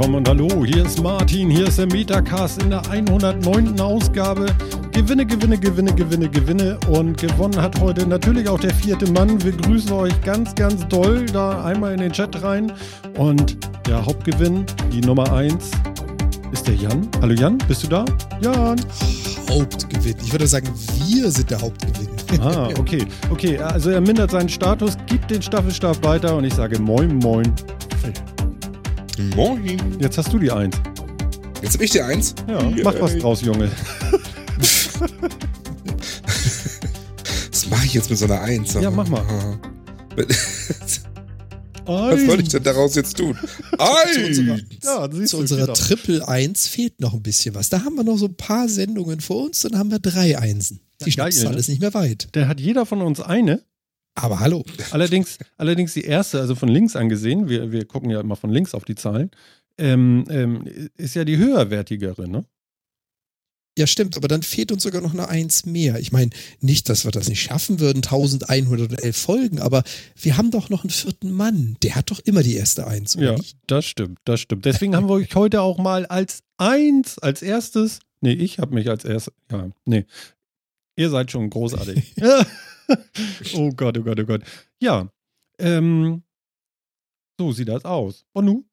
willkommen und hallo. Hier ist Martin, hier ist der Metacast in der 109. Ausgabe. Gewinne, Gewinne, Gewinne, Gewinne, Gewinne. Und gewonnen hat heute natürlich auch der vierte Mann. Wir grüßen euch ganz, ganz doll da einmal in den Chat rein. Und der Hauptgewinn, die Nummer 1, ist der Jan. Hallo Jan, bist du da? Jan. Hauptgewinn. Ich würde sagen, wir sind der Hauptgewinn. Ah, okay. Okay, also er mindert seinen Status, gibt den Staffelstab weiter und ich sage Moin, Moin. Moin. Jetzt hast du die Eins. Jetzt hab ich die Eins? Ja, mach was draus, Junge. Was mache ich jetzt mit so einer Eins? Ja, mach mal. Was soll ich denn daraus jetzt tun? Zu unserer, Eins! Ja, zu unserer genau. Triple Eins fehlt noch ein bisschen was. Da haben wir noch so ein paar Sendungen vor uns, dann haben wir drei Einsen. Die Ja, geil, Schnapszahl ne? ist nicht mehr weit. Der hat jeder von uns eine. Aber hallo. Allerdings, allerdings die erste, also von links angesehen, wir, wir gucken ja immer von links auf die Zahlen, ähm, ähm, ist ja die höherwertigere, ne? Ja, stimmt, aber dann fehlt uns sogar noch eine Eins mehr. Ich meine, nicht, dass wir das nicht schaffen würden, 1111 Folgen, aber wir haben doch noch einen vierten Mann. Der hat doch immer die erste Eins, oder Ja, nicht? das stimmt, das stimmt. Deswegen haben wir euch heute auch mal als eins, als erstes, nee, ich habe mich als erstes, ja, nee, ihr seid schon großartig. oh Gott, oh Gott, oh Gott. Ja, ähm, so sieht das aus. Und nu?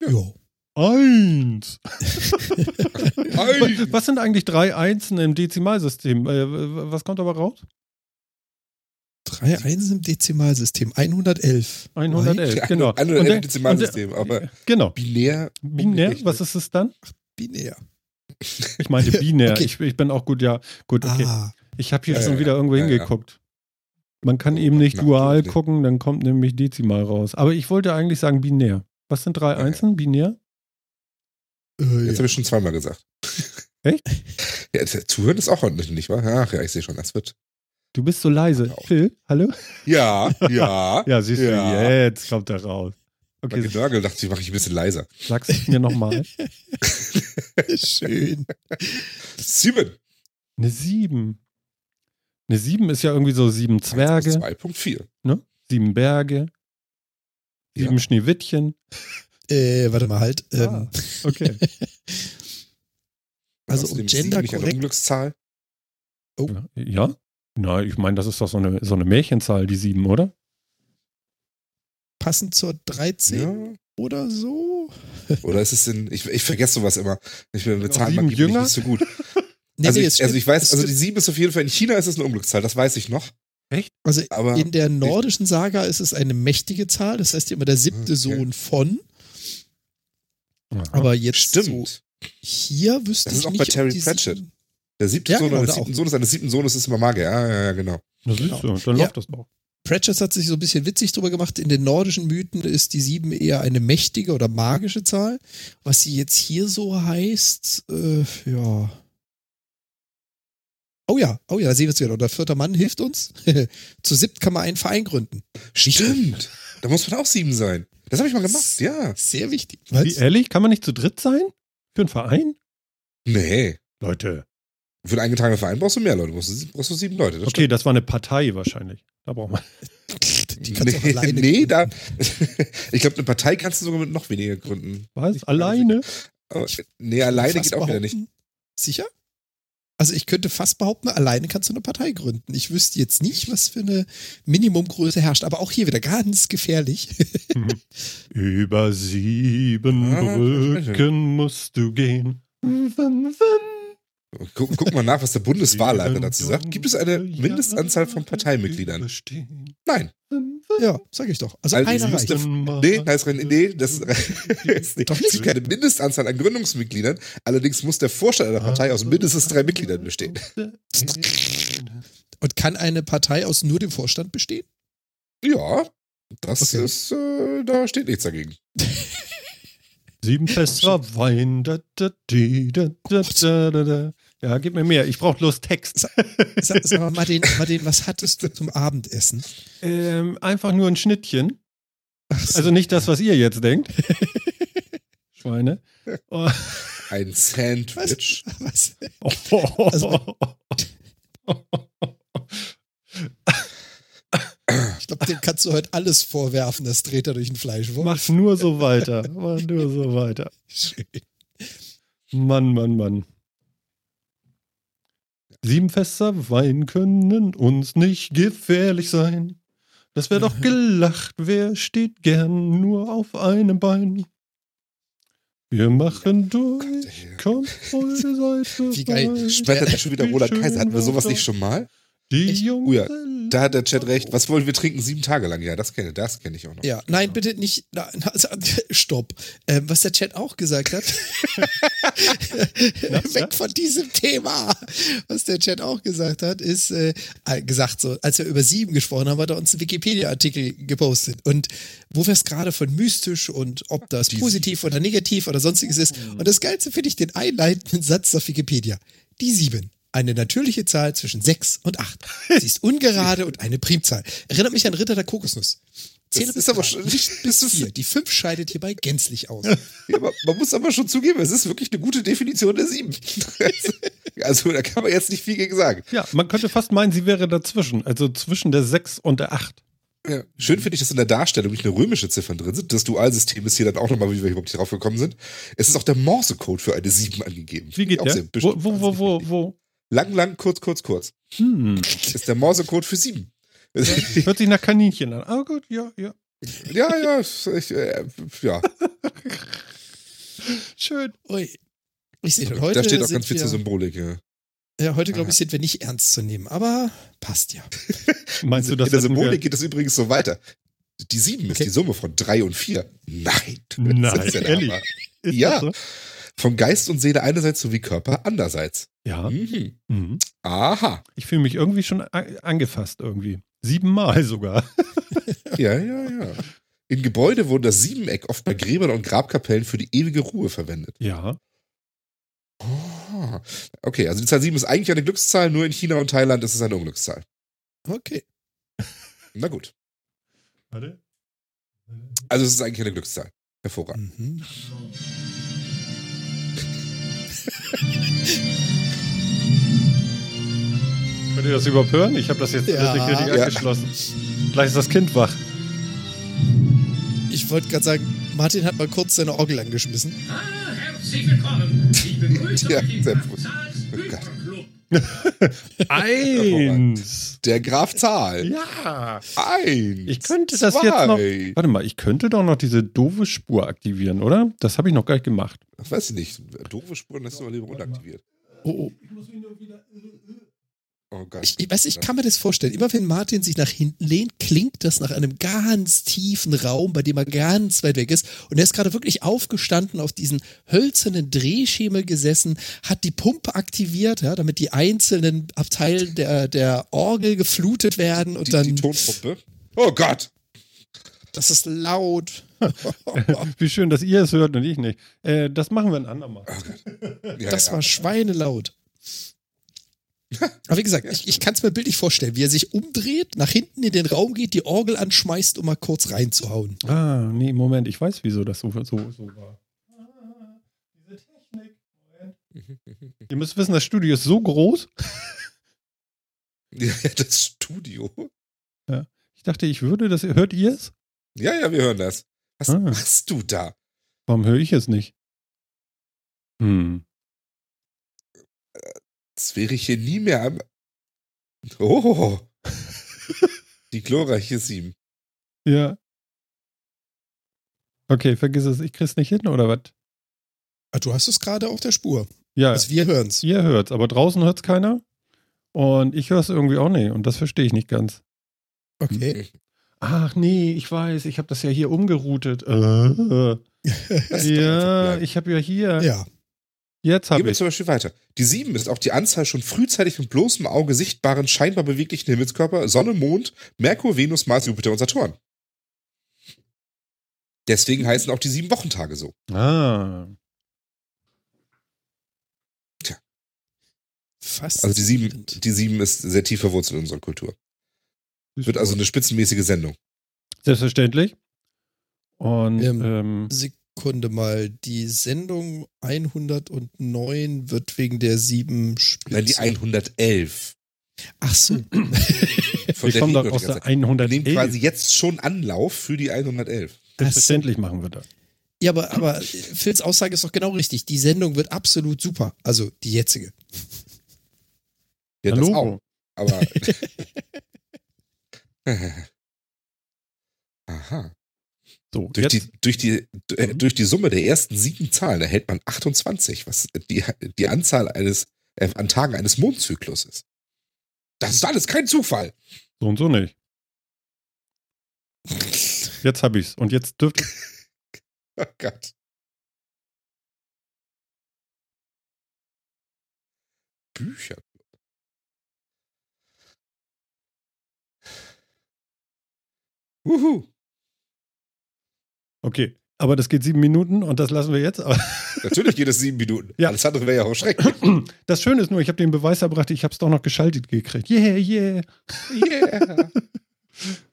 Ja. Eins. Eins. Was sind eigentlich drei Einsen im Dezimalsystem? Äh, was kommt aber raus? Drei Einsen im Dezimalsystem. 111. 111, Ja, genau. ein- ein Und der- Dezimalsystem, aber- Genau. Binär. Binär, was ist es dann? Binär. Ich meinte binär. Okay. Ich, ich bin auch gut, ja. Gut, okay. Ah, Ich habe hier Ja, schon ja, wieder irgendwo ja, ja. hingeguckt. Man kann eben nicht Na, dual gucken, dann kommt nämlich Dezimal raus. Aber ich wollte eigentlich sagen binär. Was sind drei. Einsen? Binär? äh, Jetzt ja. habe ich schon zweimal gesagt. Echt? Ja, zuhören ist auch ordentlich, nicht wahr? Ach ja, ich sehe schon, das wird. Du bist so leise. Phil, hallo? Ja, ja. Ja, siehst Ja. du, jetzt kommt er raus. Bei Okay, Genörgel dachte ich, mache ich ein bisschen leiser. sag's es mir nochmal. Schön. Sieben. Eine sieben. Eine sieben ist ja irgendwie so sieben Zwerge, 2.4. sieben Berge, Ja. sieben Schneewittchen. Äh, warte mal halt. Ah, Ähm, Okay. Also, um Gender korrekt- Unglückszahl. Ja? Na, ich meine, das ist doch so eine, so eine Märchenzahl, die sieben, oder? Passend zur 13 Ja. oder so. Oder ist es in, ich, ich vergesse sowas immer. Ich bin mit Noch Zahlen nicht so gut. Nee, also, nee, ich, es also ich weiß, also die stimmt. sieben ist auf jeden Fall, in China ist es eine Unglückszahl, das weiß ich noch. Also aber- in der nordischen Saga ist es eine mächtige Zahl, das heißt immer der siebte Okay. Sohn von. Aha. Aber jetzt Stimmt. so hier wüsste Das ist ich auch nicht. bei ob Terry die Pratchett. sieben- Der siebte Ja, Sohn genau, eines siebten auch. Sohnes eines siebten Sohnes ist immer Magier. Ja, ja, ja, genau. Na, siehst du, dann Ja. läuft das doch. Pratchett hat sich so ein bisschen witzig drüber gemacht. In den nordischen Mythen ist die sieben eher eine mächtige oder magische Zahl. Was sie jetzt hier so heißt, äh, ja. Oh ja, oh ja, da sehen wir es wieder. Und der vierte Mann hilft uns. Zu siebt kann man einen Verein gründen. Stimmt. Da muss man auch sieben sein. Das habe ich mal gemacht, ja. Sehr wichtig. Wie, ehrlich, kann man nicht zu dritt sein? Für einen Verein? Nee. Leute. Für einen eingetragenen Verein brauchst du mehr Leute. Brauchst, brauchst du sieben Leute. Das Okay, das war eine Partei wahrscheinlich. Da braucht man. Die kannst du auch nee, alleine nee, gründen. da. ich glaube, eine Partei kannst du sogar mit noch weniger gründen. Was? Alleine? Aber, nee, alleine geht auch wieder nicht. Sicher? Also ich könnte fast behaupten, alleine kannst du eine Partei gründen. Ich wüsste jetzt nicht, was für eine Minimumgröße herrscht. Aber auch hier wieder ganz gefährlich. Über sieben Ah, Brücken musst du gehen. Guck, guck mal nach, was der Bundeswahlleiter dazu sagt. Gibt es eine Mindestanzahl von Parteimitgliedern? Nein. ja, sag ich doch. Also Also, einer reicht. Nee, heißt rein, nee, das ist nicht. Doch nicht. Es gibt keine Mindestanzahl an Gründungsmitgliedern. Allerdings muss der Vorstand einer Partei aus mindestens drei Mitgliedern bestehen. Und kann eine Partei aus nur dem Vorstand bestehen? Ja, das Okay. ist, äh, da steht nichts dagegen. Sieben Fässer Wein. Da, da, da, da, da, da, da. Ja, gib mir mehr. Ich brauche bloß Text. Sag, sag mal, Martin, Martin, was hattest du zum Abendessen? Ähm, einfach nur ein Schnittchen. So. Also nicht das, was ihr jetzt denkt. Schweine. Oh. Ein Sandwich. was? Also, Ich glaube, dem kannst du heute alles vorwerfen, das dreht er durch ein Fleischwurf. Mach nur so weiter. Mach nur so weiter. Schön. Mann, Mann, Mann. Sieben Fässer Wein können uns nicht gefährlich sein. Das wäre doch gelacht, wer steht gern nur auf einem Bein? Wir machen durch, kommt Seite. Wie geil. Später hat schon wieder Roland Kaiser. Hatten wir sowas nicht schon mal? Die Echt? Jungs. Oh ja, Da hat der Chat recht. Was wollen wir trinken? Sieben Tage lang. Ja, das kenne das kenn ich auch noch. Ja, nein, bitte nicht. Na, na, stopp. Ähm, was der Chat auch gesagt hat. Weg von diesem Thema. Was der Chat auch gesagt hat, ist äh, äh, gesagt so, als wir über sieben gesprochen haben, hat er uns einen Wikipedia-Artikel gepostet. Und wo wir es gerade von mystisch und ob das Die- positiv oder negativ oder sonstiges ist. Und das Geilste finde ich den einleitenden Satz auf Wikipedia. Die sieben. Eine natürliche Zahl zwischen sechs und acht. Sie ist ungerade und eine Primzahl. Erinnert mich an Ritter der Kokosnuss. Zähle Das bis ist aber schon- nicht bis vier. Die fünf scheidet hierbei gänzlich aus. Ja, aber man muss aber schon zugeben, es ist wirklich eine gute Definition der sieben. also da kann man jetzt nicht viel gegen sagen. Ja, man könnte fast meinen, sie wäre dazwischen. Also zwischen der 6 und der 8. Ja. Schön finde ich, dass in der Darstellung nicht nur römische Ziffern drin sind. Das Dualsystem ist hier dann auch nochmal, wie wir überhaupt hier drauf gekommen sind. Es ist auch der Morse-Code für eine 7 angegeben. Wie geht der? Wo, wo, wo, wo, wo? Lang, lang, kurz, kurz, kurz. Hm. Ist der Morse-Code für 7. Hört sich nach Kaninchen an. Ah, gut, ja, ja. ja, ja, ich, äh, ja. Schön. Ui. Ich sehe schon, heute da steht auch ganz viel zur Symbolik. Ja. ja, heute glaube ich, sind wir nicht ernst zu nehmen, aber passt ja. Meinst du, das In der Symbolik geht es übrigens so weiter. Die 7 ist Okay. die Summe von 3 und 4. Nein. das Nein, ist ja der ehrlich? Ist Ja. das so? Vom Geist und Seele einerseits sowie Körper andererseits. Ja. Mhm. Mhm. Aha. Ich fühle mich irgendwie schon angefasst irgendwie. Siebenmal sogar. Ja, ja, ja. In Gebäude wurde das Siebeneck oft bei Gräbern und Grabkapellen für die ewige Ruhe verwendet. Ja. Oh. Okay, also die Zahl 7 ist eigentlich eine Glückszahl, nur in China und Thailand ist es eine Unglückszahl. Okay. Na gut. Warte. Also es ist eigentlich eine Glückszahl. Hervorragend. Mhm. Könnt ihr das überhaupt hören? Ich habe das jetzt Ja. nicht richtig Ja. abgeschlossen. Gleich ist das Kind wach. Ich wollte gerade sagen, Martin hat mal kurz seine Orgel angeschmissen. Ah, herzlich willkommen. Ich begrüße Ja, euch im sehr Eins. Der Graf Zahl. Ja. Eins. Ich könnte das zwei. jetzt noch. Warte mal, ich könnte doch noch diese doofe Spur aktivieren, oder? Das habe ich noch gar nicht gemacht. Weiß ich nicht. Doofe Spuren lässt du mal lieber unaktiviert. Oh, oh. Oh Gott. Ich, ich weiß, ich kann mir das vorstellen. Immer wenn Martin sich nach hinten lehnt, klingt das nach einem ganz tiefen Raum, bei dem er ganz weit weg ist. Und er ist gerade wirklich aufgestanden, auf diesen hölzernen Drehschemel gesessen, hat die Pumpe aktiviert, ja, damit die einzelnen Abteile der, der Orgel geflutet werden und die, dann, die Tonpumpe. Oh Gott. das ist laut. Wie schön, dass ihr es hört und ich nicht. Äh, das machen wir ein andermal. Ja, Das ja. war schweinelaut. Aber wie gesagt, ich, ich kann es mir bildlich vorstellen, wie er sich umdreht, nach hinten in den Raum geht, die Orgel anschmeißt, um mal kurz reinzuhauen. Ah, nee, Moment, ich weiß, wieso das so, so, so war. Diese Technik. Moment. Ihr müsst wissen, das Studio ist so groß. ja, das Studio. Ich dachte, ich würde das. Hört ihr es? Ja, ja, wir hören das. Was Ah. machst du da? Warum höre ich es nicht? Hm. Das wäre ich hier nie mehr am. Oh. Die glorreiche Sieben. Ja. Okay, vergiss es. Ich krieg's nicht hin, oder was? Ah, du hast es gerade auf der Spur. Ja, Also wir hören's. ihr hört's, aber draußen hört's keiner. Und ich höre es irgendwie auch nicht. Und das verstehe ich nicht ganz. Okay. Ach nee, ich weiß, ich habe das ja hier umgeroutet. Äh, ja, ich habe ja hier. Ja. Jetzt Gehen habe wir ich. zum Beispiel weiter. Die sieben ist auch die Anzahl schon frühzeitig mit bloßem Auge sichtbaren, scheinbar beweglichen Himmelskörper Sonne, Mond, Merkur, Venus, Mars, Jupiter und Saturn. Deswegen heißen auch die sieben Wochentage so. Ah. Fast. Also die sieben, die sieben ist sehr tief verwurzelt in unserer Kultur. Wird also eine spitzenmäßige Sendung. Selbstverständlich. Und Ähm, ähm, Sekunde mal. Die Sendung 109 wird wegen der sieben Spitzen. Nein, die 111. Ach so. Von Wir der kommen doch aus der ganze Zeit. Wir nehmen 111. quasi jetzt schon Anlauf für die 111. Selbstverständlich machen wir das. Ja, aber, aber Phils Aussage ist doch genau richtig. Die Sendung wird absolut super. Also die jetzige. Ja, das Hallo. auch. Aber. Aha. So, Durch jetzt, die, durch, die, äh, Mhm. durch die Summe der ersten sieben Zahlen erhält man 28, was die, die Anzahl eines, äh, an Tagen eines Mondzyklus ist. Das ist alles kein Zufall. so und so nicht. Jetzt hab ich's. Und jetzt dürft Oh Gott. Bücher. Wuhu. Okay. Aber das geht sieben Minuten und das lassen wir jetzt. Natürlich geht es sieben Minuten. Ja. Alles andere wäre ja auch schrecklich. das Schöne ist nur, ich habe den Beweis erbracht, ich habe es doch noch geschaltet gekriegt. Yeah, yeah. Yeah.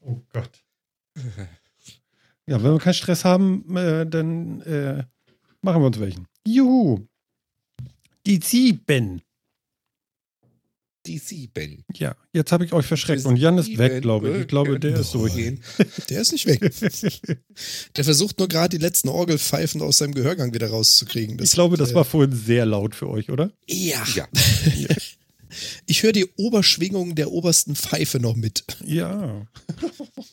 Oh Gott. Ja, wenn wir keinen Stress haben, äh, dann äh, machen wir uns welchen. Juhu. Die sieben. Die sieben. Ja, jetzt habe ich euch verschreckt. Und Jan ist weg, glaube ich. Ich glaube, der ist durch. Gehen. Der ist nicht weg. Der versucht nur gerade die letzten Orgelpfeifen aus seinem Gehörgang wieder rauszukriegen. Ich glaube, das äh, war vorhin sehr laut für euch, oder? Ja. Ja. Ich höre die Oberschwingung der obersten Pfeife noch mit. Ja.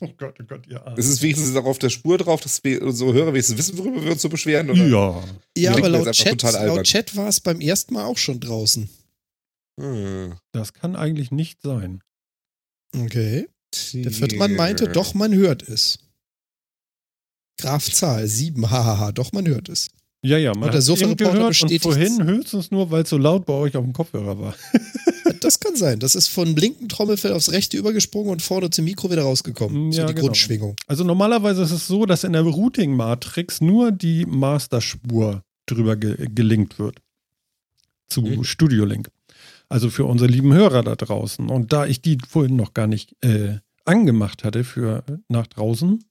Oh Gott, oh Gott, ja. Es ist wenigstens noch auf der Spur drauf, dass wir unsere Hörer wenigstens wissen, worüber wir uns so beschweren. Oder? Ja. Ja, aber laut Chat, laut Chat war es beim ersten Mal auch schon draußen. Hm. Das kann eigentlich nicht sein. Okay. Der vierte Mann meinte, doch, man hört es. Graf Zahl, sieben, hahaha, doch, man hört es. Ja, ja, man Und der hat Sofa-Reporter eben gehört und vorhin höchstens nur, weil es so laut bei euch auf dem Kopfhörer war. Das kann sein. Das ist von linken Trommelfell aufs rechte übergesprungen und vorne zum Mikro wieder rausgekommen. Ja, so die genau. Grundschwingung. Also normalerweise ist es so, dass in der Routing-Matrix nur die Masterspur drüber ge gelinkt wird. Zu Mhm. Studio Link. Also für unsere lieben Hörer da draußen. Und da ich die vorhin noch gar nicht äh, angemacht hatte für nach draußen,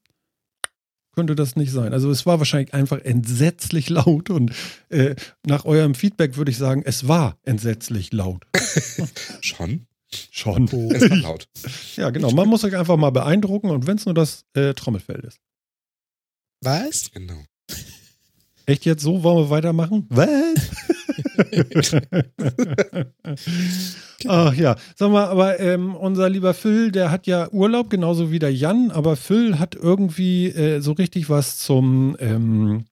könnte das nicht sein. Also es war wahrscheinlich einfach entsetzlich laut und äh, nach eurem Feedback würde ich sagen, es war entsetzlich laut. Schon? Schon. Oh. Es war laut. Ja, genau. Man muss euch einfach mal beeindrucken und wenn es nur das äh, Trommelfell ist. Was? Genau. Echt jetzt so? Wollen wir weitermachen? Was? Ach ja, sag mal, aber ähm, unser lieber Phil, der hat ja Urlaub, genauso wie der Jan, aber Phil hat irgendwie äh, so richtig was zum, ähm,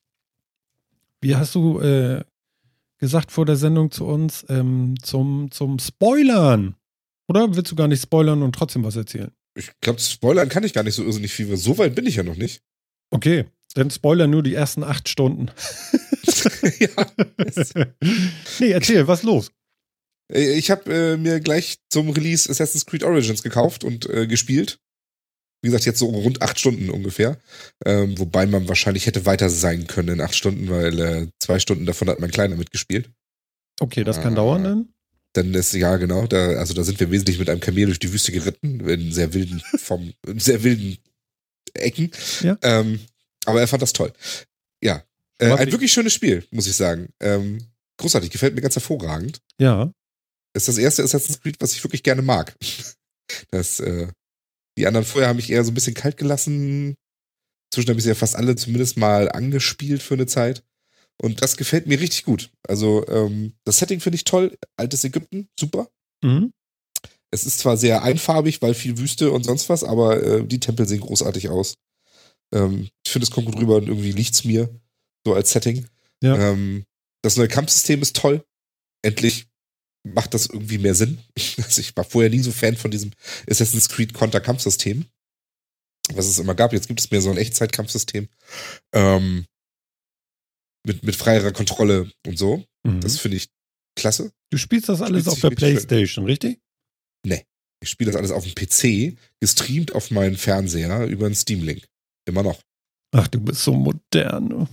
wie hast du äh, gesagt vor der Sendung zu uns, ähm, zum, zum Spoilern. Oder willst du gar nicht spoilern und trotzdem was erzählen? Ich glaube, spoilern kann ich gar nicht so irrsinnig viel, weil so weit bin ich ja noch nicht. Okay, dann spoilern nur die ersten acht Stunden. ja. nee, erzähl, was los? Äh, Ich habe äh, mir gleich zum Release Assassin's Creed Origins gekauft und äh, gespielt. Wie gesagt, jetzt so rund acht Stunden ungefähr. Ähm, wobei man wahrscheinlich hätte weiter sein können in acht Stunden, weil äh, zwei Stunden davon hat mein Kleiner mitgespielt. Okay, das kann Ah. dauern dann. Dann ist, ja genau, da, also da sind wir wesentlich mit einem Kamel durch die Wüste geritten, in sehr wilden, vom, in sehr wilden Ecken. Ja. Ähm, aber er fand das toll. Ja. Äh, ein ich- wirklich schönes Spiel, muss ich sagen. Ähm, großartig, gefällt mir ganz hervorragend. Ja. ist das erste Assassin's Creed, was ich wirklich gerne mag. Das, äh, die anderen vorher haben mich eher so ein bisschen kalt gelassen. Zwischen habe ich sie ja fast alle zumindest mal angespielt für eine Zeit. Und das gefällt mir richtig gut. Also, ähm, das Setting finde ich toll. Altes Ägypten, super. Mhm. Es ist zwar sehr einfarbig, weil viel Wüste und sonst was, aber äh, die Tempel sehen großartig aus. Ähm, ich finde, es kommt gut rüber und irgendwie liegt's mir, so als Setting. Ja. Ähm, das neue Kampfsystem ist toll. Endlich macht das irgendwie mehr Sinn. Also ich war vorher nie so Fan von diesem Assassin's Creed Konter-Kampfsystem, was es immer gab. Jetzt gibt es mehr so ein Echtzeitkampfsystem. Ähm, mit, mit freierer Kontrolle und so. Mhm. Das finde ich klasse. Du spielst das alles Spielt auf der. Playstation, richtig? Ich spiele das alles auf dem PC, gestreamt auf meinen Fernseher über einen Steam-Link. Immer noch. Ach, du bist so modern.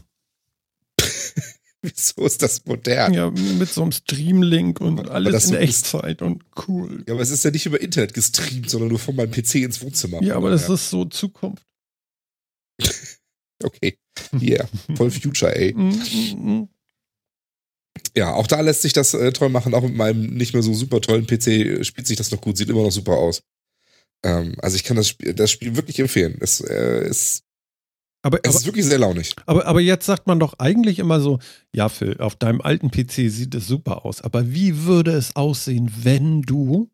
Wieso ist das modern? Ja, mit so einem Streamlink und alles das in so Echtzeit und cool. Ja, aber es ist ja nicht über Internet gestreamt, sondern nur von meinem PC ins Wohnzimmer. Ja, aber das Ja. ist so Zukunft. Okay. Yeah. Voll Future, ey. Mhm, mhm. Ja, auch da lässt sich das äh, toll machen. Auch mit meinem nicht mehr so super tollen PC spielt sich das noch gut. Sieht immer noch super aus. Ähm, also ich kann das Spiel, das Spiel wirklich empfehlen. Es, äh, ist, Aber, es aber, ist wirklich sehr launig. aber, aber jetzt sagt man doch eigentlich immer so, ja Phil, auf deinem alten PC sieht es super aus, aber wie würde es aussehen, wenn du,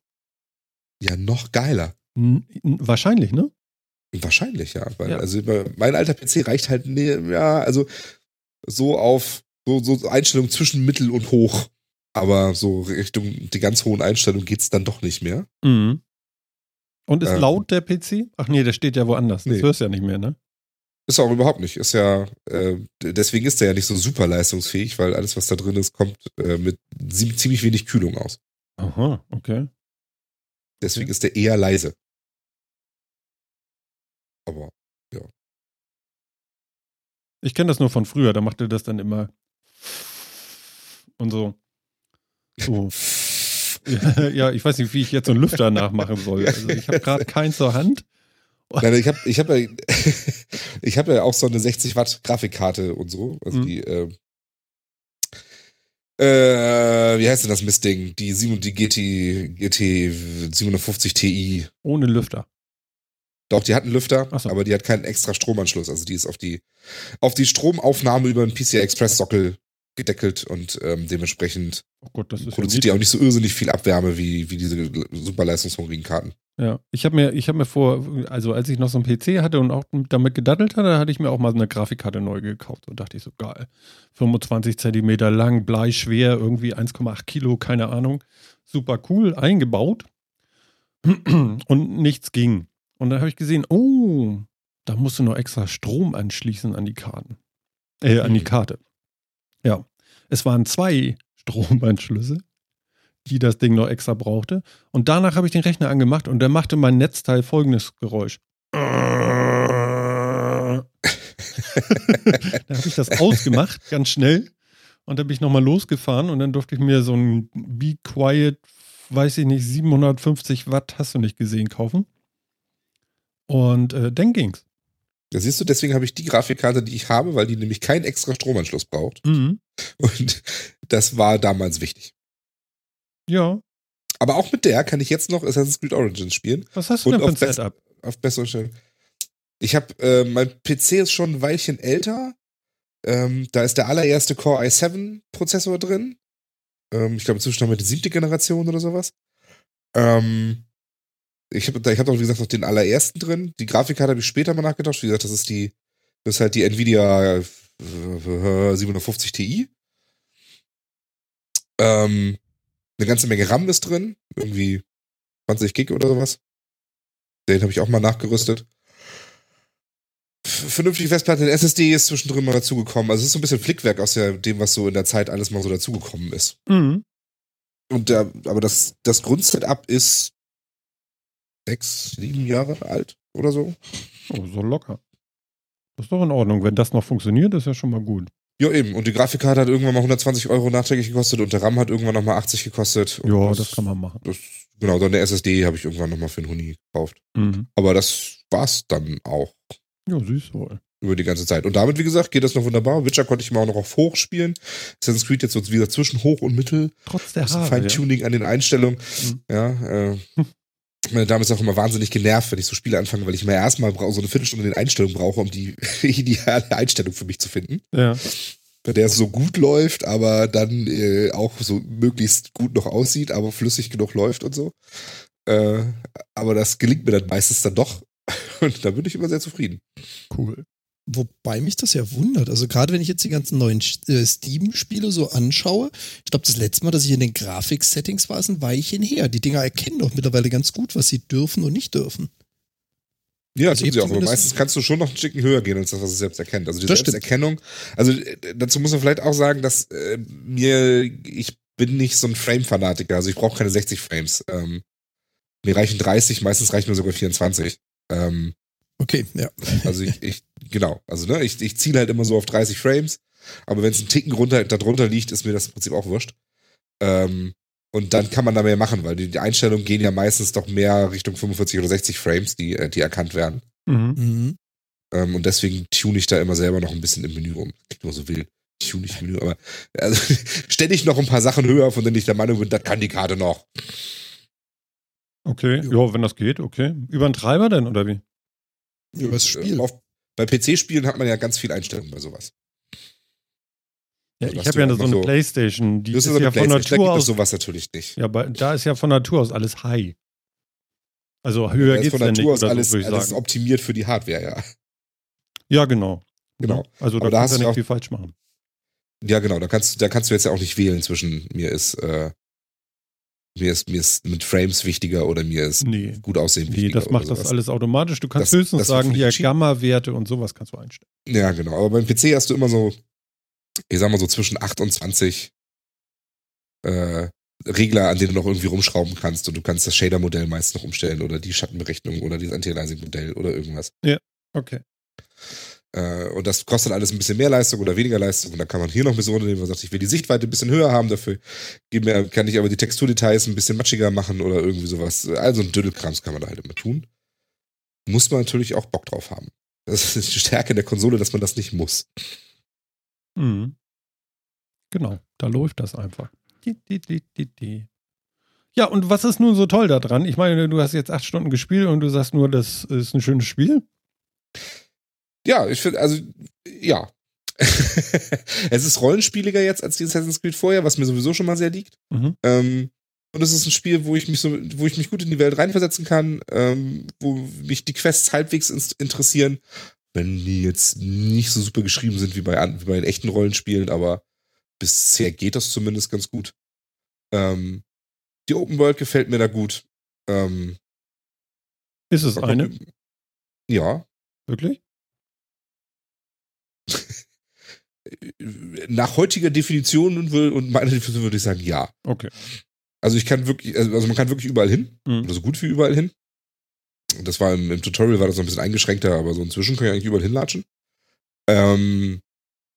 Ja, noch geiler. wahrscheinlich, ne? Wahrscheinlich, ja. Weil, Ja. Also mein alter PC reicht halt, nee, ja, also so auf so, so Einstellungen zwischen mittel und hoch. Aber so Richtung die ganz hohen Einstellungen geht's dann doch nicht mehr. Mhm. Und ist Ähm. laut der PC? Ach nee, der steht ja woanders. Das Nee. hörst du ja nicht mehr, ne? Ist auch überhaupt nicht. Ist ja, äh, deswegen ist der ja nicht so super leistungsfähig, weil alles, was da drin ist, kommt äh, mit zie- ziemlich wenig Kühlung aus. Aha, okay. Deswegen ist der eher leise. Aber Ich kenne das nur von früher, da machte das dann immer und so. So. Ja, ich weiß nicht, wie ich jetzt so einen Lüfter nachmachen soll. Also ich habe gerade keinen zur Hand. Nein, ich habe ich hab ja, ich hab ja auch so eine 60 Watt Grafikkarte und so. Also Mhm. die, äh, äh, wie heißt denn das Mistding? Die, 7, die GT, GT 750 Ti. Ohne Lüfter. Doch, die hat einen Lüfter, so. aber die hat keinen extra Stromanschluss. Also die ist auf die, auf die Stromaufnahme über einen PCI Express Sockel gedeckelt und ähm, dementsprechend Oh Gott, das ist produziert ja die auch nicht so irrsinnig viel Abwärme wie, wie diese super leistungshungrigen Karten. Ja, ich habe mir, ich habe mir vor, also als ich noch so einen PC hatte und auch damit gedaddelt hatte, hatte ich mir auch mal so eine Grafikkarte neu gekauft und dachte ich so, geil. 25 Zentimeter lang, bleischwer, irgendwie 1,8 Kilo, keine Ahnung. Super cool, eingebaut. Und nichts ging. Und dann habe ich gesehen, oh, da musst du noch extra Strom anschließen an die Karten. Äh, an die Mhm. Karte. Ja. Es waren zwei Stromanschlüsse, die das Ding noch extra brauchte. Und danach habe ich den Rechner angemacht und der machte mein Netzteil folgendes Geräusch. da habe ich das ausgemacht, ganz schnell. Und dann bin ich nochmal losgefahren und dann durfte ich mir so ein Be Quiet, weiß ich nicht, 750 Watt, hast du nicht gesehen, kaufen. Und äh, dann ging's. Da siehst du, deswegen habe ich die Grafikkarte, die ich habe, weil die nämlich keinen extra Stromanschluss braucht. Mhm. Und das war damals wichtig. Ja, Aber auch mit der kann ich jetzt noch Assassin's Creed Origins spielen. was hast du denn für ein auf Best- Setup? Auf bessere Stellen. Ich habe, äh, mein PC ist schon ein Weilchen älter. Ähm, da ist der allererste Core i7 Prozessor drin. Ähm, ich glaube inzwischen haben wir die siebte Generation oder sowas. Ähm, ich habe ich hab auch, wie gesagt, noch den allerersten drin. Die Grafikkarte habe ich später mal nachgetauscht. Wie gesagt, das ist die, das ist halt die Nvidia äh, 750 Ti. Ähm, eine ganze Menge RAM ist drin. Irgendwie 20 Gig oder sowas. Den habe ich auch mal nachgerüstet. Vernünftige Festplatte, ein SSD ist zwischendrin mal dazugekommen. Also es ist so ein bisschen Flickwerk aus der, dem, was so in der Zeit alles mal so dazugekommen ist. Mhm. Und der, aber das, das Grundsetup ist sechs, sieben Jahre alt oder so. Oh, so locker. Das ist doch in Ordnung. Wenn das noch funktioniert, ist ja schon mal gut. Ja, eben. Und die Grafikkarte hat irgendwann mal 120 Euro nachträglich gekostet und der RAM hat irgendwann noch mal 80 gekostet. Ja, das kann man machen. Das, genau, dann der SSD habe ich irgendwann noch mal für einen Huni gekauft. Mhm. Aber das war's dann auch. Ja, süß wohl. über die ganze Zeit. Und damit, wie gesagt, geht das noch wunderbar. Witcher konnte ich mal auch noch auf hoch spielen. Assassin's Creed jetzt so wieder zwischen hoch und mittel. Trotz der Haare. Ja. Feintuning an den Einstellungen. Mhm. Ja, äh, meine Dame ist auch immer wahnsinnig genervt, wenn ich so Spiele anfange, weil ich immer erstmal so eine Viertelstunde in den Einstellungen brauche, um die ideale Einstellung für mich zu finden. ja. Bei der es so gut läuft, aber dann äh, auch so möglichst gut noch aussieht, aber flüssig genug läuft und so. Äh, aber das gelingt mir dann meistens dann doch. Und da bin ich immer sehr zufrieden. Cool. Wobei mich das ja wundert. Also gerade wenn ich jetzt die ganzen neuen äh, Steam-Spiele so anschaue, ich glaube, das letzte Mal, dass ich in den Grafik-Settings war, ist ein Weilchen her. Die Dinger erkennen doch mittlerweile ganz gut, was sie dürfen und nicht dürfen. Ja, Also tun sie auch. Aber meistens kannst du schon noch ein Stückchen höher gehen als das, was es selbst erkennt. Also die. Selbsterkennung. Also äh, dazu muss man vielleicht auch sagen, dass äh, mir, ich bin nicht so ein Frame-Fanatiker. Also ich brauche keine 60 Frames. Ähm, mir reichen 30, meistens reichen mir sogar 24. Ähm, Okay, ja. also ich, ich genau. Also ne, ich, ich ziele halt immer so auf 30 Frames. Aber wenn es einen Ticken runter, darunter liegt, ist mir das im Prinzip auch wurscht. Ähm, und dann kann man da mehr machen, weil die, die Einstellungen gehen ja meistens doch mehr Richtung 45 oder 60 Frames, die, äh, die erkannt werden. Mhm. Mhm. Ähm, und deswegen tune ich da immer selber noch ein bisschen im Menü rum. Klingt nur so wild. Tune ich im Menü, aber also, ständig noch ein paar Sachen höher, von denen ich der Meinung bin, das kann die Karte noch. Okay, ja, wenn das geht, okay. Über einen Treiber denn, oder wie? Über das Spiel. Äh, Auf, bei PC-Spielen hat man ja ganz viel Einstellungen bei sowas. Ja, Also, ich habe ja einfach so eine so- Playstation, die ist ist ja von Natur aus. sowas natürlich nicht. Ja, aber da ist ja von Natur aus alles high. Also höher ist geht's von ja nicht Natur aus alles, so, alles optimiert für die Hardware, ja. Ja, genau. Genau. Also da Aber da kannst du du nicht auch- viel falsch machen. Ja, genau. Da kannst, da kannst du jetzt ja auch nicht wählen zwischen mir ist, äh, mir ist, mir ist mit Frames wichtiger oder mir ist Nee. gut aussehen Nee, wichtiger. das macht das alles automatisch. Du kannst Das- höchstens das sagen, hier. Gamma-Werte und sowas kannst du einstellen. Ja, genau. Aber beim PC hast du immer so, ich sag mal so zwischen 8 und 20 äh, Regler, an denen du noch irgendwie rumschrauben kannst und du kannst das Shader-Modell meist noch umstellen oder die Schattenberechnung oder das Anti-Aliasing-Modell oder irgendwas. Okay. Äh, und das kostet alles ein bisschen mehr Leistung oder weniger Leistung. Und dann kann man hier noch ein bisschen runternehmen, man sagt, ich will die Sichtweite ein bisschen höher haben, dafür kann ich aber die Texturdetails ein bisschen matschiger machen oder irgendwie sowas. Also ein Dödelkrams kann man da halt immer tun. Muss man natürlich auch Bock drauf haben. Das ist die Stärke der Konsole, dass man das nicht muss. Mhm. Genau, da läuft das einfach. Di, di, di, di, di. Ja, und was ist nun so toll daran? Ich meine, du hast jetzt acht Stunden gespielt und du sagst nur, das ist ein schönes Spiel. Ja, ich finde, also, ja. es ist rollenspieliger jetzt als die Assassin's Creed vorher, was mir sowieso schon mal sehr liegt. Mhm. Ähm, und es ist ein Spiel, wo ich mich so, wo ich mich gut in die Welt reinversetzen kann, ähm, wo mich die Quests halbwegs ins- interessieren, wenn die jetzt nicht so super geschrieben sind wie bei, wie bei den echten Rollenspielen, aber bisher geht das zumindest ganz gut. Ähm, die Open World gefällt mir da gut. Ähm, Ist es eine? Ja, Wirklich? nach heutiger Definition und meiner Definition würde ich sagen, ja. Okay. Also ich kann wirklich, also also man kann wirklich überall hin, Mhm. oder so gut wie überall hin. Das war im, im Tutorial war das noch ein bisschen eingeschränkter, aber so inzwischen kann ich eigentlich überall hinlatschen. Ähm,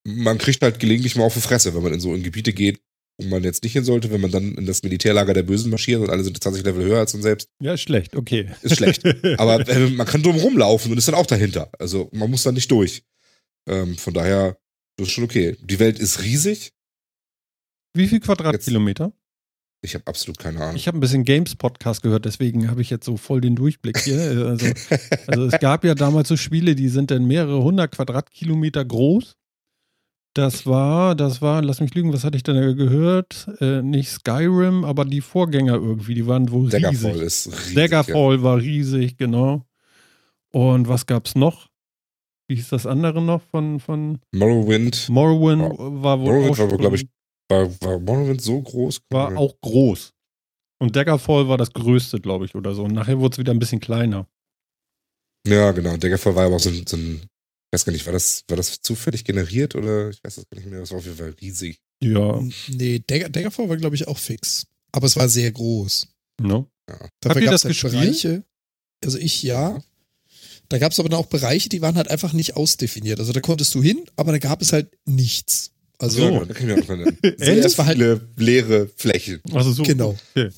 man kriegt halt gelegentlich mal auf die Fresse, wenn man in so in Gebiete geht, wo man jetzt nicht hin sollte, wenn man dann in das Militärlager der Bösen marschiert und alle sind 20 Level höher als man selbst. Ja, ist schlecht, okay. Ist schlecht. Aber äh, man kann drum rumlaufen und ist dann auch dahinter. Also man muss dann nicht durch. Ähm, von daher, das ist schon okay. Die Welt ist riesig. Wie viel Quadratkilometer? Ich habe absolut keine Ahnung. Ich habe ein bisschen Games-Podcast gehört, deswegen habe ich jetzt so voll den Durchblick hier. Also, also es gab ja damals so Spiele, die sind dann mehrere hundert Quadratkilometer groß. Das war, das war, lass mich lügen, was hatte ich denn gehört? Äh, nicht Skyrim, aber die Vorgänger irgendwie, die waren wohl Daggerfall riesig. ist riesig. Daggerfall war riesig, genau. Und was gab's noch? Wie hieß das andere noch von, von Ja. Morrowind. Morrowind? Ja. War wohl Morrowind auch war, glaube ich, war, war Morrowind so groß? war auch groß. Und Daggerfall war das größte, glaube ich, oder so. Und nachher wurde es wieder ein bisschen kleiner. Ja, genau. Daggerfall war aber auch so ein, so ein ich weiß gar nicht, war das, war das zufällig generiert oder ich weiß das gar nicht mehr. Das war auf jeden Fall riesig. Ja, Nee, Dagger, Daggerfall war, glaube ich, auch fix. Aber es war sehr groß. ne? Dafür ihr gab's das gespielt? Bereiche. Also ich ja. Da gab es aber dann auch Bereiche, die waren halt einfach nicht ausdefiniert. Also da konntest du hin, aber da gab es halt nichts. Also So. Ja, da kann ich auch erinnern. Ehrlich? Sehr viele leere Flächen. Also so. Genau. Okay.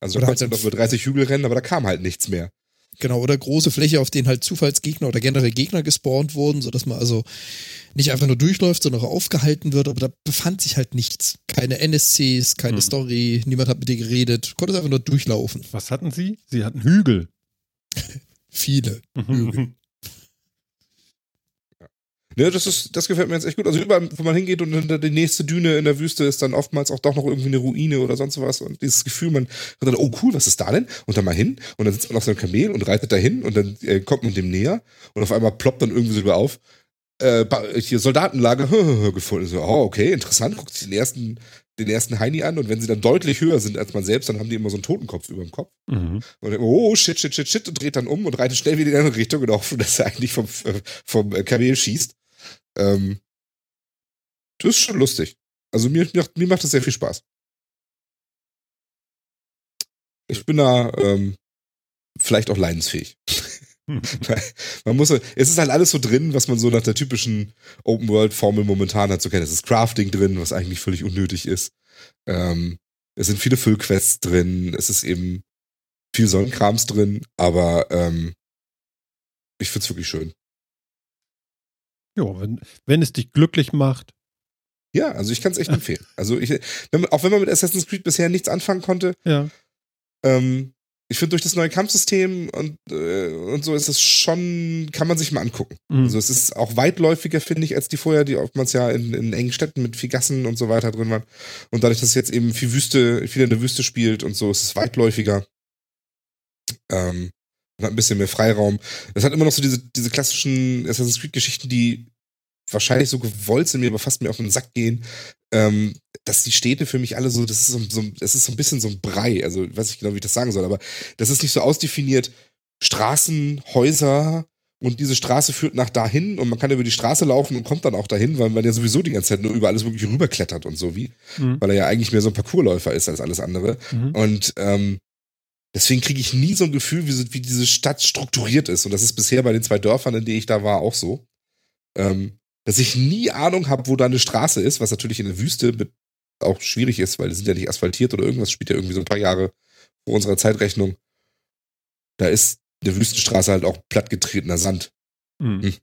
Also da halt konntest du dann- noch über 30 Hügel rennen, aber da kam halt nichts mehr. Genau, oder große Fläche, auf denen halt Zufallsgegner oder generell Gegner gespawnt wurden, sodass man also nicht einfach nur durchläuft, sondern auch aufgehalten wird, aber da befand sich halt nichts. Keine NSCs, keine Hm. Story, niemand hat mit dir geredet, du konntest einfach nur durchlaufen. Was hatten sie? Sie hatten Hügel. Viele. Hügel. Ne, das ist, das gefällt mir jetzt echt gut. Also überall, wo man hingeht und dann die nächste Düne in der Wüste ist dann oftmals auch doch noch irgendwie eine Ruine oder sonst was. Und dieses Gefühl, man hat dann, oh cool, was ist da denn? Und dann mal hin und dann sitzt man auf seinem Kamel und reitet dahin und dann äh, kommt man dem näher und auf einmal ploppt dann irgendwie sogar auf. Äh, hier Soldatenlager gefunden. So, oh, okay, interessant. Guckt sich den ersten, den ersten Heini an und wenn sie dann deutlich höher sind als man selbst, dann haben die immer so einen Totenkopf über dem Kopf. Mhm. Und dann, oh, shit, shit, shit, shit, und dreht dann um und reitet schnell wieder in die andere Richtung und hoffen, dass er eigentlich vom, äh, vom äh, Kamel schießt. Ähm, das ist schon lustig. Also mir, mir, mir macht das sehr viel Spaß. Ich bin da ähm, vielleicht auch leidensfähig. man muss, es ist halt alles so drin, was man so nach der typischen Open-World-Formel momentan hat. So kennt. Es ist Crafting drin, was eigentlich völlig unnötig ist. Ähm, es sind viele Füllquests drin. Es ist eben viel Sonnenkrams drin, aber ähm, ich find's wirklich schön. Ja, wenn, wenn es dich glücklich macht. Ja, also ich kann es echt empfehlen. Also ich, wenn man, auch wenn man mit Assassin's Creed bisher nichts anfangen konnte, Ja. Ähm, ich finde, durch das neue Kampfsystem und, äh, und so ist es schon, kann man sich mal angucken. Mhm. Also es ist auch weitläufiger, finde ich, als die vorher, die oftmals ja in, in engen Städten mit viel Gassen und so weiter drin waren. Und dadurch, dass es jetzt eben viel Wüste, viel in der Wüste spielt und so, ist es weitläufiger. Ähm, und hat ein bisschen mehr Freiraum. Es hat immer noch so diese, diese klassischen Assassin's Creed-Geschichten, die wahrscheinlich so gewollt sind, mir aber fast mir auf den Sack gehen, ähm, dass die Städte für mich alle so, das ist so, so, das ist so ein bisschen so ein Brei. Also, ich weiß nicht genau, wie ich das sagen soll, aber das ist nicht so ausdefiniert. Straßen, Häuser und diese Straße führt nach dahin und man kann über die Straße laufen und kommt dann auch dahin, weil man ja sowieso die ganze Zeit nur über alles wirklich rüberklettert und so wie, Mhm. weil er ja eigentlich mehr so ein Parkourläufer ist als alles andere. Mhm. Und ähm, deswegen kriege ich nie so ein Gefühl, wie, so- wie diese Stadt strukturiert ist. Und das ist bisher bei den zwei Dörfern, in denen ich da war, auch so. Ähm, dass ich nie Ahnung habe, wo da eine Straße ist, was natürlich in der Wüste auch schwierig ist, weil die sind ja nicht asphaltiert oder irgendwas, spielt ja irgendwie so ein paar Jahre vor unserer Zeitrechnung. Da ist eine Wüstenstraße halt auch plattgetretener Sand. Mhm.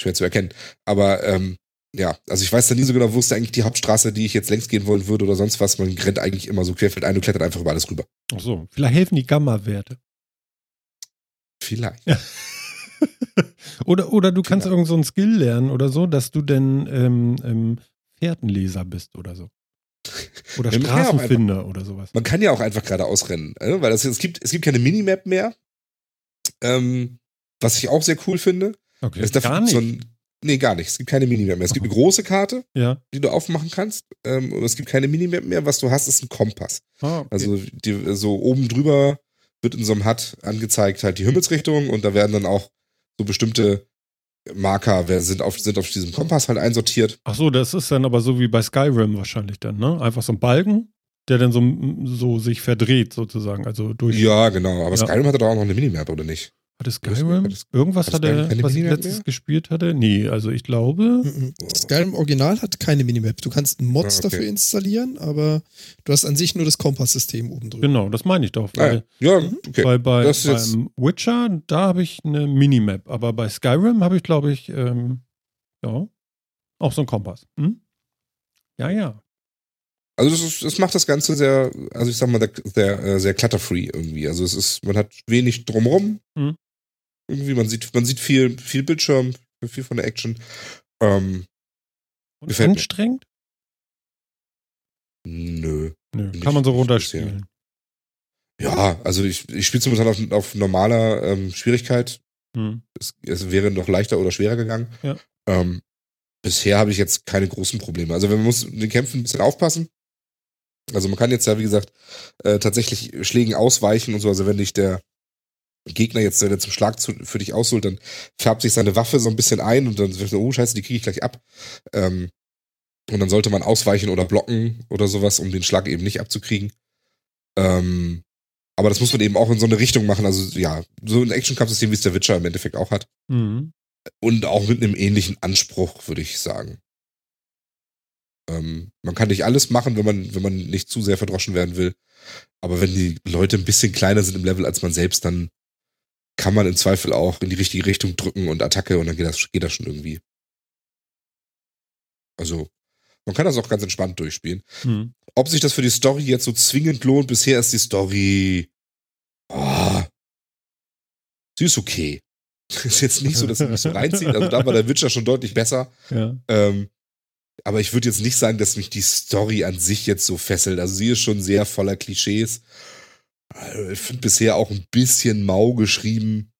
Schwer zu erkennen. Aber ähm, ja, also ich weiß da nie so genau, wo ist eigentlich die Hauptstraße, die ich jetzt längst gehen wollen würde oder sonst was. Man rennt eigentlich immer so querfeldein und klettert einfach über alles rüber. Ach so, vielleicht helfen die Gamma-Werte. Vielleicht. Oder, oder du kannst Vielleicht. irgend so einen Skill lernen oder so, dass du denn ähm, ähm, Fährtenleser bist oder so. Oder Ja, ja Straßenfinder oder sowas. Man kann ja auch einfach geradeaus rennen, äh, weil das, es, gibt, es gibt keine Minimap mehr. Ähm, was ich auch sehr cool finde. Okay, dafür gar nicht. So ein, nee, gar nicht. Es gibt keine Minimap mehr. Es gibt eine große Karte, ja. die du aufmachen kannst. Ähm, es gibt keine Minimap mehr. Was du hast, ist ein Kompass. Ah, okay. Also die, so oben drüber wird in so einem HUD angezeigt halt die Himmelsrichtung und da werden dann auch so bestimmte Marker sind auf, sind auf diesem Kompass halt einsortiert. Ach so, das ist dann aber so wie bei Skyrim wahrscheinlich dann, ne? Einfach so ein Balken, der dann so, so sich verdreht sozusagen, also durch. Ja, genau. Aber Ja. Skyrim hatte doch auch noch eine Minimap, oder nicht? Hatte Hat Skyrim? Irgendwas hat hatte, Skyrim was ich letztens mehr? gespielt hatte? Nee, also ich glaube. Mhm. Skyrim Original hat keine Minimap. Du kannst Mods Ah, okay. dafür installieren, aber du hast an sich nur das Kompasssystem oben drüber. Genau, das meine ich doch. Ah, Weil, ja, Mhm. okay. weil bei, Das beim Witcher, da habe ich eine Minimap, aber bei Skyrim habe ich, glaube ich, ähm, ja, auch so einen Kompass. Hm? Ja, ja. Also das, ist, das macht das Ganze sehr, also ich sag mal, sehr, sehr, äh, sehr clutterfree irgendwie. Also es ist, man hat wenig drumrum. Mhm. Irgendwie, man sieht, man sieht viel, viel Bildschirm, viel von der Action. Ähm, Und mir. anstrengend? nö. Nö, kann man so runterspielen. Ja, also ich, ich spiele momentan auf, auf normaler ähm, Schwierigkeit. Hm. Es, es wäre noch leichter oder schwerer gegangen. Ja. Ähm, bisher habe ich jetzt keine großen Probleme. Also man muss in den Kämpfen ein bisschen aufpassen. Also man kann jetzt ja, wie gesagt, äh, tatsächlich Schlägen ausweichen und so. Also wenn dich der Gegner jetzt wenn er zum Schlag zu, für dich ausholt, dann färbt sich seine Waffe so ein bisschen ein und dann wird so, oh scheiße, die kriege ich gleich ab. Ähm, und dann sollte man ausweichen oder blocken oder sowas, um den Schlag eben nicht abzukriegen. Ähm, aber das muss man eben auch in so eine Richtung machen. Also ja, so ein Action-Kampfsystem, wie es der Witcher im Endeffekt auch hat. Mhm. Und auch mit einem ähnlichen Anspruch, würde ich sagen. Ähm, man kann nicht alles machen, wenn man, wenn man nicht zu sehr verdroschen werden will. Aber wenn die Leute ein bisschen kleiner sind im Level als man selbst, dann kann man im Zweifel auch in die richtige Richtung drücken und Attacke und dann geht das, geht das schon irgendwie. Also, man kann das auch ganz entspannt durchspielen. Hm. Ob sich das für die Story jetzt so zwingend lohnt, bisher ist die Story. Oh, sie ist okay. Ist jetzt nicht so, dass sie mich so reinzieht. Also da war der Witcher schon deutlich besser. Ja. Ähm, aber ich würde jetzt nicht sagen, dass mich die Story an sich jetzt so fesselt. Also sie ist schon sehr voller Klischees. Also Ich finde bisher auch ein bisschen mau geschrieben.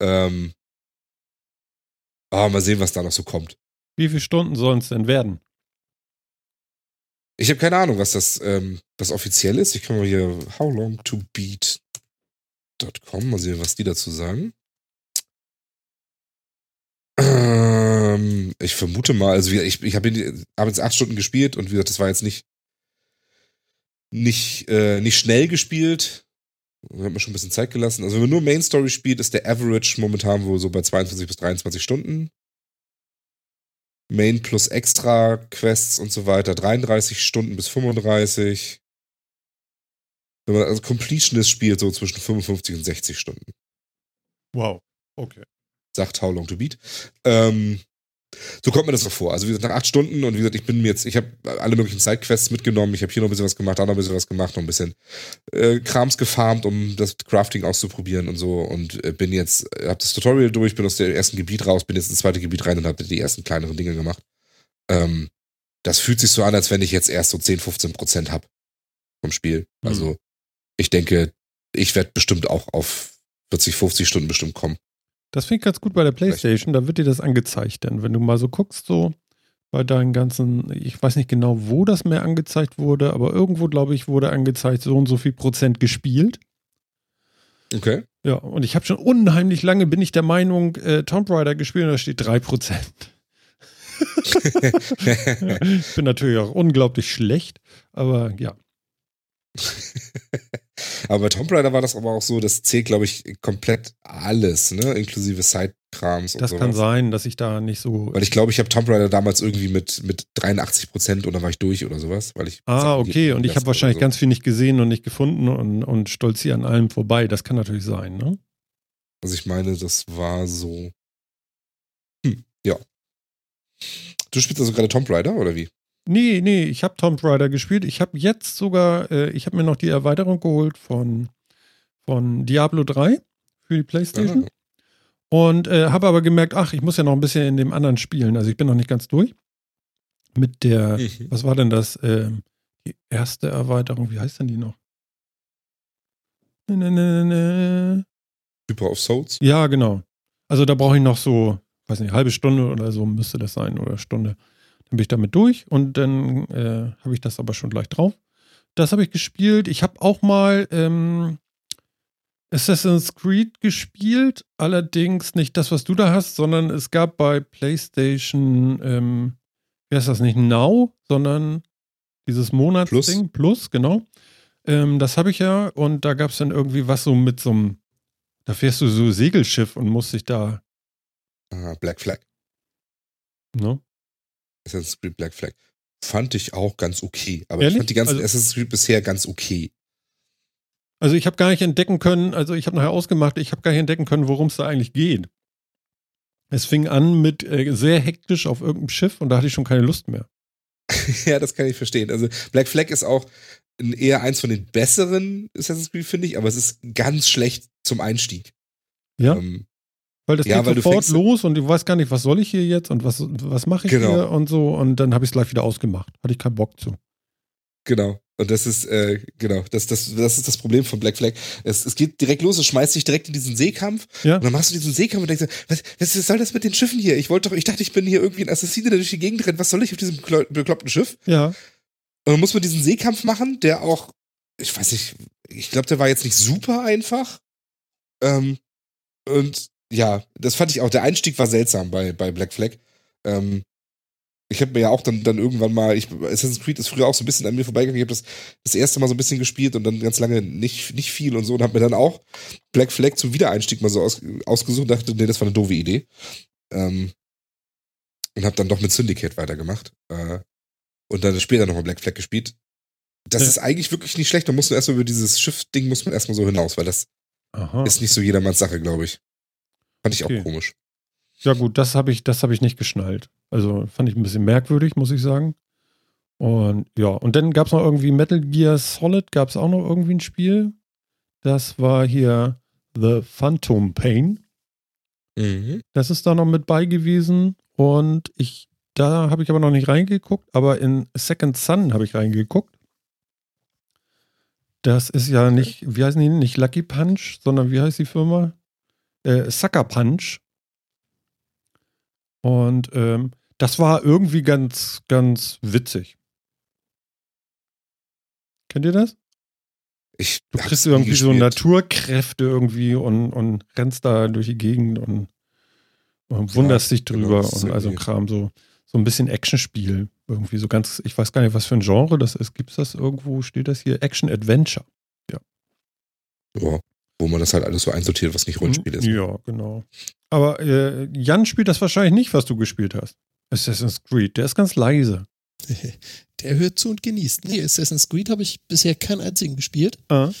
Ähm, aber mal sehen, was da noch so kommt. Wie viele Stunden sollen es denn werden? Ich habe keine Ahnung, was das, ähm, das offiziell ist. Ich kann mal hier howlongtobeat.com mal sehen, was die dazu sagen. Ähm, ich vermute mal, also ich, ich habe hab jetzt acht Stunden gespielt und wie gesagt, das war jetzt nicht nicht, äh, nicht schnell gespielt. Da hat man schon ein bisschen Zeit gelassen. Also wenn man nur Main Story spielt, ist der Average momentan wohl so bei 22 bis 23 Stunden. Main plus Extra Quests und so weiter 33 Stunden bis 35. Wenn man also Completionist spielt, so zwischen 55 und 60 Stunden. Wow. Okay. Sagt How Long to Beat. Ähm, so kommt mir das so vor. Also wie gesagt, nach acht Stunden und wie gesagt, ich bin mir jetzt, ich habe alle möglichen Sidequests mitgenommen. Ich habe hier noch ein bisschen was gemacht, da noch ein bisschen was gemacht, noch ein bisschen äh, Krams gefarmt, um das Crafting auszuprobieren und so. Und äh, bin jetzt, habe das Tutorial durch, bin aus dem ersten Gebiet raus, bin jetzt ins zweite Gebiet rein und habe die ersten kleineren Dinge gemacht. Ähm, das fühlt sich so an, als wenn ich jetzt erst so 10, 15 Prozent habe vom Spiel. Mhm. Also ich denke, ich werde bestimmt auch auf 40, 50 Stunden bestimmt kommen. Das finde ich ganz gut bei der Playstation, da wird dir das angezeigt. Denn wenn du mal so guckst, so bei deinen ganzen, ich weiß nicht genau, wo das mehr angezeigt wurde, aber irgendwo, glaube ich, wurde angezeigt, so und so viel Prozent gespielt. Okay. Ja, und ich habe schon unheimlich lange, bin ich der Meinung, äh, Tomb Raider gespielt und da steht 3%. ich bin natürlich auch unglaublich schlecht, aber ja. aber bei Tomb Raider war das aber auch so, das zählt, glaube ich, komplett alles, ne? Inklusive Sidekrams und Das sowas. kann sein, dass ich da nicht so. Weil ich glaube, ich habe Tomb Raider damals irgendwie mit, mit 83 Prozent oder war ich durch oder sowas, weil ich. Ah, okay. Und ich habe wahrscheinlich so. ganz viel nicht gesehen und nicht gefunden und, und stolziere an allem vorbei. Das kann natürlich sein, ne? Also ich meine, das war so. Hm, ja. Du spielst also gerade Tomb Raider oder wie? Nee, nee, ich habe Tomb Raider gespielt. Ich habe jetzt sogar, äh, ich habe mir noch die Erweiterung geholt von, von Diablo 3 für die Playstation. Ah, Und äh, habe aber gemerkt, ach, ich muss ja noch ein bisschen in dem anderen spielen. Also ich bin noch nicht ganz durch. Mit der, Mhm. was war denn das? Ähm, die erste Erweiterung, wie heißt denn die noch? Ne, ne, ne, ne. Super of Souls. Ja, genau. Also da brauche ich noch so, weiß nicht, halbe Stunde oder so müsste das sein oder Stunde. Dann bin ich damit durch und dann äh, habe ich das aber schon gleich drauf. Das habe ich gespielt. Ich habe auch mal ähm, Assassin's Creed gespielt, allerdings nicht das, was du da hast, sondern es gab bei PlayStation, ähm, wie heißt das nicht, Now, sondern dieses Monatsding, Plus, genau. Ähm, das habe ich ja und da gab es dann irgendwie was so mit so einem, da fährst du so Segelschiff und musst dich da, Ah, Black Flag. ne? Assassin's Creed Black Flag. Fand ich auch ganz okay. Aber Ehrlich? ich fand die ganzen Also- Assassin's Creed bisher ganz okay. Also ich habe gar nicht entdecken können, also ich habe nachher ausgemacht, ich habe gar nicht entdecken können, worum es da eigentlich geht. Es fing an mit äh, sehr hektisch auf irgendeinem Schiff und da hatte ich schon keine Lust mehr. ja, das kann ich verstehen. Also Black Flag ist auch eher eins von den besseren Assassin's Creed, finde ich, aber es ist ganz schlecht zum Einstieg. Ja? Ähm, Weil das Ja, geht weil du sofort los und ich weiß gar nicht, was soll ich hier jetzt und was, was mache ich Genau. hier und so und dann habe ich es gleich wieder ausgemacht. Hatte ich keinen Bock zu. Genau. Und das ist, äh, genau, das, das, das ist das Problem von Black Flag. Es, es geht direkt los, es schmeißt dich direkt in diesen Seekampf. Ja. Und dann machst du diesen Seekampf und denkst, dir, was, was soll das mit den Schiffen hier? Ich wollte doch, ich dachte, ich bin hier irgendwie ein Assassine, der durch die Gegend rennt. Was soll ich auf diesem beklo- bekloppten Schiff? Ja. Und dann muss man diesen Seekampf machen, der auch, ich weiß nicht, ich glaube, der war jetzt nicht super einfach. Ähm, und ja, das fand ich auch, der Einstieg war seltsam bei, bei Black Flag. Ähm, ich habe mir ja auch dann, dann irgendwann mal, ich, Assassin's Creed ist früher auch so ein bisschen an mir vorbeigegangen. Ich habe das das erste Mal so ein bisschen gespielt und dann ganz lange nicht, nicht viel und so und habe mir dann auch Black Flag zum Wiedereinstieg mal so aus, ausgesucht und dachte, nee, das war eine doofe Idee. Ähm, und habe dann doch mit Syndicate weitergemacht. Äh, und dann später nochmal Black Flag gespielt. Das Ja. ist eigentlich wirklich nicht schlecht. Da muss man erstmal über dieses Schiff-Ding muss man erstmal so hinaus, weil das Aha. ist nicht so jedermanns Sache, glaube ich. Fand ich Okay. auch komisch. Ja gut, das habe ich, das habe ich nicht geschnallt. Also fand ich ein bisschen merkwürdig, muss ich sagen. Und ja, und dann gab es noch irgendwie Metal Gear Solid, gab es auch noch irgendwie ein Spiel. Das war hier The Phantom Pain. Mhm. Das ist da noch mit bei gewesen. Und ich, da habe ich aber noch nicht reingeguckt, aber in Second Sun habe ich reingeguckt. Das ist ja nicht, wie heißen die, nicht Lucky Punch, sondern wie heißt die Firma? Äh, Sucker Punch. Und ähm, das war irgendwie ganz, ganz witzig. Kennt ihr das? Ich Du kriegst irgendwie so gespielt. Naturkräfte irgendwie und, und rennst da durch die Gegend und, und wunderst dich genau, drüber ist und also Kram, so, so ein bisschen Actionspiel. Irgendwie so ganz, ich weiß gar nicht, was für ein Genre das ist. Gibt es das irgendwo? Steht das hier? Action-Adventure. Ja, wo man das halt alles so einsortiert, was nicht Rollenspiel ist. Ja, genau. Aber äh, Jan spielt das wahrscheinlich nicht, was du gespielt hast. Assassin's Creed, der ist ganz leise. Der hört zu und genießt. Nee, Assassin's Creed habe ich bisher keinen einzigen gespielt. Ah.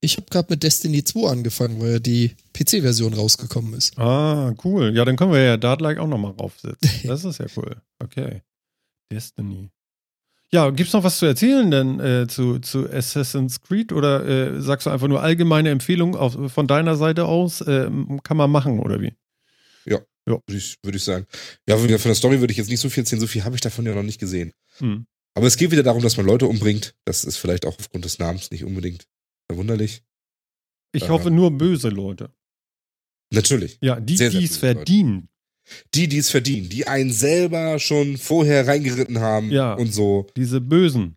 Ich habe gerade mit Destiny 2 angefangen, weil ja die PC-Version rausgekommen ist. Ah, cool. Ja, dann können wir ja Dartlike auch nochmal raufsetzen. Das ist ja cool. Okay. Destiny. Ja, gibt's noch was zu erzählen denn äh, zu, zu Assassin's Creed oder äh, sagst du einfach nur allgemeine Empfehlung auf, von deiner Seite aus? Äh, kann man machen oder wie? Würde ich, würde ich sagen. Ja, von der Story würde ich jetzt nicht so viel erzählen, so viel habe ich davon ja noch nicht gesehen. Hm. Aber es geht wieder darum, dass man Leute umbringt. Das ist vielleicht auch aufgrund des Namens nicht unbedingt verwunderlich. Ich Ja. hoffe nur böse Leute. Natürlich. Ja, die, die es verdienen. Die, die es verdienen, die einen selber schon vorher reingeritten haben Ja. und so Diese Bösen.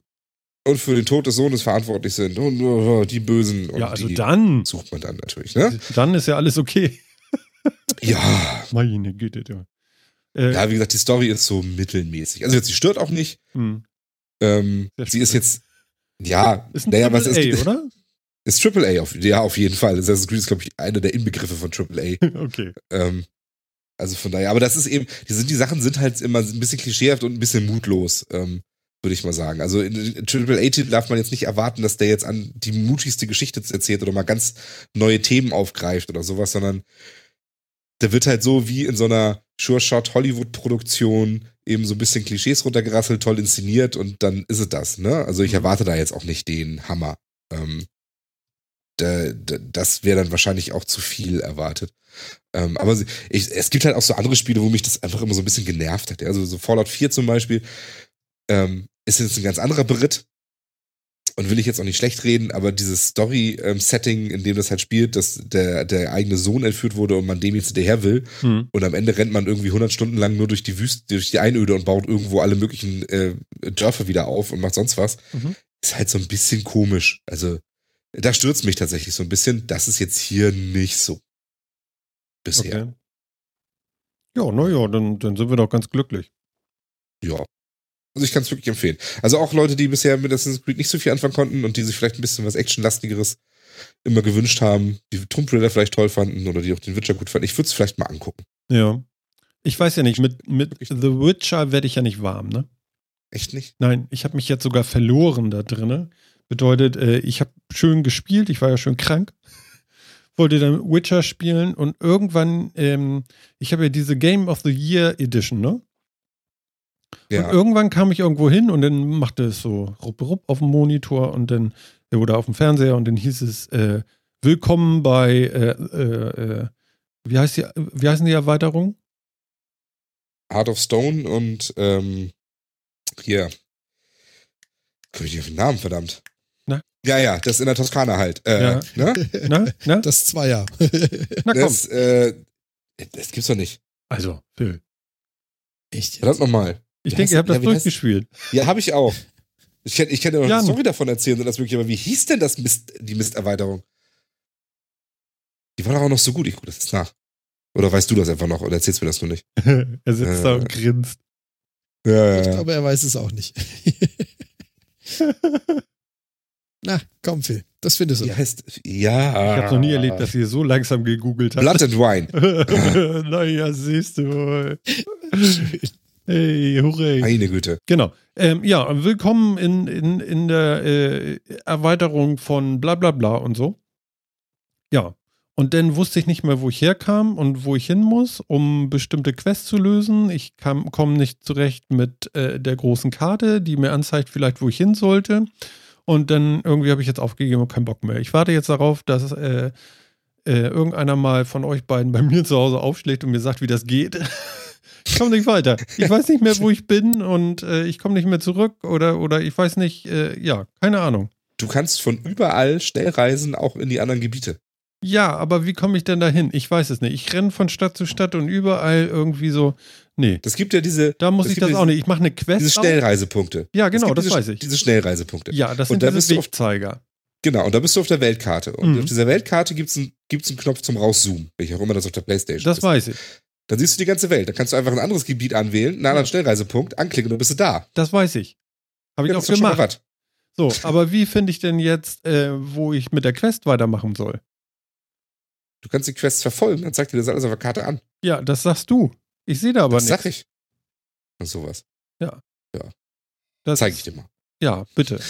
und für den Tod des Sohnes verantwortlich sind. Und uh, die Bösen. Und ja, also die dann. sucht man dann natürlich, ne? Dann ist ja alles okay. Ja. Meine Güte, du. Äh, Ja, wie gesagt, die Story ist so mittelmäßig. Also jetzt, sie stört auch nicht. hm. Ähm, sie ist jetzt, ja, Ist ein naja, was ist, A, oder? ist Triple A, auf, ja, auf jeden Fall. Assassin's Creed ist, glaube ich, einer der Inbegriffe von Triple A. Okay. Ähm, also von daher, aber das ist eben, die, sind, die Sachen sind halt immer ein bisschen klischeehaft und ein bisschen mutlos, ähm, würde ich mal sagen. Also in, Triple A-Titel darf man jetzt nicht erwarten, dass der jetzt an die mutigste Geschichte erzählt oder mal ganz neue Themen aufgreift oder sowas, sondern der wird halt so wie in so einer Sure-Shot-Hollywood-Produktion eben so ein bisschen Klischees runtergerasselt, toll inszeniert und dann ist es das, ne? Also ich Mhm. erwarte da jetzt auch nicht den Hammer. Ähm, das wäre dann wahrscheinlich auch zu viel erwartet. Ähm, aber ich, es gibt halt auch so andere Spiele, wo mich das einfach immer so ein bisschen genervt hat. Also so Fallout 4 zum Beispiel ähm, ist jetzt ein ganz anderer Beritt und will ich jetzt auch nicht schlecht reden, aber dieses Story-Setting, in dem das halt spielt, dass der, der eigene Sohn entführt wurde und man dem jetzt hinterher will Hm. und am Ende rennt man irgendwie 100 Stunden lang nur durch die Wüste, durch die Einöde und baut irgendwo alle möglichen äh, Dörfer wieder auf und macht sonst was, Mhm. ist halt so ein bisschen komisch. Also da stürzt mich tatsächlich so ein bisschen. Das ist jetzt hier nicht so. Bisher. Okay. Ja, naja, dann, dann sind wir doch ganz glücklich. Ja. Also ich kann es wirklich empfehlen. Also auch Leute, die bisher mit Assassin's Creed nicht so viel anfangen konnten und die sich vielleicht ein bisschen was Actionlastigeres immer gewünscht haben, die Tomb Raider vielleicht toll fanden oder die auch den Witcher gut fanden. Ich würde es vielleicht mal angucken. Ja. Ich weiß ja nicht, mit, mit The Witcher werde ich ja nicht warm, ne? Echt nicht? Nein, ich habe mich jetzt sogar verloren da drinne. Bedeutet, äh, ich habe schön gespielt, ich war ja schön krank. Wollte dann Witcher spielen und irgendwann, ähm, ich habe ja diese Game of the Year Edition, ne? Ja. Und irgendwann kam ich irgendwo hin und dann machte es so rupp, rupp auf dem Monitor und dann, äh, oder auf dem Fernseher und dann hieß es, äh, willkommen bei, äh, äh, äh, wie heißt die, wie heißen die Erweiterungen? Heart of Stone und ähm, hier. Komme ich auf den Namen, verdammt. Ja, ja, das in der Toskana halt. Äh, Ja. ne? Na, na, Das Zweier. na komm. Das, äh, das gibt's doch nicht. Also, Phil. Echt? Verdammt nochmal. Ich denke, ihr habt das ja, heißt- durchgestory. Ja, habe ich auch. Ich kann, ich kann dir noch Jan. eine Story davon erzählen und das wirklich, aber wie hieß denn das Mist, die Misterweiterung? Die war doch auch noch so gut, ich gucke das jetzt nach. Oder weißt du das einfach noch oder erzählst mir das nur nicht? er sitzt da Äh. und grinst. Ja, Ich glaube, er weiß es auch nicht. Na, komm, Phil. Das findest du. Wie heißt, ja. Ich habe noch nie erlebt, dass ihr so langsam gegoogelt habt. Blood and Wine. naja, siehst du wohl. Hey, hurray. Meine Güte. Genau. Ähm, ja, willkommen in, in, in der äh, Erweiterung von bla bla bla und so. Ja. Und dann wusste ich nicht mehr, wo ich herkam und wo ich hin muss, um bestimmte Quests zu lösen. Ich komme nicht zurecht mit äh, der großen Karte, die mir anzeigt, vielleicht, wo ich hin sollte. Und dann irgendwie habe ich jetzt aufgegeben und keinen Bock mehr. Ich warte jetzt darauf, dass äh, äh, irgendeiner mal von euch beiden bei mir zu Hause aufschlägt und mir sagt, wie das geht. ich komme nicht weiter. Ich weiß nicht mehr, wo ich bin und äh, ich komme nicht mehr zurück oder, oder ich weiß nicht, äh, ja, keine Ahnung. Du kannst von überall schnell reisen, auch in die anderen Gebiete. Ja, aber wie komme ich denn dahin? Ich weiß es nicht. Ich renne von Stadt zu Stadt und überall irgendwie so. Nee, Das gibt ja diese, da muss Es ich gibt das auch nicht. Ich mache eine Quest. diese. Schnellreisepunkte. Ja, Es genau, gibt das diese, weiß ich. Diese Schnellreisepunkte. Ja, das Und sind da diese auf- Wegzeiger. Genau, und da bist du auf der Weltkarte. Und Mhm. auf dieser Weltkarte gibt's einen, gibt's einen Knopf zum Rauszoomen, welcher auch immer das auf der Playstation Das ist. weiß ich. Dann siehst du die ganze Welt. Dann kannst du einfach ein anderes Gebiet anwählen, einen anderen Schnellreisepunkt, anklicken und dann bist du da. Das weiß ich. Habe ich Ja, auch das gemacht. So, aber wie finde ich denn jetzt, äh, wo ich mit der Quest weitermachen soll? Du kannst die Quests verfolgen, dann zeigt dir das alles auf der Karte an. Ja, das sagst du. Ich sehe da aber nichts. sag ich. Und sowas. Das, Zeig ich dir mal. Ja, bitte.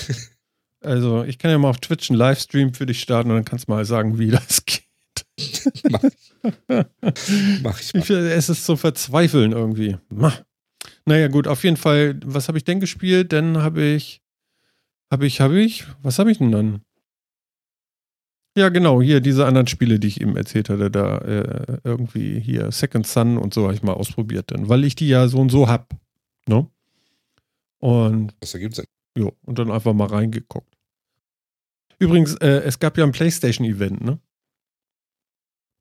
Also, ich kann ja mal auf Twitch einen Livestream für dich starten und dann kannst du mal sagen, wie das geht. Mach ich. Mach ich. Ich, es ist so verzweifeln irgendwie. Ma. Naja, gut, auf jeden Fall, was habe ich denn gespielt? Dann habe ich, habe ich, habe ich, was habe ich denn dann? Ja, genau, hier diese anderen Spiele, die ich eben erzählt hatte, da äh, irgendwie hier Second Sun und so habe ich mal ausprobiert, dann, weil ich die ja so und so hab. Ne? Und Was ergibt Sinn? Jo, und dann einfach mal reingeguckt. Übrigens, äh, es gab ja ein PlayStation-Event, ne?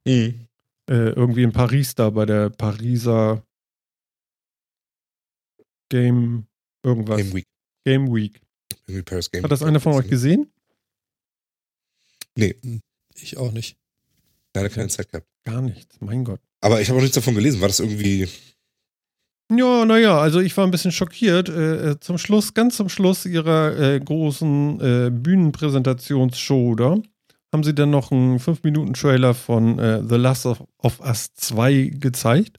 Äh, irgendwie in Paris da bei der Pariser Game irgendwas. Game Week. Game Week. Game Hat das einer von euch gesehen? Ich auch nicht. Leider keine Zeit gehabt. Gar nichts, mein Gott. Aber ich habe auch nichts davon gelesen. War das irgendwie. Ja, naja, also ich war ein bisschen schockiert. Äh, äh, zum Schluss, ganz zum Schluss ihrer äh, großen äh, Bühnenpräsentationsshow da, haben sie dann noch einen 5-Minuten-Trailer von äh, The Last of, of Us 2 gezeigt.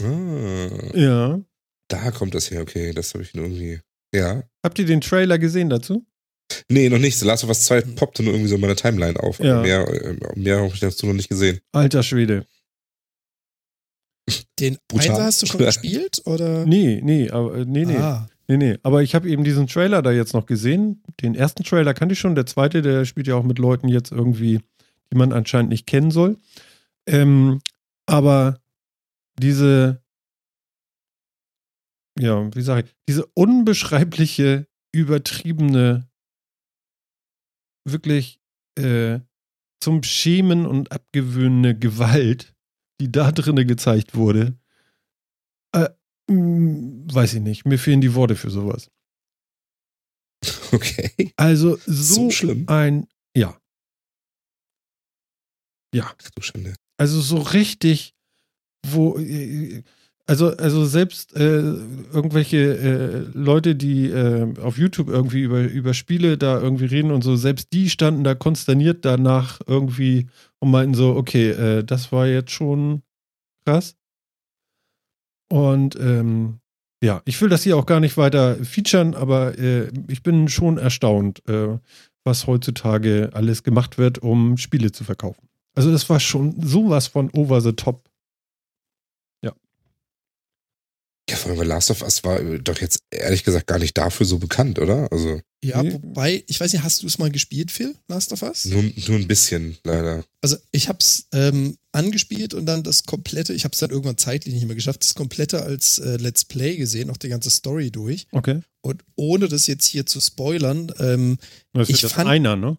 Ah, Ja. da kommt das her. Okay, das habe ich nur irgendwie. Ja. Habt ihr den Trailer gesehen dazu? Nee, noch nicht. The Last of Us 2 poppte nur irgendwie so in meiner Timeline auf. Ja. mehr, äh, mehr habe ich dazu noch nicht gesehen. Alter Schwede. Den Brutal. Einser hast du schon gespielt? Oder? Nee, nee, aber äh, nee, nee. Ah, Nee, nee. Aber ich habe eben diesen Trailer da jetzt noch gesehen. Den ersten Trailer kannte ich schon. Der zweite, der spielt ja auch mit Leuten jetzt irgendwie, die man anscheinend nicht kennen soll. Ähm, aber diese, ja, wie sage ich, diese unbeschreibliche, übertriebene, wirklich äh, zum Schämen und abgewöhnende Gewalt, die da drinne gezeigt wurde, äh, mh, weiß ich nicht. Mir fehlen die Worte für sowas. Okay. Also so, So schlimm. ein, ja, Ach du Schande. also so richtig, wo, äh, also, also selbst äh, irgendwelche äh, Leute, die äh, auf YouTube irgendwie über, über Spiele da irgendwie reden und so, selbst die standen da konsterniert danach irgendwie und meinten so, okay, äh, das war jetzt schon krass. Und ähm, ja, ich will das hier auch gar nicht weiter featuren, aber äh, ich bin schon erstaunt, äh, was heutzutage alles gemacht wird, um Spiele zu verkaufen. Also das war schon sowas von over the top. Ja, vor allem, weil Last of Us war äh, doch jetzt ehrlich gesagt gar nicht dafür so bekannt, oder? Also ja, Nee. wobei, ich weiß nicht, hast du es mal gespielt, Phil, Last of Us? nur, nur ein bisschen, leider. Also ich hab's ähm, angespielt und dann das komplette, ich hab's dann irgendwann zeitlich nicht mehr geschafft, das komplette als äh, Let's Play gesehen, auch die ganze Story durch. Okay. Und ohne das jetzt hier zu spoilern, ähm, Das Ich ist jetzt fand- einer, ne?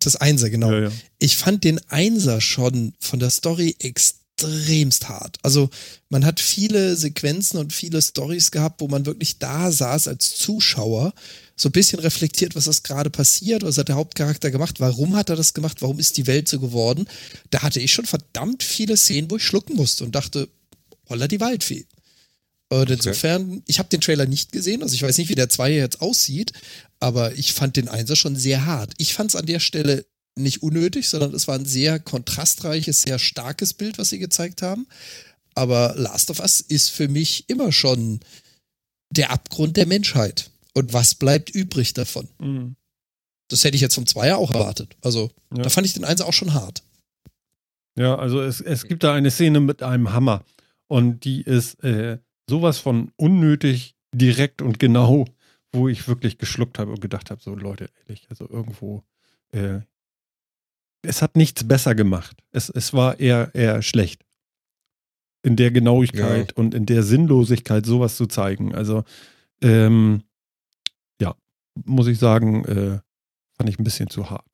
das Einser, genau. Ja, ja. Ich fand den Einser schon von der Story extremst hart. Also man hat viele Sequenzen und viele Stories gehabt, wo man wirklich da saß als Zuschauer, so ein bisschen reflektiert, was ist gerade passiert, was hat der Hauptcharakter gemacht, warum hat er das gemacht, warum ist die Welt so geworden. Da hatte ich schon verdammt viele Szenen, wo ich schlucken musste und dachte, holla die Waldfee. Und insofern, ich habe den Trailer nicht gesehen, also ich weiß nicht, wie der Zweier jetzt aussieht, aber ich fand den Einser schon sehr hart. Ich fand es an der Stelle nicht unnötig, sondern es war ein sehr kontrastreiches, sehr starkes Bild, was sie gezeigt haben. Aber Last of Us ist für mich immer schon der Abgrund der Menschheit. Und was bleibt übrig davon? Mhm. Das hätte ich jetzt vom Zweier auch erwartet. Also, Ja. da fand ich den Einser auch schon hart. Ja, also es, es gibt da eine Szene mit einem Hammer und die ist äh, sowas von unnötig, direkt und genau, wo ich wirklich geschluckt habe und gedacht habe, so Leute, ehrlich, also irgendwo, äh, es hat nichts besser gemacht. Es, es war eher, eher schlecht. In der Genauigkeit und in der Sinnlosigkeit sowas zu zeigen. Also, ähm, ja, muss ich sagen, äh, fand ich ein bisschen zu hart.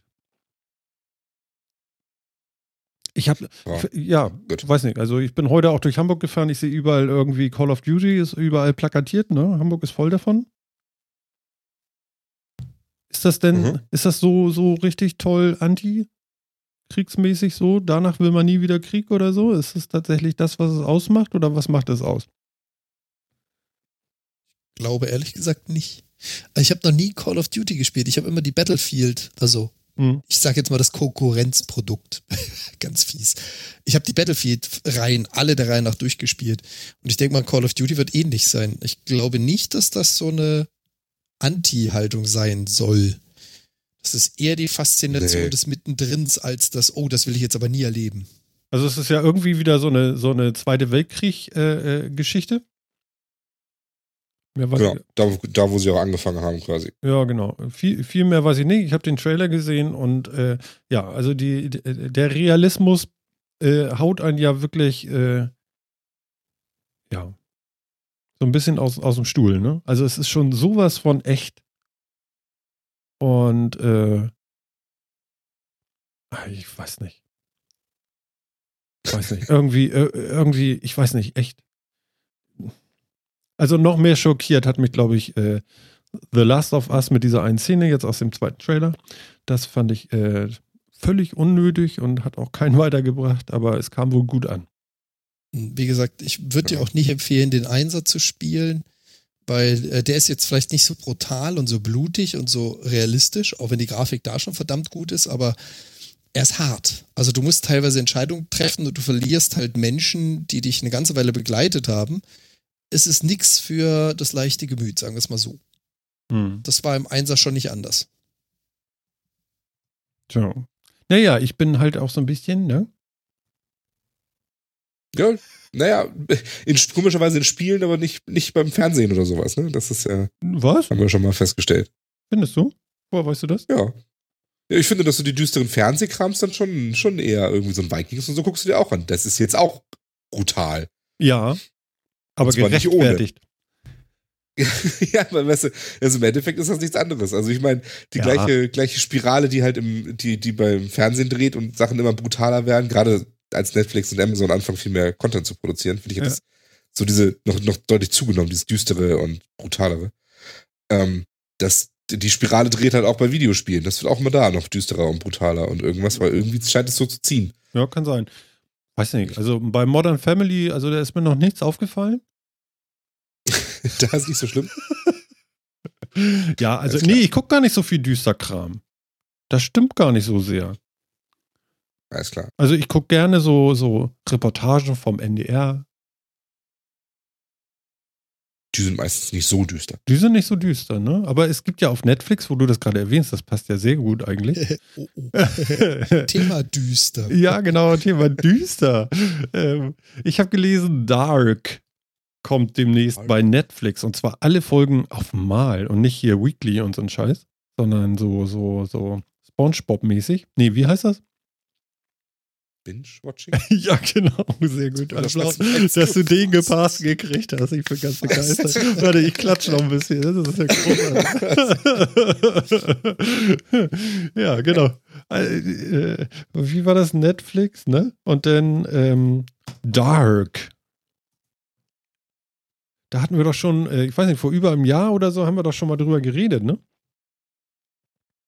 Ich habe, Ja. ja, weiß nicht. Also ich bin heute auch durch Hamburg gefahren. Ich sehe überall irgendwie Call of Duty ist überall plakatiert. Ne, Hamburg ist voll davon. Ist das denn, Mhm. ist das so so richtig toll anti-kriegsmäßig so? Danach will man nie wieder Krieg oder so? Ist es tatsächlich das, was es ausmacht oder was macht es aus? Glaube ehrlich gesagt nicht. Ich habe noch nie Call of Duty gespielt. Ich habe immer die Battlefield, also Hm. ich sage jetzt mal das Konkurrenzprodukt. Ganz fies. Ich habe die Battlefield-Reihen, alle der Reihe nach durchgespielt. Und ich denke mal, Call of Duty wird ähnlich sein. Ich glaube nicht, dass das so eine Anti-Haltung sein soll. Das ist eher die Faszination Nee. des Mittendrins als das, oh, das will ich jetzt aber nie erleben. Also es ist ja irgendwie wieder so eine, so eine Zweite Weltkrieg-Geschichte. Äh. Mehr weiß Genau, da, da wo sie auch angefangen haben quasi. ja, genau. Viel, viel mehr weiß ich nicht. Ich habe den Trailer gesehen und äh, ja, also die, die, der Realismus äh, haut einen ja wirklich äh, ja so ein bisschen aus, aus dem Stuhl, ne? Also es ist schon sowas von echt. Und äh, ah, ich weiß nicht. Ich weiß nicht. Irgendwie, äh, irgendwie, ich weiß nicht, echt. Also noch mehr schockiert hat mich, glaube ich, äh, The Last of Us mit dieser einen Szene jetzt aus dem zweiten Trailer. Das fand ich äh, völlig unnötig und hat auch keinen weitergebracht, aber es kam wohl gut an. Wie gesagt, ich würde dir auch nicht empfehlen, den Einsatz zu spielen, weil äh, der ist jetzt vielleicht nicht so brutal und so blutig und so realistisch, auch wenn die Grafik da schon verdammt gut ist, aber er ist hart. Also du musst teilweise Entscheidungen treffen und du verlierst halt Menschen, die dich eine ganze Weile begleitet haben. Es ist nichts für das leichte Gemüt, sagen wir es mal so. Hm. Das war im Einsatz schon nicht anders. So. Naja, ich bin halt auch so ein bisschen, ne? Ja, naja, in, komischerweise in Spielen, aber nicht, nicht beim Fernsehen oder sowas, ne? Das ist ja, Was? haben wir schon mal festgestellt. Findest du? Woher weißt du das? Ja. ja ich finde, dass du die düsteren Fernsehkrams dann schon, schon eher irgendwie so ein Vikings und so guckst du dir auch an. Das ist jetzt auch brutal. Ja. Aber gerechtfertigt. ja, weil weißt du, also im Endeffekt ist das nichts anderes. Also ich meine, die Ja. gleiche, gleiche Spirale, die halt im, die, die beim Fernsehen dreht und Sachen immer brutaler werden, gerade als Netflix und Amazon anfangen, viel mehr Content zu produzieren, finde ich Ja. das so diese noch, noch deutlich zugenommen, dieses düstere und brutalere. Ähm, das, die Spirale dreht halt auch bei Videospielen. Das wird auch immer da noch düsterer und brutaler und irgendwas, weil irgendwie scheint es so zu ziehen. Ja, kann sein. Weiß nicht. Also bei Modern Family, also da ist mir noch nichts aufgefallen. da ist nicht so schlimm. Ja, also nee, ich gucke gar nicht so viel düster Kram. Das stimmt gar nicht so sehr. Alles klar. Also ich gucke gerne so, so Reportagen vom NDR. Die sind meistens nicht so düster. Die sind nicht so düster, ne? Aber es gibt ja auf Netflix, wo du das gerade erwähnst, das passt ja sehr gut eigentlich. oh, oh. Thema düster. ja, genau, Thema düster. ähm, ich habe gelesen, Dark kommt demnächst Dark. bei Netflix und zwar alle Folgen auf Mal und nicht hier Weekly und so ein Scheiß, sondern so, so, so SpongeBob-mäßig. Nee, wie heißt das? Binge-Watching? ja, genau, sehr gut. Das was meinst dass du den gepasst gekriegt hast. Ich bin ganz begeistert. Warte, ich klatsche noch ein bisschen. Das ist ja großartig. ja, genau. Äh, Wie war das? Netflix, ne? Und dann ähm, Dark. Da hatten wir doch schon, äh, ich weiß nicht, vor über einem Jahr oder so haben wir doch schon mal drüber geredet, ne?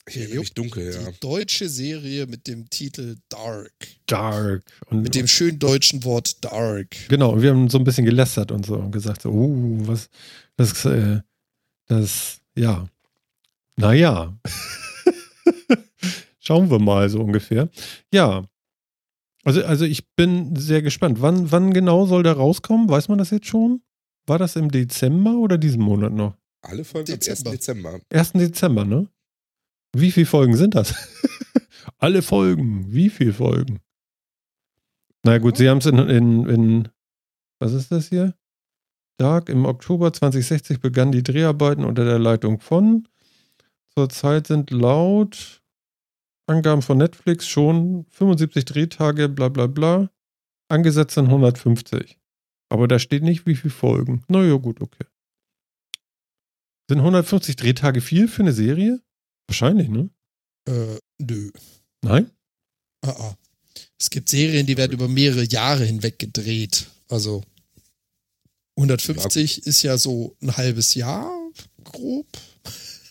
Ich erinnere mich dunkel, ja. Die deutsche Serie mit dem Titel Dark. Dark. Und, Mit dem schönen deutschen Wort Dark. Genau, und wir haben so ein bisschen gelästert und so und gesagt, so, uh, was, das, äh, das, ja, naja. Schauen wir mal so ungefähr. Ja. Also, also ich bin sehr gespannt. Wann, wann genau soll der rauskommen? Weiß man das jetzt schon? War das im Dezember oder diesen Monat noch? Alle Folgen am 1. Dezember. Dezember. 1. Dezember, ne? Wie viele Folgen sind das? Alle Folgen. Wie viele Folgen? Na gut, sie haben es in, in, in, was ist das hier? Dark, im Oktober 2060 begannen die Dreharbeiten unter der Leitung von. Zurzeit sind laut Angaben von Netflix schon 75 Drehtage, bla bla bla. Angesetzt sind 150. Aber da steht nicht, wie viele Folgen. Na ja, gut, okay. Sind 150 Drehtage viel für eine Serie? Wahrscheinlich, ne? Äh, nö. Nein? Ah, ah. Es gibt Serien, die werden über mehrere Jahre hinweg gedreht. Also 150 ist ja so ein halbes Jahr, grob.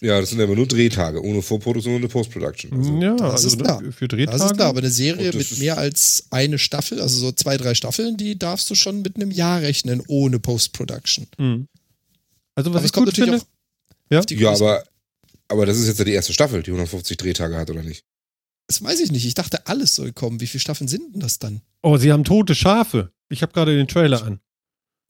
Ja, das sind aber nur Drehtage, ohne Vorproduktion und ohne Postproduction. Also, ja, das also ist ne, klar. für Drehtage. Das ist klar, aber eine Serie mit mehr als eine Staffel, also so zwei, drei Staffeln, die darfst du schon mit einem Jahr rechnen, ohne Post-Production. Hm. Also was Aber ich es kommt gut natürlich finde, auch Ja? auf die ja, aber, aber das ist jetzt ja die erste Staffel, die 150 Drehtage hat, oder nicht? Das weiß ich nicht. Ich dachte, alles soll kommen. Wie viele Staffeln sind denn das dann? oh, sie haben tote Schafe. Ich habe gerade den Trailer an.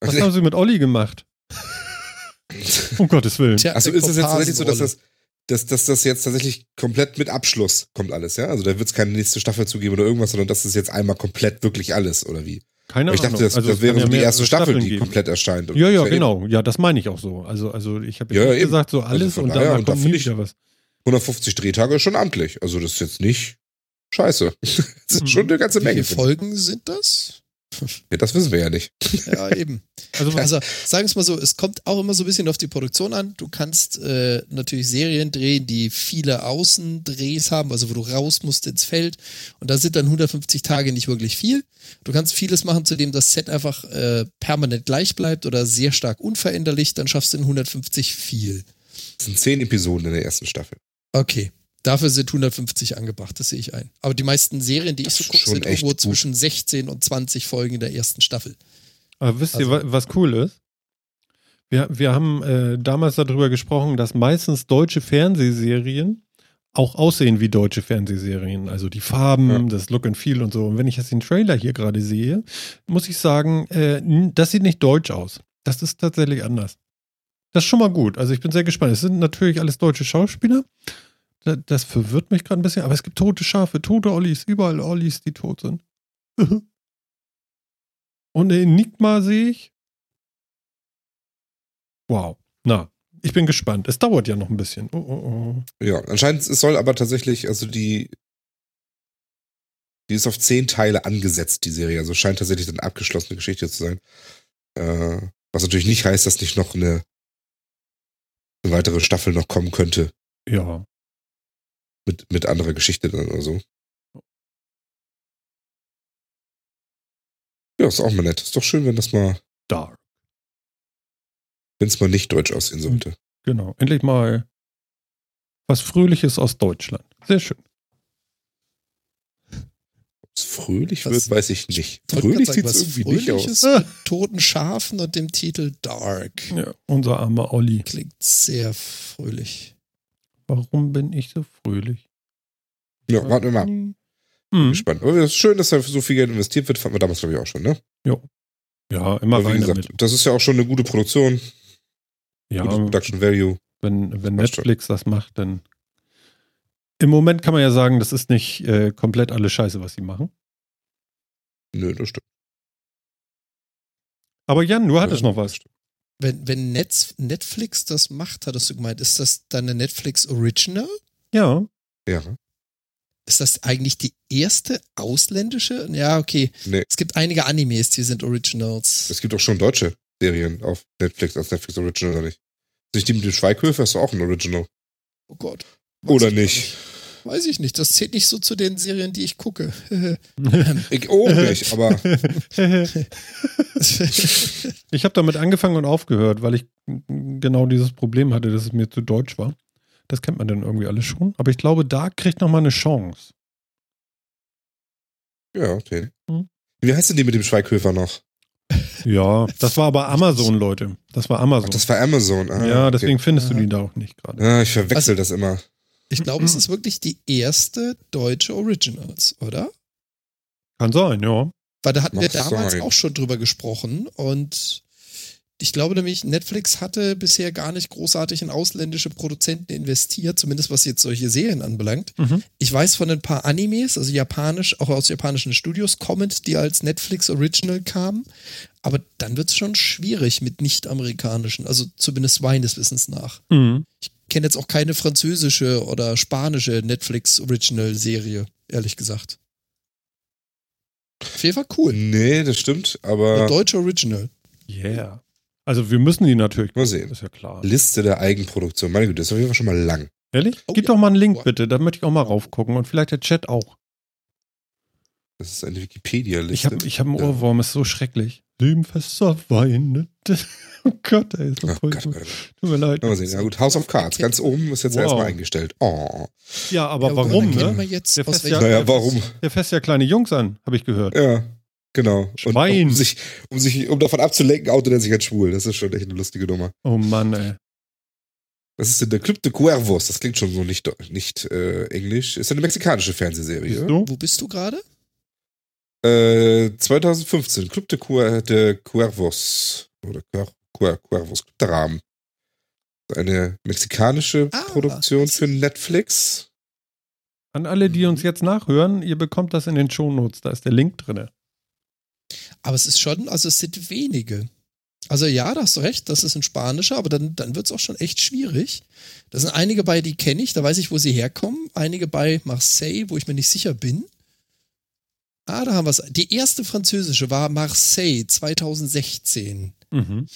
Was haben sie mit Olli gemacht? Um Gottes Willen. Tja, Achso, eine ist es jetzt tatsächlich so, dass Komparsenrolle. dass, dass das jetzt tatsächlich komplett mit Abschluss kommt alles, ja? Also da wird es keine nächste Staffel zugeben oder irgendwas, sondern das ist jetzt einmal komplett wirklich alles, oder wie? Keine Aber ich dachte, Ahnung. das, Also, das wäre kann ja so die erste Staffel, Staffeln die geben. komplett erscheint. Ja, ja, genau. Ja, das meine ich auch so. Also, also ich habe Ja, ja, gesagt, so Also alles von und daher, dann und da kommt ich- wieder was. 150 Drehtage ist schon amtlich. Also das ist jetzt nicht scheiße. Das ist schon eine ganze Wie Menge. viele Folgen sind das? Ja, das wissen wir ja nicht. Ja, eben. Also, Also sagen wir es mal so, es kommt auch immer so ein bisschen auf die Produktion an. Du kannst äh, natürlich Serien drehen, die viele Außendrehs haben, also wo du raus musst ins Feld. Und da sind dann 150 Tage nicht wirklich viel. Du kannst vieles machen, zu dem das Set einfach äh, permanent gleich bleibt oder sehr stark unveränderlich. Dann schaffst du in 150 viel. Es sind zehn Episoden in der ersten Staffel. Okay. Dafür sind 150 angebracht, das sehe ich ein. Aber die meisten Serien, die ich Das so ist gucke, sind irgendwo gut. zwischen 16 und 20 Folgen in der ersten Staffel. aber wisst ihr, Also- wa- was cool ist? Wir, wir haben äh, damals darüber gesprochen, dass meistens deutsche Fernsehserien auch aussehen wie deutsche Fernsehserien. Also die Farben, Ja. das Look and Feel und so. Und wenn ich jetzt den Trailer hier gerade sehe, muss ich sagen, äh, das sieht nicht deutsch aus. Das ist tatsächlich anders. Das ist schon mal gut. Also ich bin sehr gespannt. Es sind natürlich alles deutsche Schauspieler. Da- Das verwirrt mich gerade ein bisschen, aber es gibt tote Schafe, tote Ollis, überall Ollis, die tot sind. Und eine Enigma sehe ich. Wow. Na, ich bin gespannt. Es dauert ja noch ein bisschen. Oh, oh, oh. Ja, anscheinend es soll aber tatsächlich, also die, die ist auf zehn Teile angesetzt, die Serie. Also scheint tatsächlich eine abgeschlossene Geschichte zu sein. Äh, was natürlich nicht heißt, dass nicht noch eine, eine weitere Staffel noch kommen könnte Ja. Mit, mit anderer Geschichte dann oder so. Ja, ist auch mal nett. Ist doch schön, wenn das mal, Dark. wenn es mal nicht deutsch aussehen sollte. Genau. Endlich mal was Fröhliches aus Deutschland. Sehr schön. Ob es fröhlich Was- wird, weiß ich nicht. Fröhlich sieht es irgendwie nicht aus. Toten Schafen und dem Titel Dark. Ja, unser armer Olli. Klingt sehr fröhlich. Warum bin ich so fröhlich? Ja, warten wir mal. Hm. Gespannt. Aber es ist schön, dass da so viel Geld investiert wird. Fanden wir damals, glaube ich, auch schon, ne? Ja, immer Aber wie gesagt, damit. das ist ja auch schon eine gute Produktion, Ja, gutes Production Value. wenn, wenn schon. Netflix das macht, dann. Im Moment kann man ja sagen, das ist nicht äh, komplett alles Scheiße, was sie machen. Nö, das stimmt. Aber Jan, du hattest Ja, noch was. das stimmt. Wenn, wenn Netz, Netflix das macht, hattest du gemeint, ist das dann eine Netflix Original? Ja, Ja. Ist das eigentlich die erste ausländische? Ja, okay. Nee. Es gibt einige Animes, die sind Originals. Es gibt auch schon deutsche Serien auf Netflix als Netflix Original, oder nicht? Sich die mit dem Schweighöfer ist doch auch ein Original. Oh Gott. Oder nicht? Weiß ich nicht. Das zählt nicht so zu den Serien, die ich gucke. Ich auch nicht, aber ich habe damit angefangen und aufgehört, weil ich genau dieses Problem hatte, dass es mir zu deutsch war. Das kennt man dann irgendwie alles schon. Aber ich glaube, da kriegt noch mal eine Chance. ja, okay. Hm. Wie heißt denn die mit dem Schweighöfer noch? Ja, das war aber Amazon, Leute. Das war Ach, Amazon. das war Amazon. Ah, ja, okay. deswegen findest du die da auch nicht gerade. Ja, ich verwechsel Also- das immer. Ich glaube, es ist wirklich die erste deutsche Originals, oder? Kann sein, ja. Weil da hatten wir Mag damals sein. auch schon drüber gesprochen und ich glaube nämlich, Netflix hatte bisher gar nicht großartig in ausländische Produzenten investiert, zumindest was jetzt solche Serien anbelangt. Mhm. Ich weiß von ein paar Animes, also japanisch, auch aus japanischen Studios kommend, die als Netflix Original kamen. Aber dann wird es schon schwierig mit nicht-amerikanischen, also zumindest meines Wissens nach. Mhm. Ich kenne jetzt auch keine französische oder spanische Netflix Original Serie, ehrlich gesagt. Auf jeden Fall cool. Nee, das stimmt, Eine aber deutsche Original. Yeah. Also wir müssen die natürlich. Mal sehen. Ist ja klar. Liste der Eigenproduktion. Meine Güte, das ist auf jeden Fall schon mal lang. Ehrlich? Oh Gib ja. doch mal einen Link bitte, da möchte ich auch mal raufgucken und vielleicht der Chat auch. Das ist eine Wikipedia-Liste. Ich habe ich hab einen Ja. Ohrwurm, ist so schrecklich. Sieben fester Wein. Oh Gott, ey, ist so voll Gott, gut. Gott. Tut mir leid. Mal sehen. Ja gut, House of Cards, ganz oben ist jetzt Wow. erstmal eingestellt. Oh. Ja, aber Ja, warum, ne? Der welchem Ja, Naja, warum? Der fässt ja kleine Jungs an, habe ich gehört. Ja, genau. Und Schwein. um sich, um sich, um davon abzulenken, outet er sich als schwul. Das ist schon echt eine lustige Nummer. Oh Mann, ey. Was ist denn der Club de Cuervos? Das klingt schon so nicht, nicht äh, englisch. Ist eine mexikanische Fernsehserie. Wo bist du gerade? Äh, 2015. Club de, Cuer, de Cuervos. Oder Cuer, Cuer, Cuervos. Club der Rahmen. Eine mexikanische Ah, Produktion für Netflix. An alle, die uns jetzt nachhören, ihr bekommt das in den Shownotes, da ist der Link drin. Aber es ist schon, also es sind wenige. Also ja, da hast du recht, das ist ein spanischer, aber dann, dann wird es auch schon echt schwierig. Da sind einige bei, die kenne ich, da weiß ich, wo sie herkommen. Einige bei Marseille, wo ich mir nicht sicher bin. Ah, da haben wir es. Die erste französische war Marseille 2016. Mhm.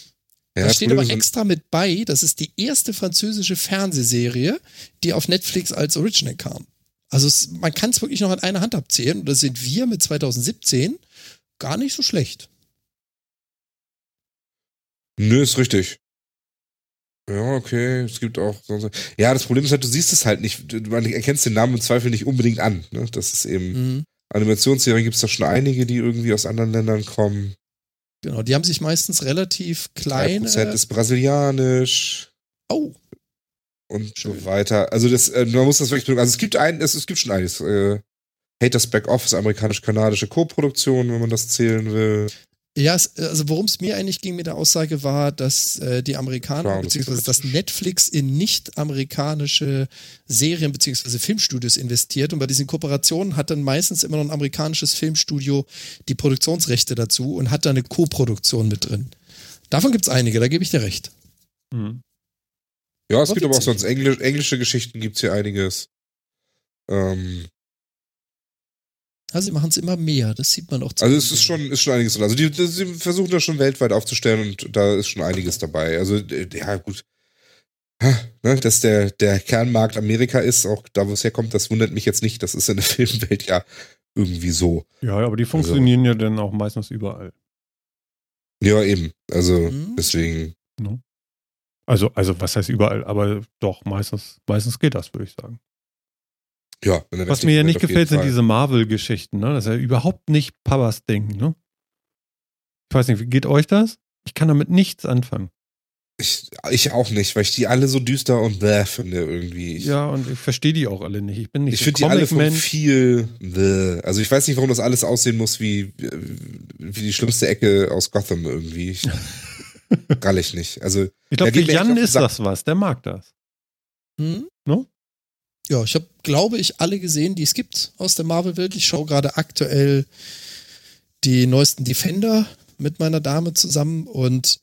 Ja, da das steht aber extra mit bei, das ist die erste französische Fernsehserie, die auf Netflix als Original kam. Also es, man kann es wirklich noch an einer Hand abzählen und da sind wir mit 2017 gar nicht so schlecht. Nö, ist richtig. Ja, okay. Es gibt auch sonst. Ja, das Problem ist halt, du siehst es halt nicht. Du- Man erkennst den Namen im Zweifel nicht unbedingt an. Ne? Das ist eben. Mhm. Animationsserien gibt es da schon einige, die irgendwie aus anderen Ländern kommen. Genau, die haben sich meistens relativ kleine. 3% ist brasilianisch oh, und Schön. so weiter. Also das, äh, man muss das wirklich. Also es gibt ein, es, es gibt schon einiges. Äh, Haters Back Off ist amerikanisch-kanadische Co-Produktion, wenn man das zählen will. Ja, es, also worum es mir eigentlich ging mit der Aussage war, dass äh, die Amerikaner ist beziehungsweise dass. Netflix in nicht-amerikanische Serien beziehungsweise Filmstudios investiert und bei diesen Kooperationen hat dann meistens immer noch ein amerikanisches Filmstudio die Produktionsrechte dazu und hat da eine Co-Produktion mit drin. Davon gibt es einige, da gebe ich dir recht. Mhm. Ja, es Aber gibt aber auch sonst Englisch, englische Geschichten, gibt's hier einiges. Ähm, Also sie machen es immer mehr, das sieht man auch. Also es ist schon, ist schon einiges drin. Also die, die, sie versuchen das schon weltweit aufzustellen und da ist schon einiges dabei. Also ja gut, ne, dass der der Kernmarkt Amerika ist, auch da wo es herkommt, das wundert mich jetzt nicht. Das ist in der Filmwelt ja irgendwie so. Ja, aber die funktionieren ja dann auch meistens überall. Ja eben. Also Mhm. deswegen. Also, also was heißt überall, aber doch, meistens, meistens geht das, würde ich sagen. Ja. Was mir ja nicht gefällt, sind Fall. diese Marvel-Geschichten, ne? Das ist ja überhaupt nicht Papas Denken, ne? Ich weiß nicht, wie geht euch das? Ich kann damit nichts anfangen. Ich, ich auch nicht, weil ich die alle so düster und bäh finde irgendwie. Ich, Ja, und ich verstehe die auch alle nicht. Ich bin nicht ich so finde die alle von viel. Bäh. Also ich weiß nicht, warum das alles aussehen muss wie, wie die schlimmste Ecke aus Gotham irgendwie. Ich, Gall ich nicht. Also Ich glaube, für Jan ist das was, der mag das. Hm? No? Ja, ich habe, glaube ich, alle gesehen, die es gibt aus der Marvel-Welt. Ich schaue gerade aktuell die neuesten Defender mit meiner Dame zusammen und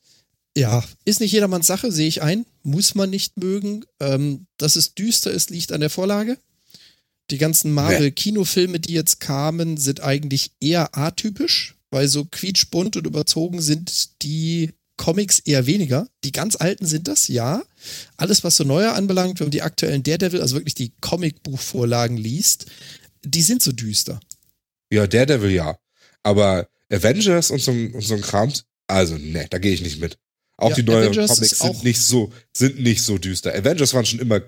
ja, ist nicht jedermanns Sache, sehe ich ein. Muss man nicht mögen. Ähm, dass es düster ist, liegt an der Vorlage. Die ganzen Marvel-Kinofilme, die jetzt kamen, sind eigentlich eher atypisch, weil so quietschbunt und überzogen sind die Comics eher weniger. Die ganz alten sind das, ja. Alles, was so neuer anbelangt, wenn man die aktuellen Daredevil, also wirklich die Comicbuchvorlagen liest, die sind so düster. Ja, Daredevil ja. Aber Avengers und so, und so ein Kram, also ne, da gehe ich nicht mit. Auch Ja, die neuen Avengers Comics ist sind nicht so, sind nicht so düster. Avengers waren schon immer,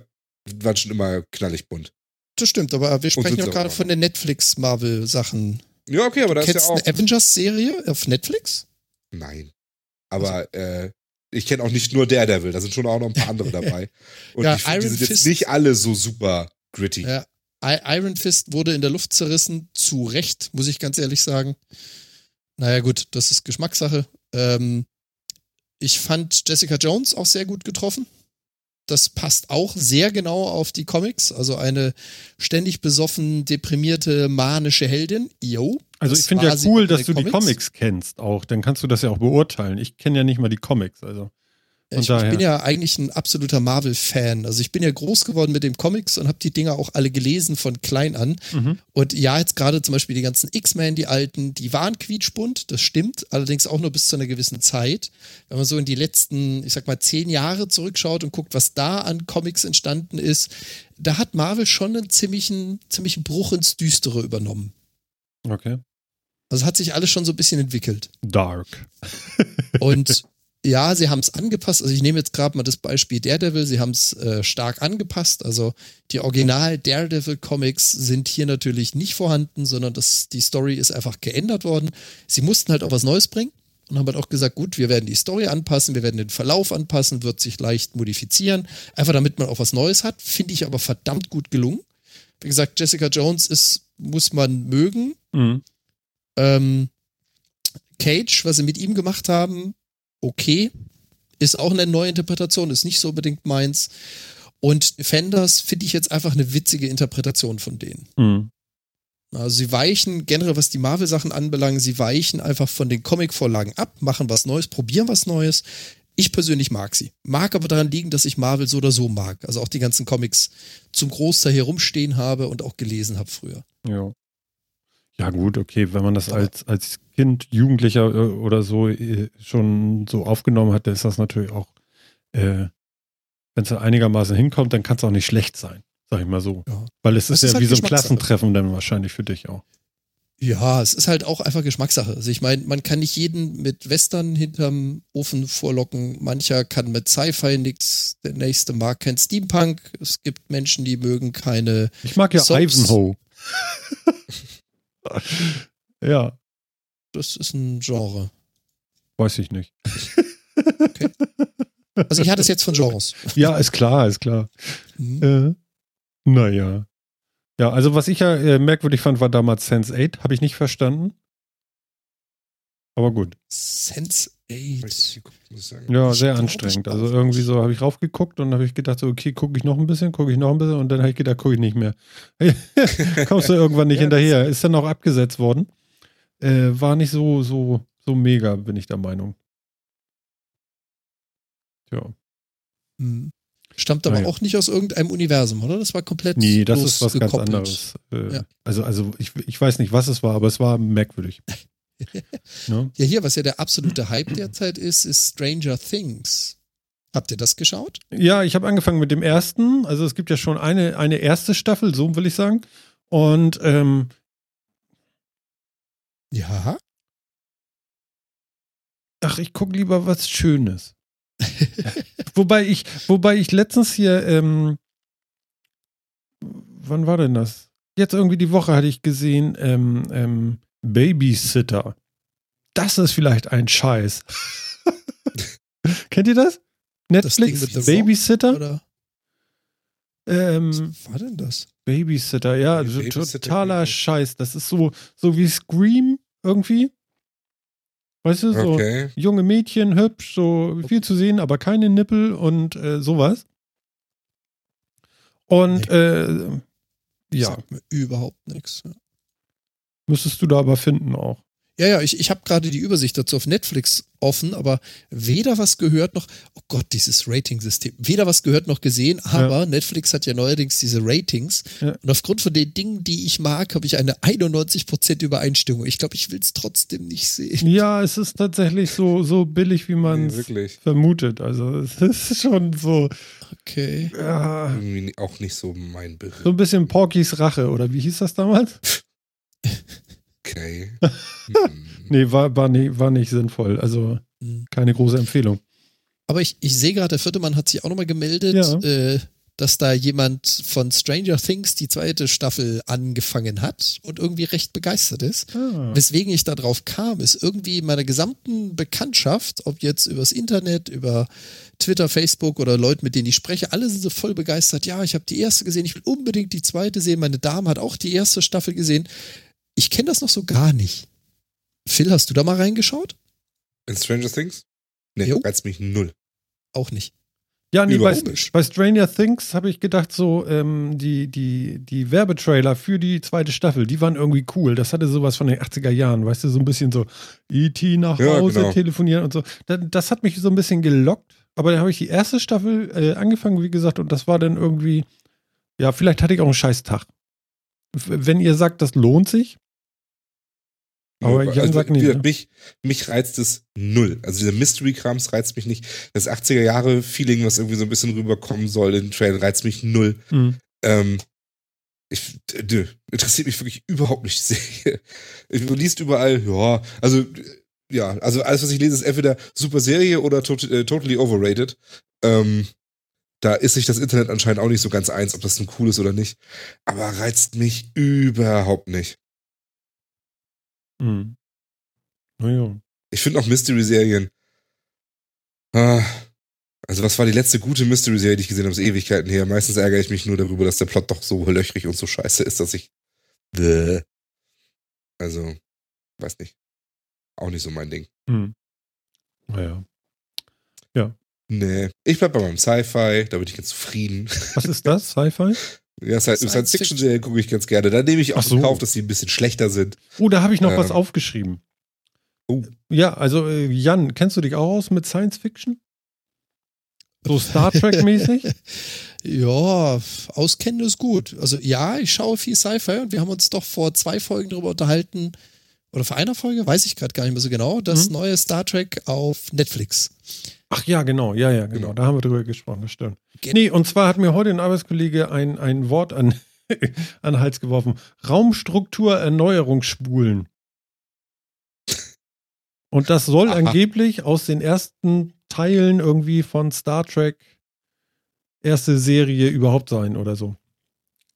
waren schon immer knallig bunt. Das stimmt, aber wir sprechen doch gerade von den Netflix-Marvel-Sachen. Ja, okay, aber da ist Kennst ja du auch. eine Avengers-Serie auf Netflix? Nein. Aber äh, ich kenne auch nicht nur Daredevil, da sind schon auch noch ein paar andere dabei. Und Ja, ich finde, die sind Fist- jetzt nicht alle so super gritty. Ja. Iron Fist wurde in der Luft zerrissen, zu Recht, muss ich ganz ehrlich sagen. Naja, gut, das ist Geschmackssache. Ähm, ich fand Jessica Jones auch sehr gut getroffen. Das passt auch sehr genau auf die Comics. Also eine ständig besoffen, deprimierte, manische Heldin. Jo. Also ich finde ja cool, dass du die Comics kennst auch. Dann kannst du das ja auch beurteilen. Ich kenne ja nicht mal die Comics. Also Ich, ich bin ja eigentlich ein absoluter Marvel-Fan. Also ich bin ja groß geworden mit den Comics und habe die Dinger auch alle gelesen von klein an. mhm. Und ja, jetzt gerade zum Beispiel die ganzen X-Men, die alten, die waren quietschbunt, das stimmt, allerdings auch nur bis zu einer gewissen Zeit. Wenn man so in die letzten, ich sag mal, zehn Jahre zurückschaut und guckt, was da an Comics entstanden ist, da hat Marvel schon einen ziemlichen, ziemlichen Bruch ins Düstere übernommen. okay. Also hat sich alles schon so ein bisschen entwickelt. Dark. Und ja, sie haben es angepasst. Also ich nehme jetzt gerade mal das Beispiel Daredevil. Sie haben es äh, stark angepasst. Also die Original Daredevil Comics sind hier natürlich nicht vorhanden, sondern das, die Story ist einfach geändert worden. Sie mussten halt auch was Neues bringen und haben halt auch gesagt, gut, wir werden die Story anpassen, wir werden den Verlauf anpassen, wird sich leicht modifizieren. Einfach damit man auch was Neues hat. Finde ich aber verdammt gut gelungen. Wie gesagt, Jessica Jones ist, muss man mögen. Mhm. Ähm, Cage, was sie mit ihm gemacht haben, okay. ist auch eine neue Interpretation, ist nicht so unbedingt meins. Und Defenders finde ich jetzt einfach eine witzige Interpretation von denen. Mhm. Also sie weichen generell, was die Marvel-Sachen anbelangt, sie weichen einfach von den Comic-Vorlagen ab, machen was Neues, probieren was Neues. Ich persönlich mag sie. Mag aber daran liegen, dass ich Marvel so oder so mag. Also auch die ganzen Comics zum Großteil hier rumstehen habe und auch gelesen habe früher. Ja. Ja, gut, okay, wenn man das als, als Kind, Jugendlicher äh, oder so äh, schon so aufgenommen hat, dann ist das natürlich auch, äh, wenn es dann einigermaßen hinkommt, dann kann es auch nicht schlecht sein, sag ich mal so. Ja. Weil es ist ist ja halt wie so ein. Klassentreffen dann wahrscheinlich für dich auch. Ja, es ist halt auch einfach Geschmackssache. Also ich meine, man kann nicht jeden mit Western hinterm Ofen vorlocken. Mancher kann mit Sci-Fi nix. Der nächste mag kein Steampunk. Es gibt Menschen, die mögen keine. Ich mag ja Soaps. Ivanhoe. ja, Das ist ein Genre. weiß ich nicht. Also ich hatte es jetzt von Genres. Ja, ist klar, ist klar. Mhm. Äh, naja. Ja, also was ich ja äh, merkwürdig fand, war damals Sense 8. Habe ich nicht verstanden. Aber gut. Sense Hab ich 8. nicht geguckt, muss ich sagen. Ja, sehr anstrengend. Also irgendwie so habe ich raufgeguckt und habe ich gedacht, so, okay, gucke ich noch ein bisschen, gucke ich noch ein bisschen und dann habe ich gedacht, gucke ich nicht mehr. Kommst du irgendwann nicht Ja, hinterher. Ist dann auch abgesetzt worden. Äh, war nicht so, so, so mega, bin ich der Meinung. Ja. Mhm. Stammt aber Naja. auch nicht aus irgendeinem Universum, oder? Das war komplett Nee, das ist was ganz losgekoppelt. anderes. Äh, Ja. Also, also ich, ich weiß nicht, was es war, aber es war merkwürdig. ne? Ja, hier, was ja der absolute Hype derzeit ist, ist Stranger Things. Habt ihr das geschaut? Ja, ich habe angefangen mit dem ersten. Also es gibt ja schon eine, eine erste Staffel, so will ich sagen. Und ähm, Ja. ach, ich gucke lieber was Schönes. wobei ich, wobei ich letztens hier, ähm, wann war denn das? Jetzt irgendwie die Woche hatte ich gesehen, ähm, ähm, Babysitter. Das ist vielleicht ein Scheiß. Kennt ihr das? Das Netflix Rock, Babysitter? Oder Ähm, was war denn das? Babysitter, ja, Nee, so Babysitter totaler. Scheiß. Das ist so, so wie Scream irgendwie. Weißt du, so Okay. junge Mädchen, hübsch, so viel zu sehen, aber keine Nippel und äh, sowas. Und äh, ja, Sagt mir überhaupt nichts. Müsstest du da aber finden auch. Ja, ja, ich, ich habe gerade die Übersicht dazu auf Netflix offen, aber weder was gehört noch, oh Gott, dieses Rating-System, weder was gehört noch gesehen, aber Netflix hat ja neuerdings diese Ratings Ja. und aufgrund von den Dingen, die ich mag, habe ich eine 91% Übereinstimmung. Ich glaube, ich will es trotzdem nicht sehen. Ja, es ist tatsächlich so, so billig, wie man Nee, es wirklich. vermutet. Also es ist schon so, Okay. ja, Irgendwie auch nicht so mein Bild. so ein bisschen Porkys Rache, oder wie hieß das damals? Okay. Nee, war, war, nie, war nicht sinnvoll. Also Mhm. keine große Empfehlung. Aber ich, ich sehe gerade, der vierte Mann hat sich auch nochmal gemeldet, Ja. äh, dass da jemand von Stranger Things die zweite Staffel angefangen hat und irgendwie recht begeistert ist. Ah. Weswegen ich da drauf kam, ist irgendwie in meiner gesamten Bekanntschaft, ob jetzt übers Internet, über Twitter, Facebook oder Leute, mit denen ich spreche, alle sind so voll begeistert. Ja, ich habe die erste gesehen, ich will unbedingt die zweite sehen. Meine Dame hat auch die erste Staffel gesehen. Ich kenne das noch so gar nicht. Phil, hast du da mal reingeschaut? In Stranger Things? Nee, Jo. reizt mich null. Auch nicht. Ja, nee, bei, bei Stranger Things habe ich gedacht, so, ähm, die, die, die Werbetrailer für die zweite Staffel, die waren irgendwie cool. Das hatte sowas von den 80er Jahren, weißt du, so ein bisschen so E.T. nach Ja, Hause genau. telefonieren und so. Das, das hat mich so ein bisschen gelockt, aber dann habe ich die erste Staffel äh, angefangen, wie gesagt, und das war dann irgendwie, ja, vielleicht hatte ich auch einen scheiß Tag. Wenn ihr sagt, das lohnt sich, Aber Ja, Jan sagt wie nicht, ne? mich, mich reizt es null. Also dieser Mystery-Krams reizt mich nicht. Das 80er-Jahre-Feeling, was irgendwie so ein bisschen rüberkommen soll in den Trailern, reizt mich null. hm, Ähm, ich, nö, interessiert mich wirklich überhaupt nicht. die Serie. Du liest überall, ja, also, ja, also alles, was ich lese, ist entweder super Serie oder tot, äh, totally overrated. Ähm, da ist sich das Internet anscheinend auch nicht so ganz eins, ob das nun cool ist oder nicht. Aber reizt mich überhaupt nicht. Hm. Naja. Ich finde auch Mystery-Serien. Ah, also, was war die letzte gute Mystery-Serie, die ich gesehen habe, ist Ewigkeiten her. Meistens ärgere ich mich nur darüber, dass der Plot doch so löchrig und so scheiße ist, dass ich. Bäh. Also, weiß nicht. Auch nicht so mein Ding. Hm. Naja. Ja. Nee. Ich bleib bei meinem Sci-Fi, da bin ich ganz zufrieden. Was ist das? Sci-Fi? Ja, Science-Fiction-Serien gucke ich ganz gerne. Da nehme ich auch so. in Kauf, dass die ein bisschen schlechter sind. Oh, da habe ich noch was Ähm. aufgeschrieben. Oh. Ja, also äh, Jan, kennst du dich auch aus mit Science Fiction? So Star Trek-mäßig? Ja, auskennen ist gut. Also ja, ich schaue viel Sci-Fi und wir haben uns doch vor zwei Folgen darüber unterhalten, oder vor einer Folge, weiß ich gerade gar nicht mehr so genau, das Mhm. neue Star Trek auf Netflix. Ach ja, genau, ja, ja, genau. Da haben wir drüber gesprochen, das stimmt. Gen- Nee, und zwar hat mir heute ein Arbeitskollege ein, ein Wort an, an den Hals geworfen. Raumstruktur Erneuerungsspulen. Und das soll Aha. angeblich aus den ersten Teilen irgendwie von Star Trek erste Serie überhaupt sein oder so.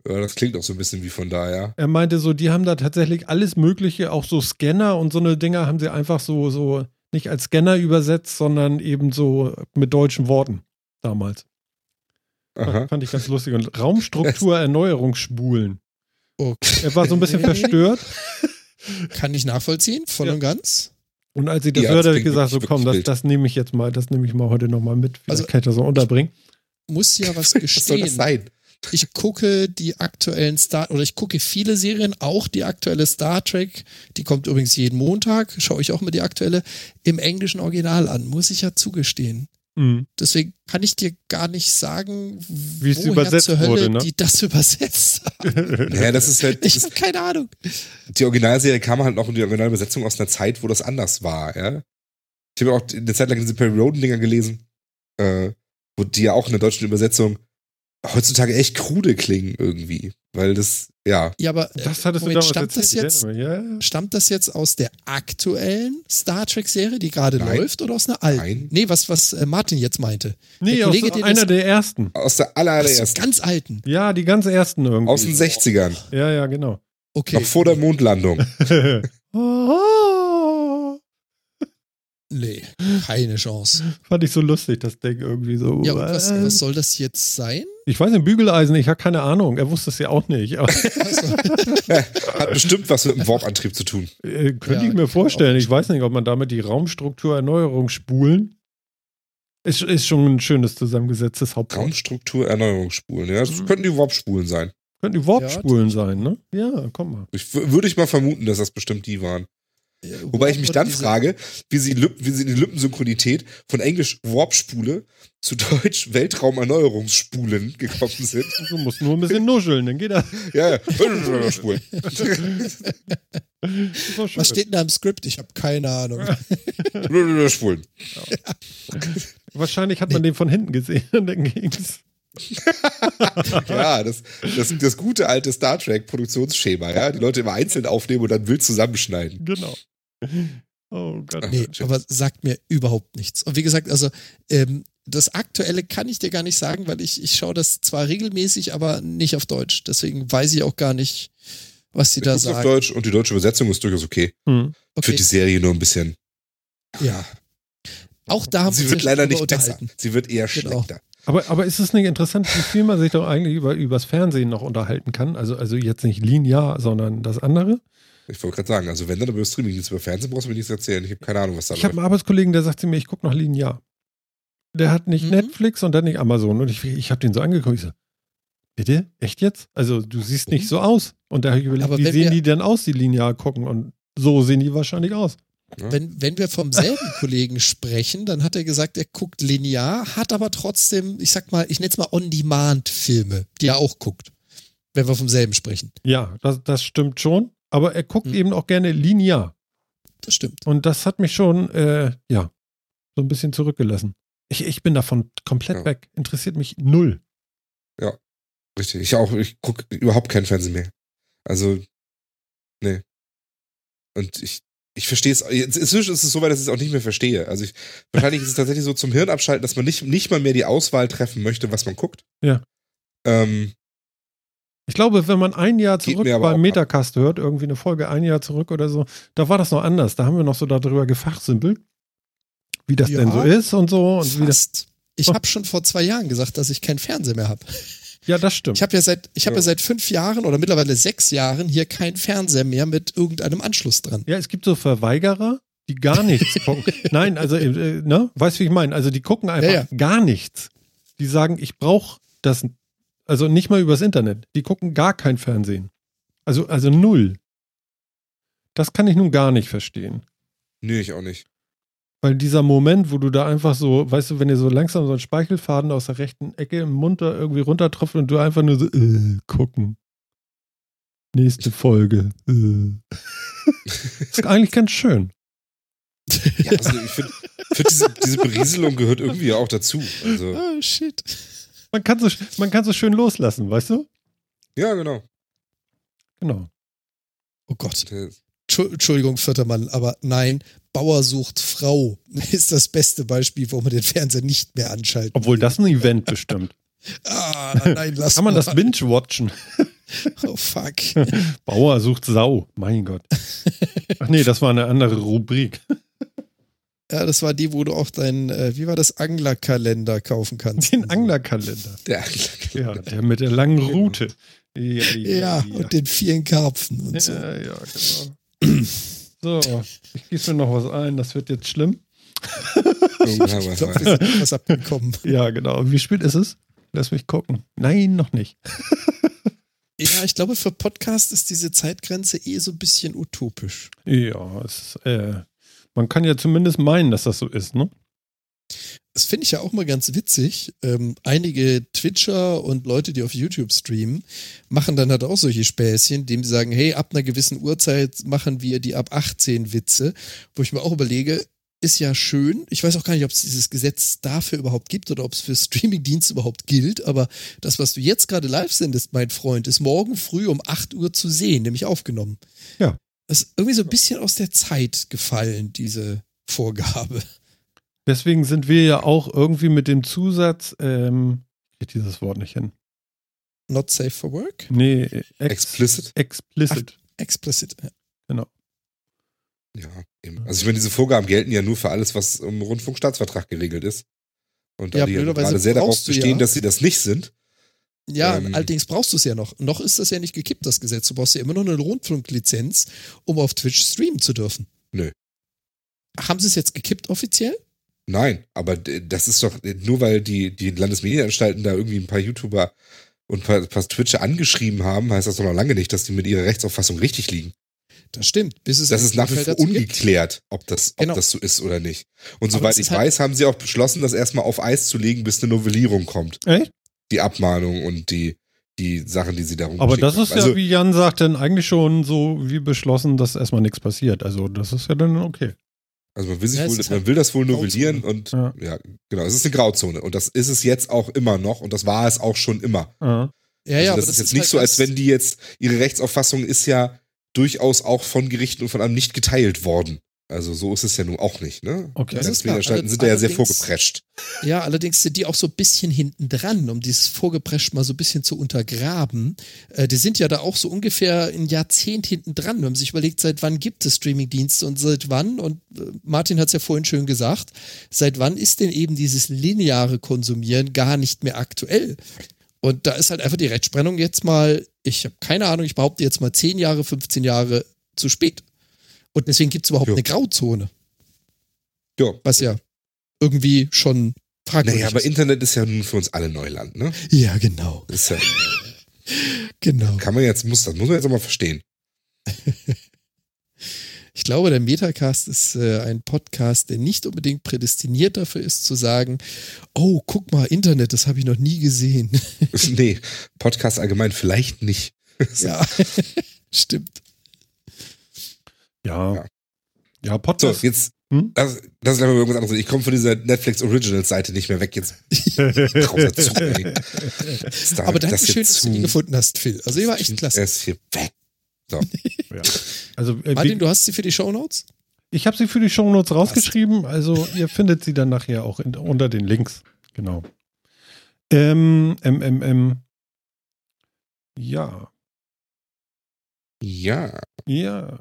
Ja, das klingt auch so ein bisschen wie von da, ja. Er meinte so, die haben da tatsächlich alles Mögliche, auch so Scanner und so eine Dinger haben sie einfach so, so nicht als Scanner übersetzt, sondern eben so mit deutschen Worten damals. Aha. Fand ich ganz lustig. Und Raumstruktur Erneuerungsspulen. Okay. Er war so ein bisschen verstört. Kann ich nachvollziehen, voll Ja. und ganz. Und als ich das Ja, hörte, habe ich gesagt, so komm, das, das nehme ich jetzt mal, das nehme ich mal heute nochmal mit. Vielleicht Also- kann ich das so unterbringen. Muss ja was Was soll gestehen. das sein? Ich gucke die aktuellen Star oder ich gucke viele Serien, auch die aktuelle Star Trek, die kommt übrigens jeden Montag, schaue ich auch mal die aktuelle, im englischen Original an, muss ich ja zugestehen. Mhm. Deswegen kann ich dir gar nicht sagen, Wie es woher übersetzt zur Hölle wurde, ne? die das übersetzt haben. Ja, das ist halt, Ich habe keine Ahnung. die Originalserie kam halt noch in die Originalbesetzung aus einer Zeit, wo das anders war, ja. Ich habe auch eine Zeit lang diese Perry Roden-Dinger gelesen, äh, wo die ja auch in der deutschen Übersetzung heutzutage echt krude klingen irgendwie. Weil das, ja, Ja, aber Das hattest Moment, du stammt das jetzt? Ja. Stammt das jetzt aus der aktuellen Star Trek-Serie, die gerade läuft, oder aus einer alten? Nein. Nee, was, was äh, Martin jetzt meinte. Nee, Der aus Kollege, den einer das- der ersten. aus der allerersten, ganz alten. Ja, die ganz ersten irgendwie. aus den 60ern, ja, ja, genau. Okay. noch vor der Mondlandung. Nee, keine Chance. Fand ich so lustig, das Ding irgendwie so. Ja, und was, was soll das jetzt sein? Ich weiß nicht, Bügeleisen, ich habe keine Ahnung. Er wusste es ja auch nicht. Aber, Also, Hat bestimmt was mit dem Warp-Antrieb zu tun. äh, könnte Ja, ich mir kann vorstellen. Ich weiß nicht, ob man damit die Raumstrukturerneuerung spulen. Ist, ist schon ein schönes zusammengesetztes Hauptwort. Raumstruktur, Erneuerungsspulen. Ja, das Mhm. könnten die Warp-Spulen sein. Könnten die Warp-Spulen sein, ne? Ja, komm mal. Ich, würde ich mal vermuten, dass das bestimmt die waren. Wobei ich mich dann diese- frage, wie sie, Lüpp- wie sie die Lippensynchronität von Englisch Warp-Spule zu Deutsch Weltraumerneuerungsspulen gekommen sind. Du musst nur ein bisschen nuscheln, dann geht das. Ja, ja. Spulen. Was steht denn da im Skript? Ich habe keine Ahnung. Spulen. Wahrscheinlich hat man den von hinten gesehen und dann ging's. Ja, das, das, das gute alte Star Trek-Produktionsschema, ja. Die Leute immer einzeln aufnehmen und dann wild zusammenschneiden. Genau. Oh Gott. Nee, aber sagt mir überhaupt nichts. Und wie gesagt, also ähm, das Aktuelle kann ich dir gar nicht sagen, weil ich, ich schaue das zwar regelmäßig, aber nicht auf Deutsch. Deswegen weiß ich auch gar nicht, was sie Ich da guck's auf sagen. Deutsch und die deutsche Übersetzung ist durchaus okay. Hm. Für Okay, die Serie nur ein bisschen. ja. Auch da haben wir Sie wird leider nicht besser. Sie wird eher Genau. schlechter. Aber, aber ist es nicht interessant, wie viel man sich doch eigentlich über, übers Fernsehen noch unterhalten kann? Also, also jetzt nicht linear, sondern das andere? Ich wollte gerade sagen, also wenn dann über Streaming nichts über Fernsehen brauchst du mir nichts erzählen. Ich habe keine Ahnung, was da Ich habe einen Arbeitskollegen, der sagt zu mir, ich gucke noch linear. Der hat nicht Mhm. Netflix und der hat nicht Amazon. Und ich, ich habe den so angeguckt. Ich so, bitte? Echt jetzt? Also du siehst nicht so aus. Und da habe ich überlegt, Aber wie sehen die denn aus, die linear gucken? Und so sehen die wahrscheinlich aus. Wenn, wenn wir vom selben Kollegen sprechen, dann hat er gesagt, er guckt linear, hat aber trotzdem, ich sag mal, ich nenne es mal On-Demand-Filme, die er auch guckt. Wenn wir vom selben sprechen. Ja, das, das stimmt schon. Aber er guckt Mhm. eben auch gerne linear. Das stimmt. Und das hat mich schon, äh, ja, so ein bisschen zurückgelassen. Ich, ich bin davon komplett Ja. weg. Interessiert mich null. Richtig. Ich auch, ich gucke überhaupt keinen Fernsehen mehr. Also, nee. Und ich, ich verstehe es, inzwischen ist es so weit, dass ich es auch nicht mehr verstehe. Also ich, wahrscheinlich ist es tatsächlich so zum Hirnabschalten, dass man nicht, nicht mal mehr die Auswahl treffen möchte, was man guckt. Ja. Ähm, Ich glaube, wenn man ein Jahr zurück beim ab. Metacast hört, irgendwie eine Folge ein Jahr zurück oder so, da war das noch anders. Da haben wir noch so darüber gefachsimpelt, wie das Ja. denn so ist und so. Und wie das, Fast. Ich habe schon vor zwei Jahren gesagt, dass ich keinen Fernseher mehr habe. Ja, das stimmt. Ich habe ja seit, ich habe Ja. ja seit fünf Jahren oder mittlerweile sechs Jahren hier keinen Fernseher mehr mit irgendeinem Anschluss dran. ja, es gibt so Verweigerer, die gar nichts gucken. Nein, also, äh, ne? Weißt du, wie ich meine? Also, die gucken einfach Ja, gar nichts. Die sagen, ich brauche das, also nicht mal übers Internet. Die gucken gar kein Fernsehen. Also, also null. Das kann ich nun gar nicht verstehen. Nö, ich auch nicht. Weil dieser Moment, wo du da einfach so, weißt du, wenn dir so langsam so ein Speichelfaden aus der rechten Ecke im Mund da irgendwie runtertropft und du einfach nur so, äh, gucken. Nächste Folge. Äh. ist eigentlich ganz schön. Ja, also ich finde, find diese, diese Berieselung gehört irgendwie auch dazu. Also, Oh, shit. Man kann so, man kann so schön loslassen, weißt du? ja, genau. Genau. Oh Gott. Das- Entschuldigung, vierter Mann, aber nein, Bauer sucht Frau ist das beste Beispiel, wo man den Fernseher nicht mehr anschalten Obwohl das ein Event bestimmt. Ah, nein, lass Kann man mal. das binge-watchen? Oh, fuck. Bauer sucht Sau. Mein Gott. Ach nee, das war eine andere Rubrik. Ja, das war die, wo du auch dein, äh, wie war das, Anglerkalender kaufen kannst. Den Anglerkalender. Der Ja, der mit der langen Route. Ja, Ja, und den vielen Karpfen und so. Ja, ja, genau. So, ich gieße mir noch was ein, das wird jetzt schlimm. Ich glaube, wir sind etwas abgekommen. Ja, genau. Wie spät ist es? Lass mich gucken. Nein, noch nicht. Ja, ich glaube, für Podcast ist diese Zeitgrenze eh so ein bisschen utopisch. Ja, es, äh, man kann ja zumindest meinen, dass das so ist, ne? Das finde ich ja auch mal ganz witzig. Ähm, einige Twitcher und Leute, die auf YouTube streamen, machen dann halt auch solche Späßchen, indem sie sagen, hey, ab einer gewissen Uhrzeit machen wir die ab 18 Witze, wo ich mir auch überlege, ist ja schön. Ich weiß auch gar nicht, ob es dieses Gesetz dafür überhaupt gibt oder ob es für Streamingdienste überhaupt gilt, aber das, was du jetzt gerade live sendest, mein Freund, ist morgen früh um 8 Uhr zu sehen, nämlich aufgenommen. Ja. Das ist irgendwie so ein bisschen aus der Zeit gefallen, diese Vorgabe. Deswegen sind wir ja auch irgendwie mit dem Zusatz, ähm, ich krieg dieses Wort nicht hin. Not safe for work? Nee, ex Explicit? explicit. Explicit. ja. Ja, eben. Also ich meine, diese Vorgaben gelten ja nur für alles, was im Rundfunkstaatsvertrag geregelt ist. Und da Ja, die ja gerade sehr darauf bestehen, ja- dass sie das nicht sind. Ja, Ähm. allerdings brauchst du es ja noch. Noch ist das ja nicht gekippt, das Gesetz. Du brauchst ja immer noch eine Rundfunklizenz, um auf Twitch streamen zu dürfen. Nö. Haben sie es jetzt gekippt offiziell? Nein, aber das ist doch nur, weil die, die Landesmedienanstalten da irgendwie ein paar YouTuber und ein paar, ein paar Twitcher angeschrieben haben, heißt das doch noch lange nicht, dass die mit ihrer Rechtsauffassung richtig liegen. Das stimmt. Bis es Das ist nach wie vor ungeklärt, ob das, ob Genau. das so ist oder nicht. Und Aber soweit ich halt- weiß, haben sie auch beschlossen, das erstmal auf Eis zu legen, bis eine Novellierung kommt. Echt? Die Abmahnung und die, die Sachen, die sie darum Aber das ist also, ja, wie Jan sagt, dann eigentlich schon so wie beschlossen, dass erstmal nichts passiert. Also das ist ja dann okay. Also man will, sich Ja, wohl, man halt will das wohl novellieren und Ja. ja. genau, es ist eine Grauzone und das ist es jetzt auch immer noch und das war es auch schon immer. Ja. Ja, ja, also aber das ist jetzt nicht halt so, als das- wenn die jetzt, ihre Rechtsauffassung ist ja durchaus auch von Gerichten und von allem nicht geteilt worden. Also so ist es ja nun auch nicht, ne? Okay. Die Das ist klar. Landesmedienanstalten sind da ja sehr Allerdings- vorgeprescht. Ja, allerdings sind die auch so ein bisschen hinten dran, um dieses Vorgeprescht mal so ein bisschen zu untergraben. Äh, die sind ja da auch so ungefähr ein Jahrzehnt hinten dran. Wir haben sich überlegt, seit wann gibt es Streamingdienste und seit wann, und äh, Martin hat es ja vorhin schön gesagt, seit wann ist denn eben dieses lineare Konsumieren gar nicht mehr aktuell? Und da ist halt einfach die Rechtsprennung jetzt mal, ich habe keine Ahnung, ich behaupte jetzt mal 10 Jahre, 15 Jahre zu spät. Und deswegen gibt es überhaupt Ja. eine Grauzone, Ja. was ja irgendwie schon fragwürdig Naja, aber ist. Internet ist ja nun für uns alle Neuland, ne? Ja, genau. Ist ja, Genau. kann man jetzt, muss, das muss man jetzt auch mal verstehen. Ich glaube, der Metacast ist äh, ein Podcast, der nicht unbedingt prädestiniert dafür ist, zu sagen, oh, guck mal, Internet, das habe ich noch nie gesehen. nee, Podcast allgemein vielleicht nicht. ja, stimmt. Ja. Ja. Ja, So, Podcast. jetzt, Hm? das, das ist aber irgendwas anderes. Ich komme von dieser Netflix Originals Seite nicht mehr weg. Jetzt da- Aber das danke schön, jetzt dass du die gefunden hast, Phil. Also, die war echt klasse. Er ist hier weg. So. ja. Also äh, Martin, du hast sie für die Shownotes? ich habe sie für die Shownotes rausgeschrieben, also ihr findet sie dann nachher auch in, unter den Links. Genau. Ähm, MMM. Ja, Ja. ja.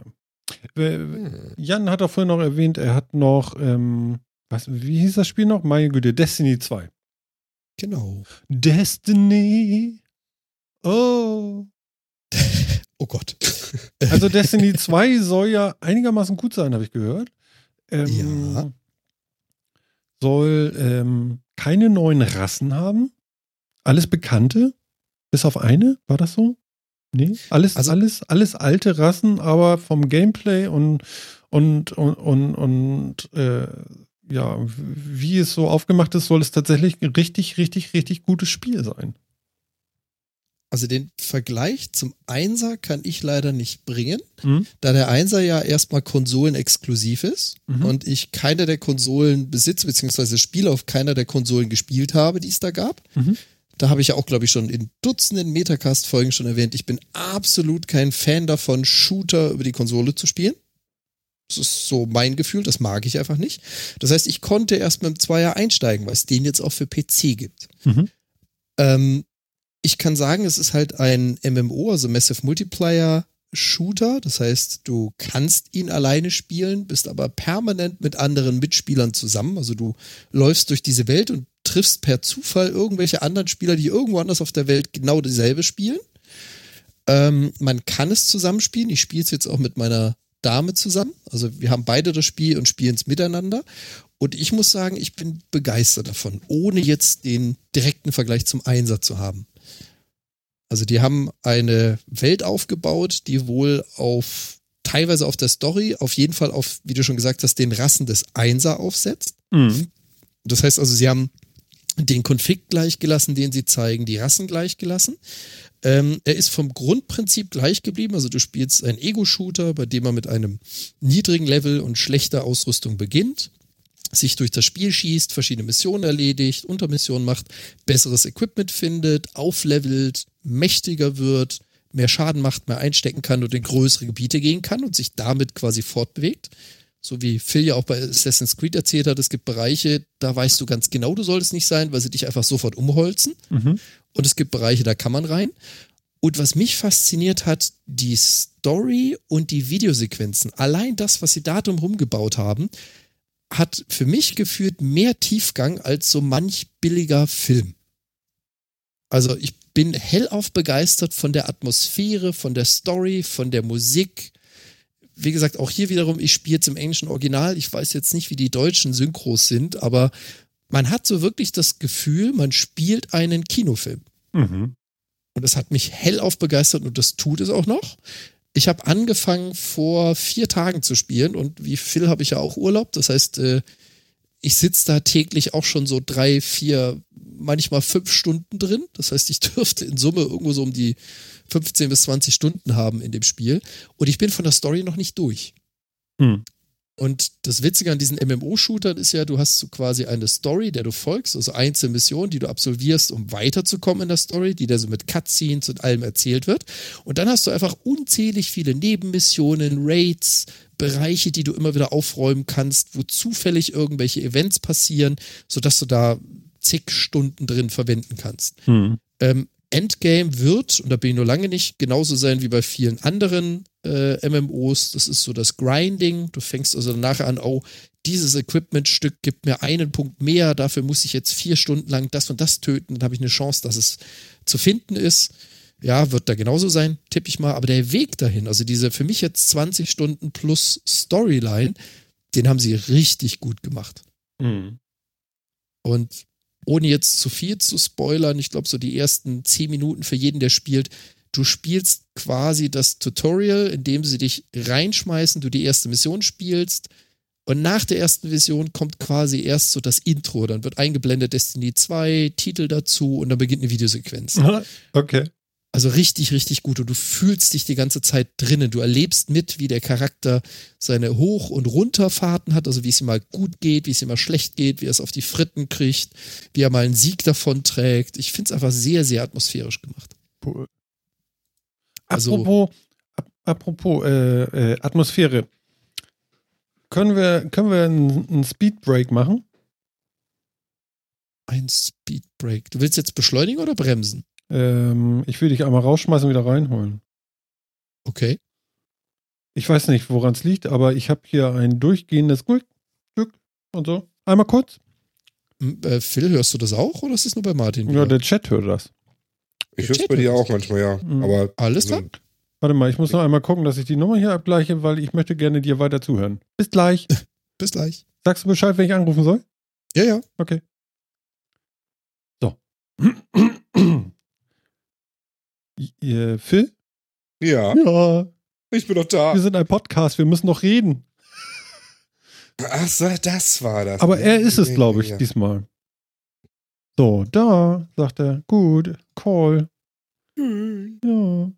Hm. Jan hat auch vorhin noch erwähnt, er hat noch, ähm, was, wie hieß das Spiel noch? Meine Güte, Destiny 2. Genau. Destiny. Oh. Oh Gott. Also Destiny 2 soll ja einigermaßen gut sein, habe ich gehört. ähm, Ja. soll ähm, keine neuen Rassen haben. Alles Bekannte. Bis auf eine, war das so? Nee, alles, Also- alles, alles alte Rassen, aber vom Gameplay und und und und, und äh, ja, wie es so aufgemacht ist, soll es tatsächlich ein richtig, richtig, richtig gutes Spiel sein. Also den Vergleich zum Einser kann ich leider nicht bringen, Mhm. da der Einser ja erstmal konsolenexklusiv ist Mhm. und ich keine der Konsolen besitze, beziehungsweise Spiele auf keiner der Konsolen gespielt habe, die es da gab. Mhm. Da habe ich ja auch, glaube ich, schon in Dutzenden Metacast-Folgen schon erwähnt, ich bin absolut kein Fan davon, Shooter über die Konsole zu spielen. Das ist so mein Gefühl, das mag ich einfach nicht. Das heißt, ich konnte erst mit dem Zweier einsteigen, weil es den jetzt auch für PC gibt. Mhm. Ähm, ich kann sagen, es ist halt ein MMO, also Massive Multiplayer Shooter. Das heißt, du kannst ihn alleine spielen, bist aber permanent mit anderen Mitspielern zusammen. Also du läufst durch diese Welt und triffst per Zufall irgendwelche anderen Spieler, die irgendwo anders auf der Welt genau dieselbe spielen. Ähm, man kann es zusammenspielen. Ich spiele es jetzt auch mit meiner Dame zusammen. Also wir haben beide das Spiel und spielen es miteinander. Und ich muss sagen, ich bin begeistert davon, ohne jetzt den direkten Vergleich zum Einser zu haben. Also die haben eine Welt aufgebaut, die wohl auf teilweise auf der Story, auf jeden Fall auf, wie du schon gesagt hast, den Rassen des Einser aufsetzt. Mhm. Das heißt also, sie haben den Konflikt gleich gelassen, den sie zeigen, die Rassen gleich gelassen. Ähm, er ist vom Grundprinzip gleich geblieben. Also du spielst einen Ego-Shooter, bei dem man mit einem niedrigen Level und schlechter Ausrüstung beginnt, sich durch das Spiel schießt, verschiedene Missionen erledigt, Untermissionen macht, besseres Equipment findet, auflevelt, mächtiger wird, mehr Schaden macht, mehr einstecken kann und in größere Gebiete gehen kann und sich damit quasi fortbewegt so wie Phil ja auch bei Assassin's Creed erzählt hat, es gibt Bereiche, da weißt du ganz genau, du solltest nicht sein, weil sie dich einfach sofort umholzen. Mhm. Und es gibt Bereiche, da kann man rein. Und was mich fasziniert hat, die Story und die Videosequenzen, allein das, was sie da drum rumgebaut haben, hat für mich gefühlt mehr Tiefgang als so manch billiger Film. Also ich bin hellauf begeistert von der Atmosphäre, von der Story, von der Musik. Wie gesagt, auch hier wiederum, ich spiele jetzt im englischen Original. Ich weiß jetzt nicht, wie die deutschen Synchros sind, aber man hat so wirklich das Gefühl, man spielt einen Kinofilm. Mhm. Und das hat mich hellauf begeistert und das tut es auch noch. Ich habe angefangen vor vier Tagen zu spielen und wie Phil habe ich ja auch Urlaub. Das heißt, äh, ich sitze da täglich auch schon so drei, vier, manchmal fünf Stunden drin. Das heißt, ich dürfte in Summe irgendwo so um die 15 bis 20 Stunden haben in dem Spiel. Und ich bin von der Story noch nicht durch. Hm. Und das Witzige an diesen MMO-Shootern ist ja, du hast so quasi eine Story, der du folgst, also einzelne Missionen, die du absolvierst, um weiterzukommen in der Story, die da so mit Cutscenes und allem erzählt wird. Und dann hast du einfach unzählig viele Nebenmissionen, Raids, Bereiche, die du immer wieder aufräumen kannst, wo zufällig irgendwelche Events passieren, sodass du da zig Stunden drin verwenden kannst. Hm. Ähm, Endgame wird, und da bin ich nur lange nicht, genauso sein wie bei vielen anderen äh, MMOs. Das ist so das Grinding. Du fängst also nachher an, oh, dieses Equipmentstück gibt mir einen Punkt mehr, dafür muss ich jetzt vier Stunden lang das und das töten, dann habe ich eine Chance, dass es zu finden ist. Ja, wird da genauso sein, tippe ich mal. Aber der Weg dahin, also diese für mich jetzt 20 Stunden plus Storyline, den haben sie richtig gut gemacht. Hm. Und ohne jetzt zu viel zu spoilern, ich glaube, so die ersten zehn Minuten für jeden, der spielt, du spielst quasi das Tutorial, in dem sie dich reinschmeißen, du die erste Mission spielst. Und nach der ersten Mission kommt quasi erst so das Intro. Dann wird eingeblendet Destiny 2, Titel dazu und dann beginnt eine Videosequenz. Okay. Also richtig, richtig gut. Und du fühlst dich die ganze Zeit drinnen. Du erlebst mit, wie der Charakter seine Hoch- und Runterfahrten hat, also wie es ihm mal gut geht, wie es ihm mal schlecht geht, wie er es auf die Fritten kriegt, wie er mal einen Sieg davon trägt. Ich finde es einfach sehr, sehr atmosphärisch gemacht. Cool. Also- apropos ap apropos äh, äh, Atmosphäre. Können wir, können wir einen, einen Speedbreak machen? Ein Speedbreak. Du willst jetzt beschleunigen oder bremsen? Ähm, ich will dich einmal rausschmeißen und wieder reinholen. Okay. Ich weiß nicht, woran es liegt, aber ich habe hier ein durchgehendes Glück, und so. Einmal kurz. M- Äh, Phil, hörst du das auch oder ist es nur bei Martin? Ja, wieder? der Chat hört das. Ich höre es bei dir auch manchmal, ja. Mhm. Aber Alles also, klar. Warte mal, ich muss noch einmal gucken, dass ich die Nummer hier abgleiche, weil ich möchte gerne dir weiter zuhören. Bis gleich. Bis gleich. Sagst du Bescheid, wenn ich anrufen soll? Ja, ja. Okay. So. Ihr, Phil? Ja, Ja, ich bin doch da. wir sind ein Podcast, wir müssen noch reden. Ach so, das war das. Aber er ist es, glaube ich, ja. diesmal. So, da, sagt er. Gut, call. Ja.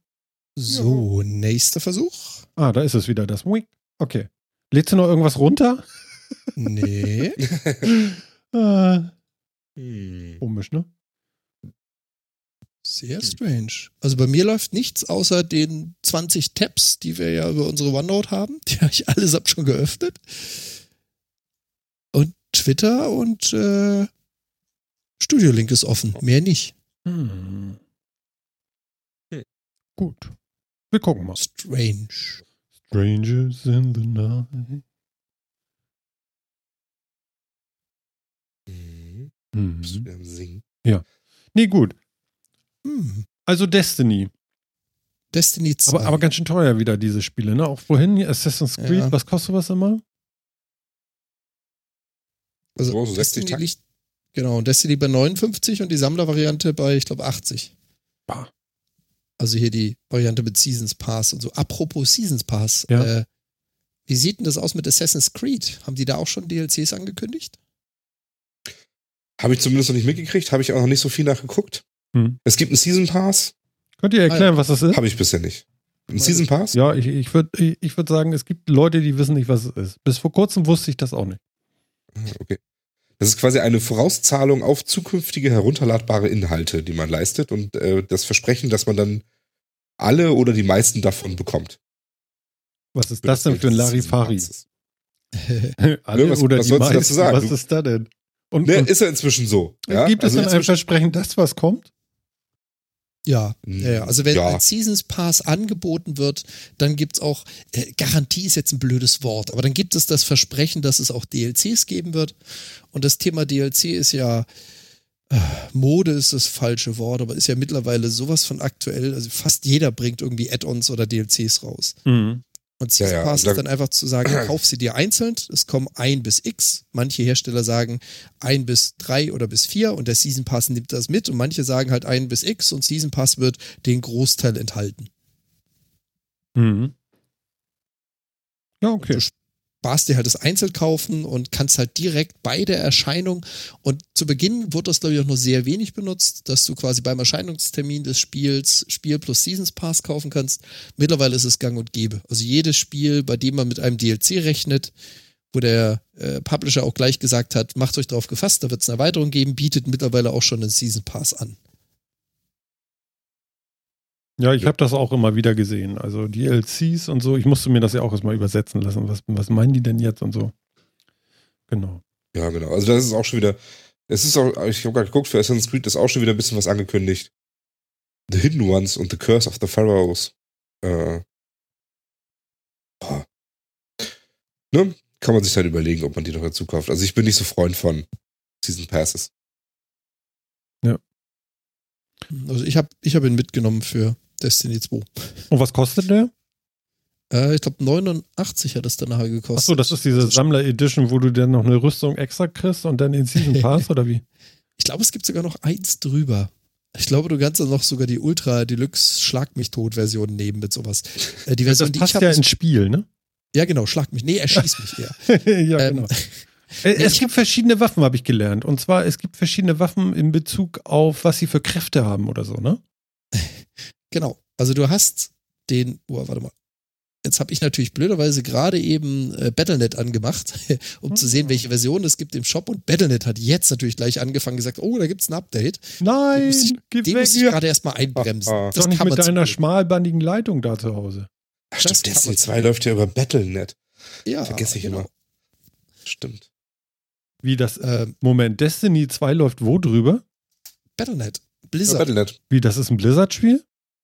So, nächster Versuch. Ah, da ist es wieder, das Wink. Okay. Lädst du noch irgendwas runter? Nee. Äh, Hm. komisch, ne? Sehr strange. Also bei mir läuft nichts außer den 20 Tabs, die wir ja über unsere OneNote haben. Die habe ich allesamt schon geöffnet. Und Twitter und äh, Studio Link ist offen. Mehr nicht. Hm. Hm. Gut. Wir gucken mal. Strange. Strangers in the night. Mhm. Mhm. Am Singen? Nee, gut. Hm. Also Destiny. Destiny 2. Aber, aber ganz schön teuer wieder, diese Spiele, ne? Auch vorhin hier Assassin's Creed, Ja. was kostet was immer? also so 60 Destiny liegt, genau, Destiny bei 59 und die Sammlervariante bei, ich glaube, 80. Bah. Also hier die Variante mit Seasons Pass und so. Apropos Seasons Pass, Ja. äh, wie sieht denn das aus mit Assassin's Creed? Haben die da auch schon DLCs angekündigt? Habe ich zumindest noch nicht mitgekriegt, habe ich auch noch nicht so viel nachgeguckt. Hm. Es gibt einen Season Pass, Könnt ihr erklären, was das ist? habe ich bisher nicht. Ein Season Pass? Ja, ich, ich würde ich, ich würd sagen, es gibt Leute, die wissen nicht, was es ist. Bis vor kurzem wusste ich das auch nicht. Ah, Okay. Das ist quasi eine Vorauszahlung auf zukünftige herunterladbare Inhalte, die man leistet und äh, das Versprechen, dass man dann alle oder die meisten davon bekommt. Was ist das denn für ein Larifari? Alle Ne, was- oder was die du dazu meisten? sagen? Was ist da denn? Und, Ne, und ist ja inzwischen so. Ja? gibt es also denn ein inzwischen- Versprechen, das was kommt? Ja, ja, ja. also wenn Ja. ein Seasons Pass angeboten wird, dann gibt's auch, äh, Garantie ist jetzt ein blödes Wort, aber dann gibt es das Versprechen, dass es auch DLCs geben wird. Und das Thema DLC ist ja, äh, Mode ist das falsche Wort, aber ist ja mittlerweile sowas von aktuell. Also fast jeder bringt irgendwie Add-ons oder DLCs raus. Mhm. Und Season Ja, ja, Pass und ist dann einfach zu sagen, kauf sie dir einzeln, es kommen ein bis x. Manche Hersteller sagen ein bis drei oder bis vier und der Season Pass nimmt das mit und manche sagen halt ein bis x und Season Pass wird den Großteil enthalten. Mhm. Ja, okay. Du sparst dir halt das Einzelkaufen und kannst halt direkt bei der Erscheinung und zu Beginn wurde das glaube ich auch nur sehr wenig benutzt, dass du quasi beim Erscheinungstermin des Spiels Spiel plus Seasons Pass kaufen kannst. Mittlerweile ist es gang und gäbe. Also jedes Spiel, bei dem man mit einem DLC rechnet, wo der äh, Publisher auch gleich gesagt hat, macht euch darauf gefasst, da wird es eine Erweiterung geben, bietet mittlerweile auch schon einen Season Pass an. Ja, ich habe das auch immer wieder gesehen. Also DLCs und so. Ich musste mir das ja auch erstmal übersetzen lassen. Was, was meinen die denn jetzt und so? Genau. Ja, genau. Also das ist auch schon wieder. Es ist auch, ich habe gerade geguckt, für Assassin's Creed ist auch schon wieder ein bisschen was angekündigt. The Hidden Ones und The Curse of the Pharaohs. Äh, boah. Ne? Kann man sich dann überlegen, ob man die noch dazu kauft. Also ich bin nicht so Freund von Season Passes. Also ich habe ich hab ihn mitgenommen für Destiny 2. Und was kostet der? Äh, ich glaube 89 hat es dann nachher gekostet. Achso, das ist diese Also Sammler-Edition, wo du dann noch eine Rüstung extra kriegst und dann den Season Pass oder wie? Ich glaube, es gibt sogar noch eins drüber. Ich glaube, du kannst dann noch sogar die Ultra Deluxe Schlag mich tot Version nehmen mit sowas. Äh, die Version, Das die passt ich habe, ja ins Spiel, ne? ja genau, schlag mich. Nee, erschieß mich eher. ja, Ähm, genau. Äh, Es ich gibt verschiedene Waffen, habe ich gelernt. Und zwar, es gibt verschiedene Waffen in Bezug auf, was sie für Kräfte haben oder so, ne? Genau. Also du hast den, oh, warte mal. Jetzt habe ich natürlich blöderweise gerade eben äh, Battlenet angemacht, um zu sehen, welche Version es gibt im Shop. Und Battlenet hat jetzt natürlich gleich angefangen gesagt, oh, da gibt's ein Update. Nein, Den muss ich, den muss ich gerade erstmal einbremsen. Ah, ah. Das Doch nicht mit deiner schmalbandigen Leitung da zu Hause. Ach, Das stimmt, Destiny man 2 läuft ja über Battlenet. Ja, Vergesse ich genau. immer. Stimmt. Wie das, Ähm, Moment, Destiny 2 läuft wo drüber? Battlenet. Ja, Blizzard. Battlenet. Wie, das ist ein Blizzard-Spiel?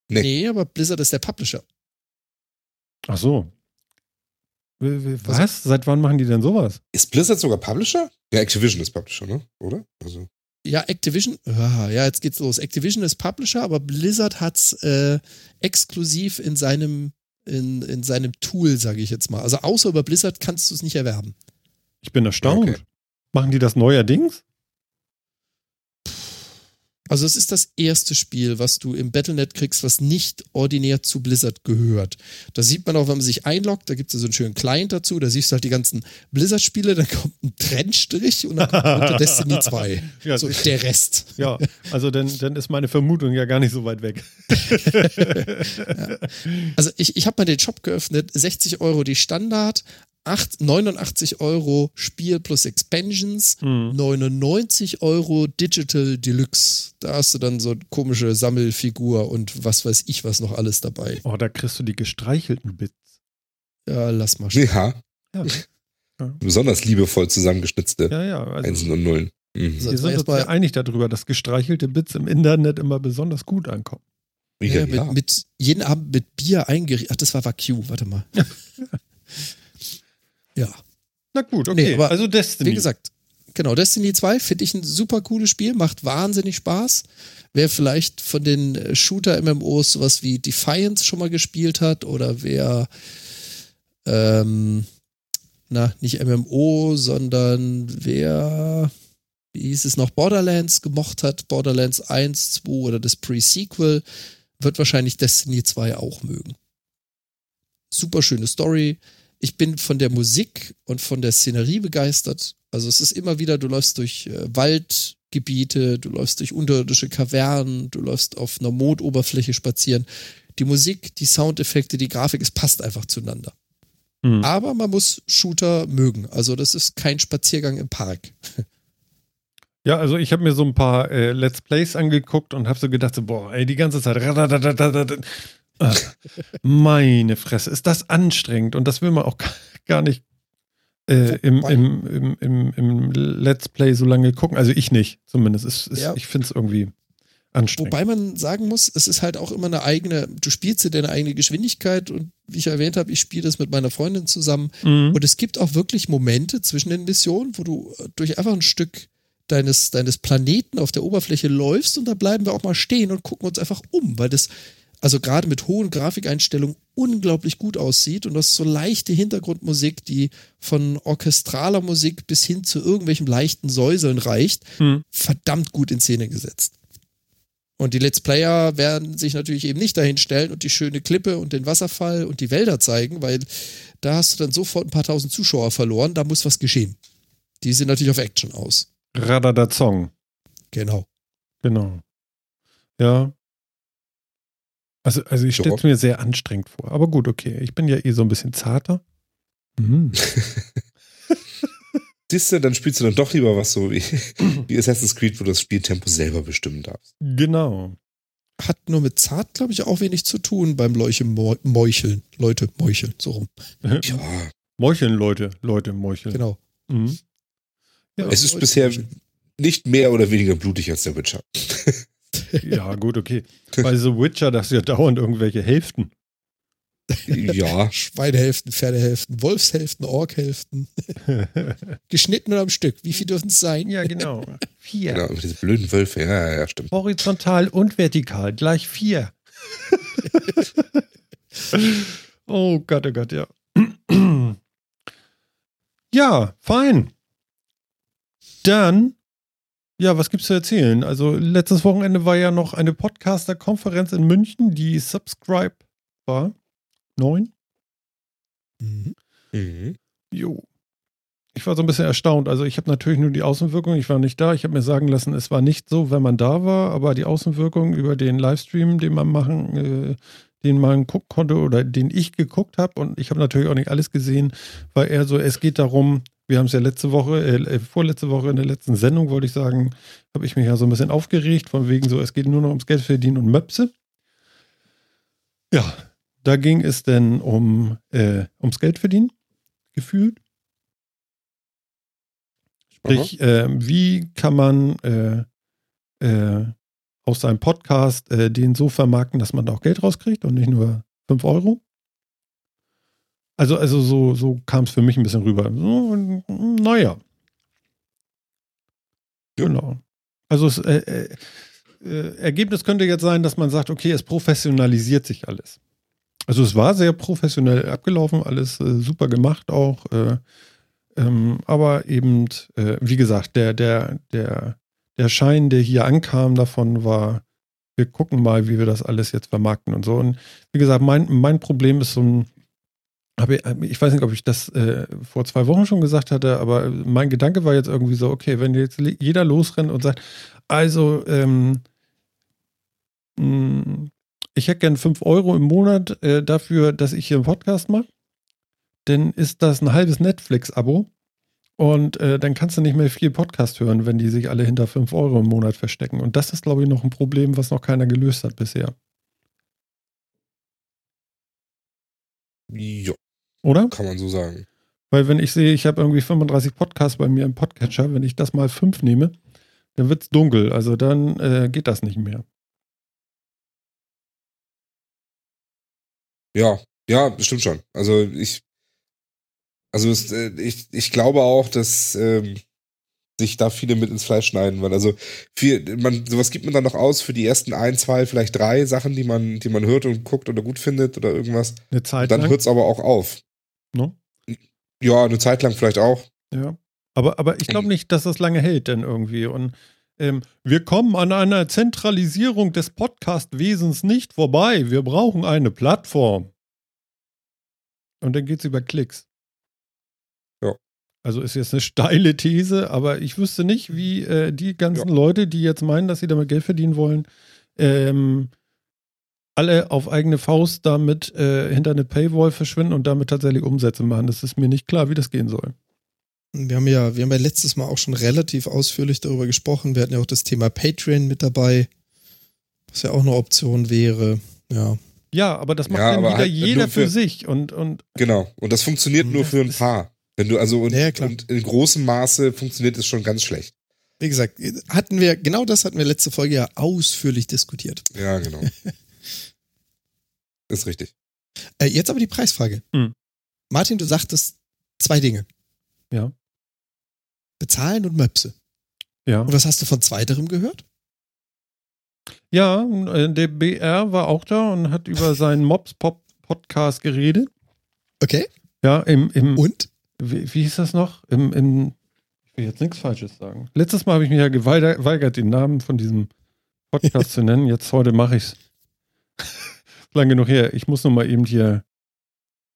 Nee. Nee, aber Blizzard ist der Publisher. Ach so. W- w- Was? Seit wann machen die denn sowas? Ist Blizzard sogar Publisher? Ja, Activision ist Publisher, ne? Oder? Also. Ja, Activision, ah, ja, jetzt geht's los. Activision ist Publisher, aber Blizzard hat's äh, exklusiv in seinem, in, in seinem Tool, sage ich jetzt mal. Also außer über Blizzard kannst du es nicht erwerben. Ich bin erstaunt. Okay. Machen die das neuerdings? Also es ist das erste Spiel, was du im Battlenet kriegst, was nicht ordinär zu Blizzard gehört. Das sieht man auch, wenn man sich einloggt, da gibt es ja so einen schönen Client dazu, da siehst du halt die ganzen Blizzard-Spiele, dann kommt ein Trennstrich und dann kommt unter Destiny 2. Ja, so der Rest. Ja, also dann, dann ist meine Vermutung ja gar nicht so weit weg. Also ich, ich habe mal den Shop geöffnet, 60 Euro die Standard, 8, 89 Euro Spiel plus Expansions, Hm. 99 Euro Digital Deluxe. Da hast du dann so eine komische Sammelfigur und was weiß ich was noch alles dabei. Oh, da kriegst du die gestreichelten Bits. Ja, lass mal stehen. Ja, Ja, besonders liebevoll zusammengeschnitzte ja, ja. Also, Einsen und Nullen. Mhm. Wir sind uns ja einig darüber, dass gestreichelte Bits im Internet immer besonders gut ankommen. Ja, Ja, mit, ja. mit jeden Abend mit Bier eingerichtet. Ach, das war Vacu, warte mal. ja, Na gut, okay. Nee, aber also Destiny. wie gesagt, genau, Destiny 2 finde ich ein super cooles Spiel, macht wahnsinnig Spaß. Wer vielleicht von den äh, Shooter-MMOs sowas wie Defiance schon mal gespielt hat oder wer, ähm, na, nicht MMO, sondern wer, wie hieß es noch, Borderlands gemocht hat, Borderlands 1, 2 oder das Pre-Sequel, wird wahrscheinlich Destiny 2 auch mögen. Super schöne Story. Ich bin von der Musik und von der Szenerie begeistert. Also es ist immer wieder, du läufst durch äh, Waldgebiete, du läufst durch unterirdische Kavernen, du läufst auf einer Mondoberfläche spazieren. Die Musik, die Soundeffekte, die Grafik, es passt einfach zueinander. Hm. Aber man muss Shooter mögen. Also das ist kein Spaziergang im Park. Ja, also ich habe mir so ein paar äh, Let's Plays angeguckt und habe so gedacht, so, boah, ey, die ganze Zeit. Meine Fresse, ist das anstrengend und das will man auch gar nicht äh, im, im, im, im, im Let's Play so lange gucken. Also ich nicht, zumindest. Es, es, Ja. Ich finde es irgendwie anstrengend. Wobei man sagen muss, es ist halt auch immer eine eigene, du spielst dir deine eigene Geschwindigkeit und wie ich erwähnt habe, ich spiele das mit meiner Freundin zusammen. Mhm. Und es gibt auch wirklich Momente zwischen den Missionen, wo du äh, durch einfach ein Stück deines, deines Planeten auf der Oberfläche läufst und da bleiben wir auch mal stehen und gucken uns einfach um, weil das, also gerade mit hohen Grafikeinstellungen unglaublich gut aussieht und das so leichte Hintergrundmusik, die von orchestraler Musik bis hin zu irgendwelchen leichten Säuseln reicht, Hm. verdammt gut in Szene gesetzt. Und die Let's Player werden sich natürlich eben nicht dahin stellen und die schöne Klippe und den Wasserfall und die Wälder zeigen, weil da hast du dann sofort ein paar tausend Zuschauer verloren, da muss was geschehen. Die sind natürlich auf Action aus. Radadazong. Genau. Genau. Ja. Also, also ich stelle es mir sehr anstrengend vor. Aber gut, okay. Ich bin ja eh so ein bisschen zarter. Mhm. Siehst du, dann spielst du dann doch lieber was so wie, wie Assassin's Creed, wo du das Spieltempo selber bestimmen darfst. Genau. Hat nur mit Zart, glaube ich, auch wenig zu tun beim Leuche Meucheln. Leute, Meucheln, so rum. Ja, Meucheln, Leute. Leute, Meucheln. Genau. Mhm. Ja, es ist Leute, bisher Meucheln. nicht mehr oder weniger blutig als der Witcher. ja, gut, okay. Bei The Witcher, das ist ja dauernd irgendwelche Hälften. Ja, Schweinehälften, Pferdehälften, Wolfshälften, Orkhälften. Geschnitten oder am Stück. Wie viel dürfen es sein? ja, genau. Vier. genau, diese blöden Wölfe, ja, ja, ja, stimmt. Horizontal und vertikal, gleich vier. oh Gott, oh Gott, ja. ja, fein. Dann, ja, was gibt's zu erzählen? Also, letztes Wochenende war ja noch eine Podcaster-Konferenz in München, die Subscribe war. Neun? Mhm. Mhm. Jo. Ich war so ein bisschen erstaunt. Also ich habe natürlich nur die Außenwirkung, ich war nicht da. Ich habe mir sagen lassen, es war nicht so, wenn man da war, aber die Außenwirkung über den Livestream, den man machen, äh, den man gucken konnte oder den ich geguckt habe und ich habe natürlich auch nicht alles gesehen, war eher so, es geht darum, wir haben es ja letzte Woche, äh, vorletzte Woche in der letzten Sendung, wollte ich sagen, habe ich mich ja so ein bisschen aufgeregt, von wegen so, es geht nur noch ums Geld verdienen und Möpse. Ja, da ging es denn um, äh, ums Geld verdienen, gefühlt. Sprich, äh, wie kann man äh, äh, aus seinem Podcast äh, den so vermarkten, dass man da auch Geld rauskriegt und nicht nur 5 Euro? Also, also so, so kam es für mich ein bisschen rüber. So, naja. Genau. Also das äh, äh, äh, Ergebnis könnte jetzt sein, dass man sagt, okay, es professionalisiert sich alles. Also es war sehr professionell abgelaufen, alles äh, super gemacht auch. Äh, Ähm, aber eben, äh, wie gesagt, der, der, der, der Schein, der hier ankam davon, war, wir gucken mal, wie wir das alles jetzt vermarkten und so. Und wie gesagt, mein, mein Problem ist so ein, ich, weiß nicht, ob ich das äh, vor zwei Wochen schon gesagt hatte, aber mein Gedanke war jetzt irgendwie so, okay, wenn jetzt jeder losrennt und sagt, also, ähm, mh, ich hätte gern 5 Euro im Monat äh, dafür, dass ich hier einen Podcast mache, dann ist das ein halbes Netflix-Abo. Und äh, dann kannst du nicht mehr viel Podcast hören, wenn die sich alle hinter 5 Euro im Monat verstecken. Und das ist, glaube ich, noch ein Problem, was noch keiner gelöst hat bisher. Ja, Oder? kann man so sagen. Weil wenn ich sehe, ich habe irgendwie 35 Podcasts bei mir im Podcatcher, wenn ich das mal 5 nehme, dann wird es dunkel. Also dann äh, geht das nicht mehr. Ja, ja, bestimmt schon. Also ich, also es, äh, ich, ich glaube auch, dass ähm, sich da viele mit ins Fleisch schneiden, weil also viel, man, sowas gibt man dann noch aus für die ersten ein, zwei, vielleicht drei Sachen, die man, die man hört und guckt oder gut findet oder irgendwas. Eine Zeit Dann lang. hört es aber auch auf. Ne? Ja, eine Zeit lang vielleicht auch. Ja. Aber, aber ich glaube nicht, dass das lange hält, denn irgendwie. Und ähm, wir kommen an einer Zentralisierung des Podcast-Wesens nicht vorbei. Wir brauchen eine Plattform. Und dann geht es über Klicks. Ja. Also ist jetzt eine steile These, aber ich wüsste nicht, wie äh, die ganzen Leute, die jetzt meinen, dass sie damit Geld verdienen wollen, ähm, alle auf eigene Faust damit äh, hinter eine Paywall verschwinden und damit tatsächlich Umsätze machen. Das ist mir nicht klar, wie das gehen soll. Wir haben ja, wir haben ja letztes Mal auch schon relativ ausführlich darüber gesprochen. Wir hatten ja auch das Thema Patreon mit dabei, was ja auch eine Option wäre. Ja. Ja, aber das macht Ja, dann wieder halt jeder für, für- sich und, und Genau. Und das funktioniert nur für ein paar. Wenn du also und, Ja, klar. und in großem Maße funktioniert es schon ganz schlecht. Wie gesagt, hatten wir, genau das hatten wir letzte Folge ja ausführlich diskutiert. Ja, genau. Ist richtig. Äh, jetzt aber die Preisfrage. Hm. Martin, du sagtest zwei Dinge. Ja. Bezahlen und Möpse. ja. Und was hast du von zweiterem gehört? Ja, äh, der BR war auch da und hat über seinen Mops-Pop-Podcast geredet. Okay. Ja, im, im Und? wie, wie hieß das noch? Im, im, ich will jetzt nichts Falsches sagen. Letztes Mal habe ich mich ja geweigert, geweigert, den Namen von diesem Podcast zu nennen. Jetzt heute mache ich es. Lang genug her. Ich muss noch mal eben hier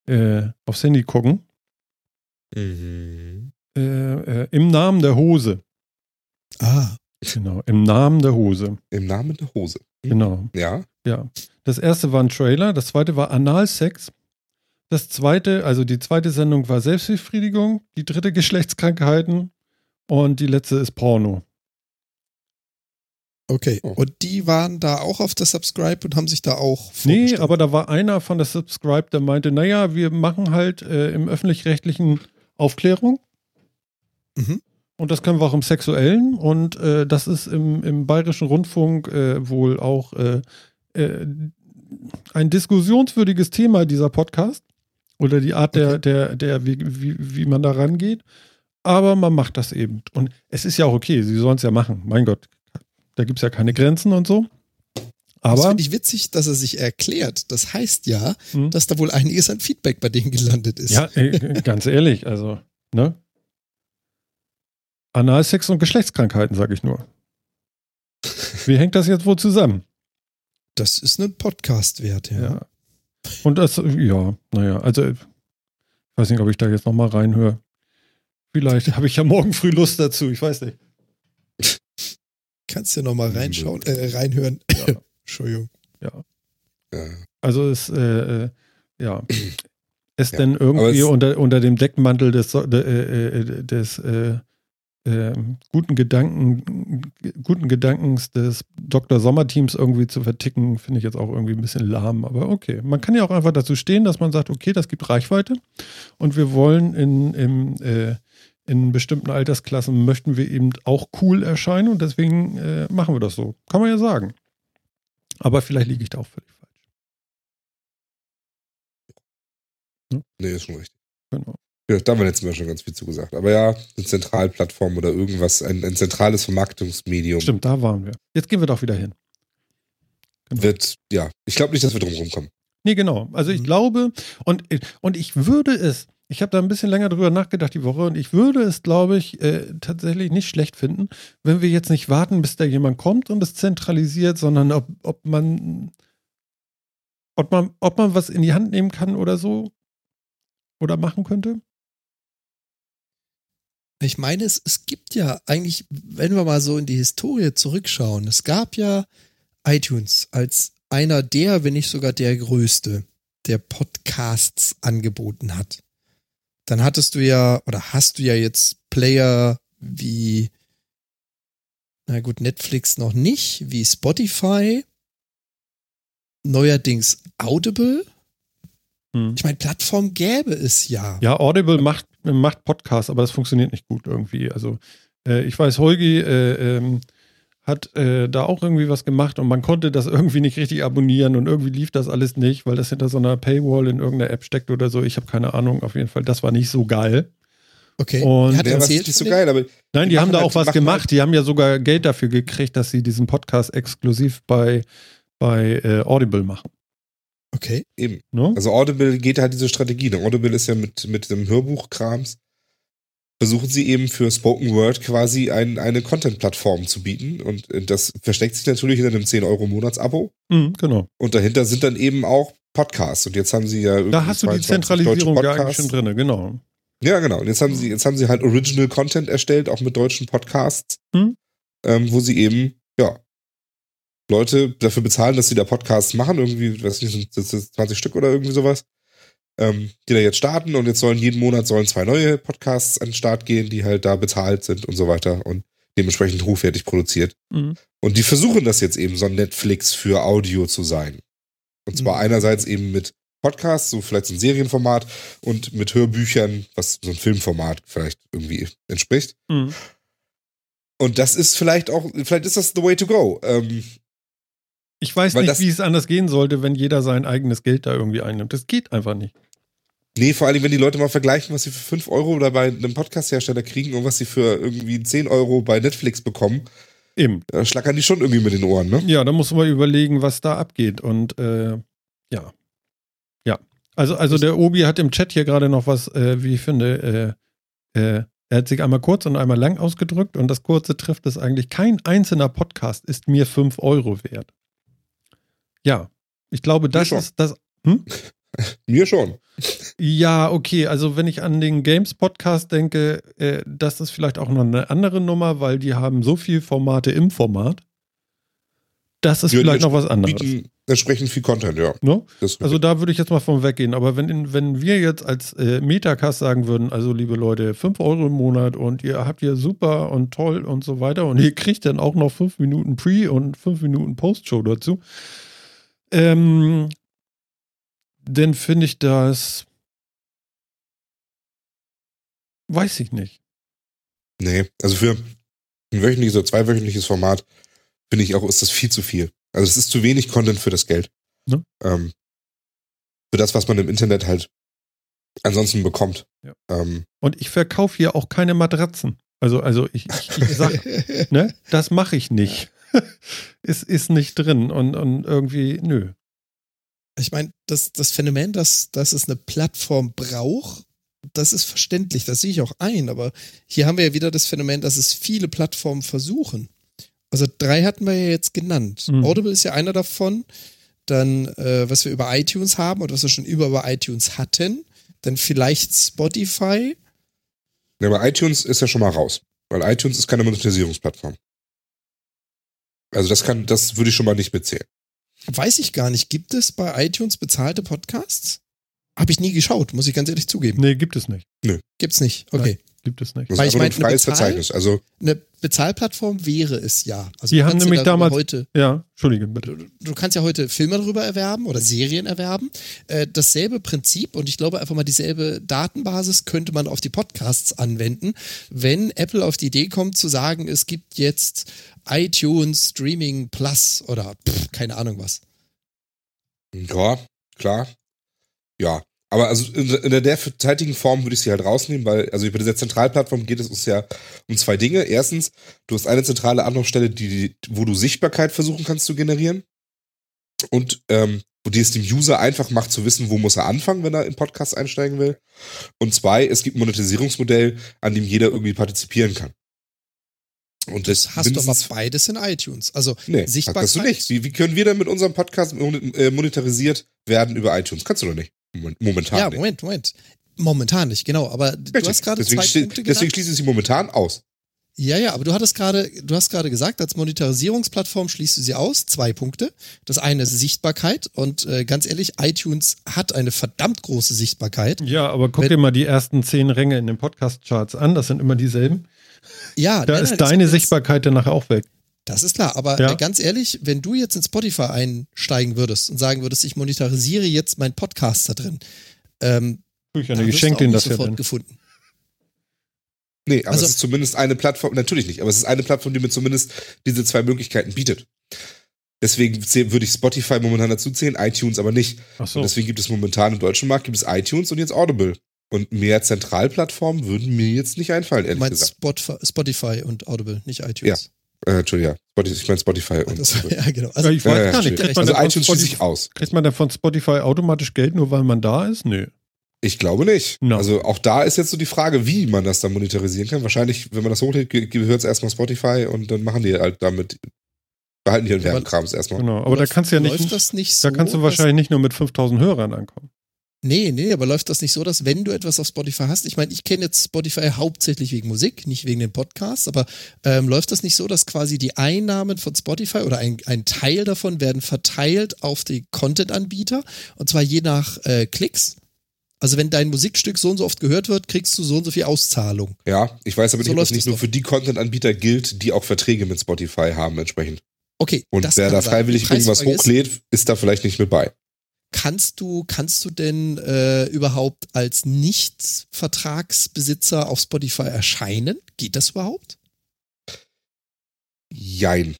äh, aufs Handy gucken. Mhm. Äh, äh, Im Namen der Hose. Ah. Genau, im Namen der Hose. Im Namen der Hose. Genau. Ja. Ja. Das erste war ein Trailer, das zweite war Analsex. Das zweite, also die zweite Sendung war Selbstbefriedigung, die dritte Geschlechtskrankheiten und die letzte ist Porno. Okay. Oh. Und die waren da auch auf der Subscribe und haben sich da auch Nee, aber da war einer von der Subscribe, der meinte, naja, wir machen halt äh, im öffentlich-rechtlichen Aufklärung Mhm. und das können wir auch im sexuellen und äh, das ist im, im bayerischen Rundfunk äh, wohl auch äh, äh, ein diskussionswürdiges Thema, dieser Podcast oder die Art der, Okay. der, der wie, wie, wie man da rangeht. Aber man macht das eben. Und es ist ja auch okay, sie sollen es ja machen. Mein Gott, da gibt es ja keine Grenzen und so. das Aber finde ich witzig, dass er sich erklärt. Das heißt ja, Hm. dass da wohl einiges an Feedback bei denen gelandet ist. Ja, äh, ganz ehrlich, also, ne? Analsex und Geschlechtskrankheiten, sage ich nur. Wie hängt das jetzt wohl zusammen? Das ist ein Podcast wert, ja. Ja. Und das, ja, naja, also, ich weiß nicht, ob ich da jetzt nochmal reinhöre. Vielleicht habe ich ja morgen früh Lust dazu, ich weiß nicht. Kannst du noch mal reinschauen, äh, reinhören. Ja. Entschuldigung. ja. Also, es, äh, äh, ja. Es Ja, denn irgendwie es- unter, unter dem Deckmantel des, de, äh, äh, des äh, äh, guten Gedanken, guten Gedankens des Dr. Sommerteams irgendwie zu verticken, finde ich jetzt auch irgendwie ein bisschen lahm. Aber okay. Man kann ja auch einfach dazu stehen, dass man sagt, okay, das gibt Reichweite und wir wollen in, im, äh, in bestimmten Altersklassen möchten wir eben auch cool erscheinen und deswegen äh, machen wir das so. Kann man ja sagen. Aber vielleicht liege ich da auch völlig falsch. Nee, ist schon richtig. Genau. Ja, da haben wir letztes Mal schon ganz viel zugesagt. Aber ja, eine Zentralplattform oder irgendwas, ein, ein zentrales Vermarktungsmedium Stimmt, da waren wir. Jetzt gehen wir doch wieder hin. Genau. wird, ja, ich glaube nicht, dass wir drum rumkommen. Nee, genau. Also ich Mhm. glaube, und, und ich würde es, ich habe da ein bisschen länger drüber nachgedacht die Woche und ich würde es, glaube ich, äh, tatsächlich nicht schlecht finden, wenn wir jetzt nicht warten, bis da jemand kommt und es zentralisiert, sondern ob, ob man ob man, ob man was in die Hand nehmen kann oder so oder machen könnte. Ich meine, es, es gibt ja eigentlich, wenn wir mal so in die Historie zurückschauen, es gab ja iTunes als einer der, wenn nicht sogar der größte, der Podcasts angeboten hat. Dann hattest du ja, oder hast du ja jetzt Player wie, na gut, Netflix noch nicht, wie Spotify, neuerdings Audible. Hm. Ich meine, Plattform gäbe es ja. Ja, Audible macht, macht Podcasts, aber das funktioniert nicht gut irgendwie. Also äh, ich weiß, Holgi äh, ähm, hat äh, da auch irgendwie was gemacht und man konnte das irgendwie nicht richtig abonnieren und irgendwie lief das alles nicht, weil das hinter so einer Paywall in irgendeiner App steckt oder so. Ich habe keine Ahnung. Auf jeden Fall, das war nicht so geil. Okay. Und- hat Ja, was nicht so geil, aber Nein, die, Die haben da halt- auch was machen gemacht. halt- Die haben ja sogar Geld dafür gekriegt, dass sie diesen Podcast exklusiv bei, bei äh, Audible machen. Okay. eben. Ne? Also Audible geht halt diese Strategie. Ne? Audible ist ja mit, mit dem Hörbuchkrams, versuchen sie eben für Spoken Word quasi ein, eine Content-Plattform zu bieten. Und äh, das versteckt sich natürlich hinter einem 10-Euro-Monats-Abo. Mhm, genau. Und dahinter sind dann eben auch Podcasts. Und jetzt haben sie ja irgendwie Da hast du die 22 Zentralisierung ja eigentlich Podcasts. schon drin, genau. Ja, genau. Und jetzt haben sie, jetzt haben sie halt Original Content erstellt, auch mit deutschen Podcasts, Hm. ähm, wo sie eben, ja, Leute dafür bezahlen, dass sie da Podcasts machen, irgendwie, weiß nicht, sind das sind 20 Stück oder irgendwie sowas, ähm, die da jetzt starten und jetzt sollen jeden Monat sollen zwei neue Podcasts an den Start gehen, die halt da bezahlt sind und so weiter und dementsprechend hochwertig produziert. Mhm. Und die versuchen das jetzt eben so ein Netflix für Audio zu sein. Und zwar Mhm. einerseits eben mit Podcasts, so vielleicht so ein Serienformat und mit Hörbüchern, was so ein Filmformat vielleicht irgendwie entspricht. Mhm. Und das ist vielleicht auch, vielleicht ist das the way to go. Ähm, Ich weiß nicht, das- wie es anders gehen sollte, wenn jeder sein eigenes Geld da irgendwie einnimmt. Das geht einfach nicht. Nee, vor allem, wenn die Leute mal vergleichen, was sie für 5 Euro oder bei einem Podcast-Hersteller kriegen und was sie für irgendwie 10 Euro bei Netflix bekommen, Eben. da schlackern die schon irgendwie mit den Ohren, ne? Ja, da muss man überlegen, was da abgeht. Und äh, ja. Ja. Also, also der Obi hat im Chat hier gerade noch was, äh, wie ich finde, äh, äh, er hat sich einmal kurz und einmal lang ausgedrückt und das kurze trifft es eigentlich. Kein einzelner Podcast ist mir 5 Euro wert. Ja, ich glaube, das ist das. Mir schon. Ja, okay, also wenn ich an den Games Podcast denke, äh, das ist vielleicht auch noch eine andere Nummer, weil die haben so viel Formate im Format. Das ist Ja, vielleicht noch was anderes. Bieten entsprechend viel Content, ja. Ne? Also da würde ich jetzt mal von weggehen. Aber wenn, wenn wir jetzt als äh, Metacast sagen würden, also liebe Leute, 5 Euro im Monat und ihr habt hier super und toll und so weiter und ihr kriegt dann auch noch 5 Minuten Pre- und 5 Minuten Post-Show dazu, ähm, dann finde ich das, weiß ich nicht. Nee, also für ein wöchentliches oder zweiwöchentliches Format finde ich auch, ist das viel zu viel. Also es ist zu wenig Content für das Geld. Ja. Ähm, für das, was man im Internet halt ansonsten bekommt. Ja. Ähm, Und ich verkaufe hier auch keine Matratzen. Also, also ich, ich, ich sag, ne, das mache ich nicht. ist, ist nicht drin und, und irgendwie, nö. Ich meine, das, das Phänomen, dass, dass es eine Plattform braucht, das ist verständlich, das sehe ich auch ein, aber hier haben wir ja wieder das Phänomen, dass es viele Plattformen versuchen. Also drei hatten wir ja jetzt genannt. Mhm. Audible ist ja einer davon. Dann, äh, was wir über iTunes haben und was wir schon über, über iTunes hatten. Dann vielleicht Spotify. ja, aber iTunes ist ja schon mal raus. Weil iTunes ist keine Monetarisierungsplattform. Also das kann, das würde ich schon mal nicht mitzählen. Weiß ich gar nicht. Gibt es bei iTunes bezahlte Podcasts? Habe ich nie geschaut, muss ich ganz ehrlich zugeben. Nee, gibt es nicht. Gibt's nicht. Okay. Gibt es nicht. Das Weil ist ich meine, ein freies eine Bezahl- Verzeichnis. Also Eine Bezahlplattform wäre es ja. Also Die du haben kannst nämlich ja damals- heute Ja, Entschuldige bitte. du, du kannst ja heute Filme darüber erwerben oder Serien erwerben. Äh, dasselbe Prinzip und ich glaube einfach mal dieselbe Datenbasis könnte man auf die Podcasts anwenden, wenn Apple auf die Idee kommt zu sagen, es gibt jetzt iTunes Streaming Plus oder pff, keine Ahnung was. Ja, klar. Ja. Aber also in, der derzeitigen Form würde ich sie halt rausnehmen, weil, also bei dieser Zentralplattform geht es uns ja um zwei Dinge. Erstens, du hast eine zentrale Anlaufstelle, die, wo du Sichtbarkeit versuchen kannst zu generieren. Und ähm, wo die es dem User einfach macht zu wissen, wo muss er anfangen, wenn er in Podcasts einsteigen will. Und zwei, es gibt ein Monetisierungsmodell, an dem jeder irgendwie partizipieren kann. Und das, hast du aber beides in iTunes. Also Nee, Sichtbarkeit. hast du nicht. Wie, wie können wir denn mit unserem Podcast äh, monetarisiert werden über iTunes? Kannst du doch nicht. Moment- Momentan Ja, nicht. Moment, Moment. Momentan nicht, genau. Aber du Richtig. hast gerade deswegen, zwei Punkte deswegen genannt. schließe ich sie momentan aus. Ja, ja, aber du hattest gerade, du hast gerade gesagt, als Monetarisierungsplattform schließt du sie aus. Zwei Punkte. Das eine ist Sichtbarkeit und äh, ganz ehrlich, iTunes hat eine verdammt große Sichtbarkeit. Ja, aber guck Wenn- dir mal die ersten zehn Ränge in den Podcast-Charts an. Das sind immer dieselben. Ja, Da nein, ist nein, deine Sichtbarkeit dann nachher auch weg. Das ist klar, aber Ja. äh, ganz ehrlich, wenn du jetzt in Spotify einsteigen würdest und sagen würdest, ich monetarisiere jetzt meinen Podcast da drin, ähm, Ich ja nicht das ja sofort dann. gefunden. Nee, aber Also- es ist zumindest eine Plattform, natürlich nicht, aber es ist eine Plattform, die mir zumindest diese zwei Möglichkeiten bietet. Deswegen würde ich Spotify momentan dazu zählen, iTunes aber nicht. Ach so. Und deswegen gibt es momentan im deutschen Markt gibt es iTunes und jetzt Audible. Und mehr Zentralplattformen würden mir jetzt nicht einfallen, Du ehrlich meinst gesagt. Spotify, Spotify und Audible, nicht iTunes. Äh, Entschuldigung, ich meine Spotify und Das, ja, genau. Also, ich weiß ja, gar nicht. Kriegt man, Also iTunes schließe Spotify, ich aus. kriegt man denn von Spotify automatisch Geld, nur weil man da ist? Nö. Ich glaube nicht. No. Also auch da ist jetzt so die Frage, wie man das dann monetarisieren kann. Wahrscheinlich, wenn man das hochlädt, ge- gehört es erstmal Spotify und dann machen die halt damit, behalten die ihren Werbekrams erstmal. Genau. Aber da läuft- kannst du ja läuft nicht. das nicht so, Da kannst du wahrscheinlich nicht nur mit 5000 Hörern ankommen. Nee, nee, aber läuft das nicht so, dass wenn du etwas auf Spotify hast, ich meine, ich kenne jetzt Spotify hauptsächlich wegen Musik, nicht wegen den Podcasts, aber ähm, läuft das nicht so, dass quasi die Einnahmen von Spotify oder ein, ein Teil davon werden verteilt auf die Content-Anbieter und zwar je nach äh, Klicks? Also wenn dein Musikstück so und so oft gehört wird, kriegst du so und so viel Auszahlung. Ja, ich weiß aber So nicht, ob das nicht nur doch. für die Content-Anbieter gilt, die auch Verträge mit Spotify haben entsprechend. Okay, Und das wer da freiwillig irgendwas hochlädt, ist da vielleicht nicht mit bei. Kannst du, kannst du denn äh, überhaupt als Nicht-Vertragsbesitzer auf Spotify erscheinen? Geht das überhaupt? Jein.